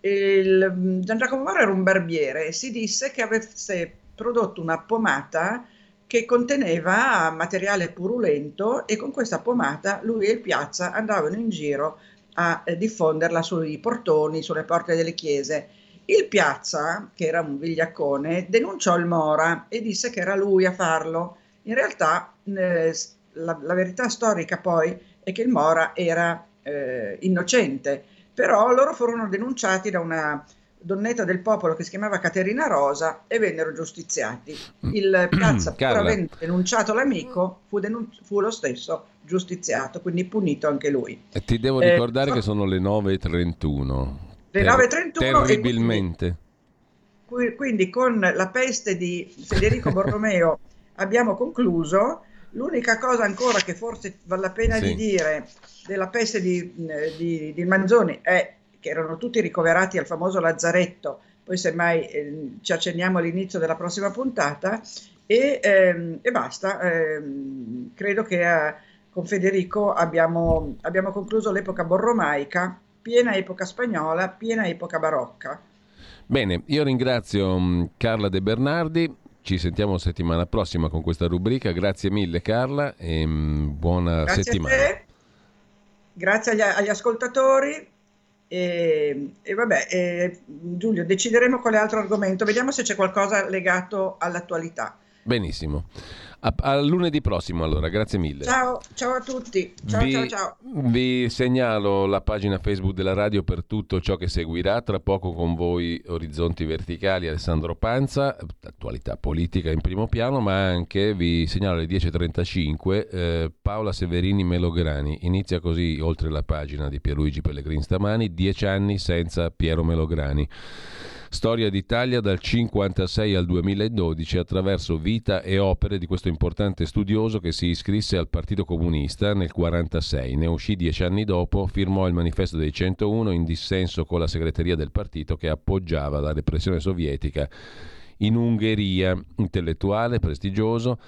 Il, mm, Gian Giacomo Mora era un barbiere e si disse che avesse prodotto una pomata che conteneva materiale purulento e con questa pomata lui e il Piazza andavano in giro a eh, diffonderla sui portoni, sulle porte delle chiese. Il Piazza, che era un vigliaccone, denunciò il Mora e disse che era lui a farlo. In realtà eh, la, la, verità storica poi è che il Mora era eh, innocente, però loro furono denunciati da una donnetta del popolo che si chiamava Caterina Rosa e vennero giustiziati. Il Piazza, pur avendo denunciato l'amico, fu, denun- fu, lo stesso giustiziato, quindi punito anche lui. E ti devo ricordare eh, che sono le 9.31. Le 9.31 terribilmente. Quindi, quindi con la peste di Federico Borromeo abbiamo concluso. L'unica cosa ancora che forse vale la pena sì. di dire della peste di, di, di Manzoni è che erano tutti ricoverati al famoso lazzaretto, poi semmai eh, ci accenniamo all'inizio della prossima puntata, e, ehm, e basta. Ehm, credo che eh, con Federico abbiamo, abbiamo concluso l'epoca borromaica, piena epoca spagnola, piena epoca barocca. Bene, io ringrazio mm, Carla De Bernardi. Ci sentiamo settimana prossima con questa rubrica. Grazie mille Carla e mm, buona Grazie settimana. Grazie agli, agli ascoltatori e, e vabbè, e, Giulio, decideremo quale altro argomento. Vediamo se c'è qualcosa legato all'attualità. Benissimo. A, a, lunedì prossimo allora, grazie mille. Ciao, ciao a tutti. Ciao, vi, ciao, ciao. Vi segnalo la pagina Facebook della radio per tutto ciò che seguirà. Tra poco con voi Orizzonti Verticali, Alessandro Panza, attualità politica in primo piano, ma anche vi segnalo alle 10.35 eh, Paola Severini Melograni. Inizia così oltre la pagina di Pierluigi Pellegrini stamani, dieci anni senza Piero Melograni. Storia d'Italia dal 1956 al 2012 attraverso vita e opere di questo importante studioso che si iscrisse al Partito Comunista nel 1946. Ne uscì dieci anni dopo, firmò il manifesto dei 101 in dissenso con la segreteria del partito che appoggiava la repressione sovietica in Ungheria. Intellettuale, prestigioso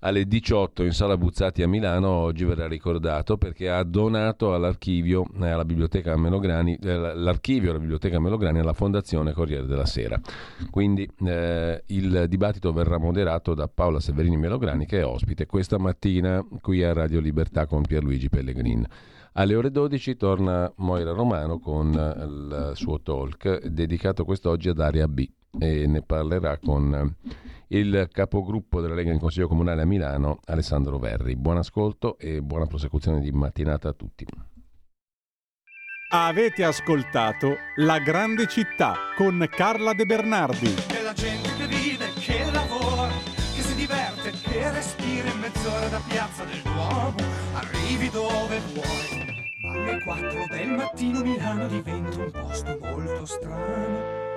alle 18 in sala Buzzati a Milano, oggi verrà ricordato perché ha donato all'archivio eh, alla biblioteca Melograni, eh, l'archivio alla biblioteca Melograni alla Fondazione Corriere della Sera. Quindi eh, il dibattito verrà moderato da Paola Severini Melograni che è ospite questa mattina qui a Radio Libertà con Pierluigi Pellegrin. Alle ore 12 torna Moira Romano con il suo talk dedicato quest'oggi ad Area B e ne parlerà con il capogruppo della Lega in Consiglio Comunale a Milano, Alessandro Verri. Buon ascolto e buona prosecuzione di mattinata a tutti. Avete ascoltato La Grande Città con Carla De Bernardi. E la gente che vive, che lavora, che si diverte, che respira in mezz'ora da Piazza del Duomo, arrivi dove vuoi. Ma alle 4 del mattino Milano diventa un posto molto strano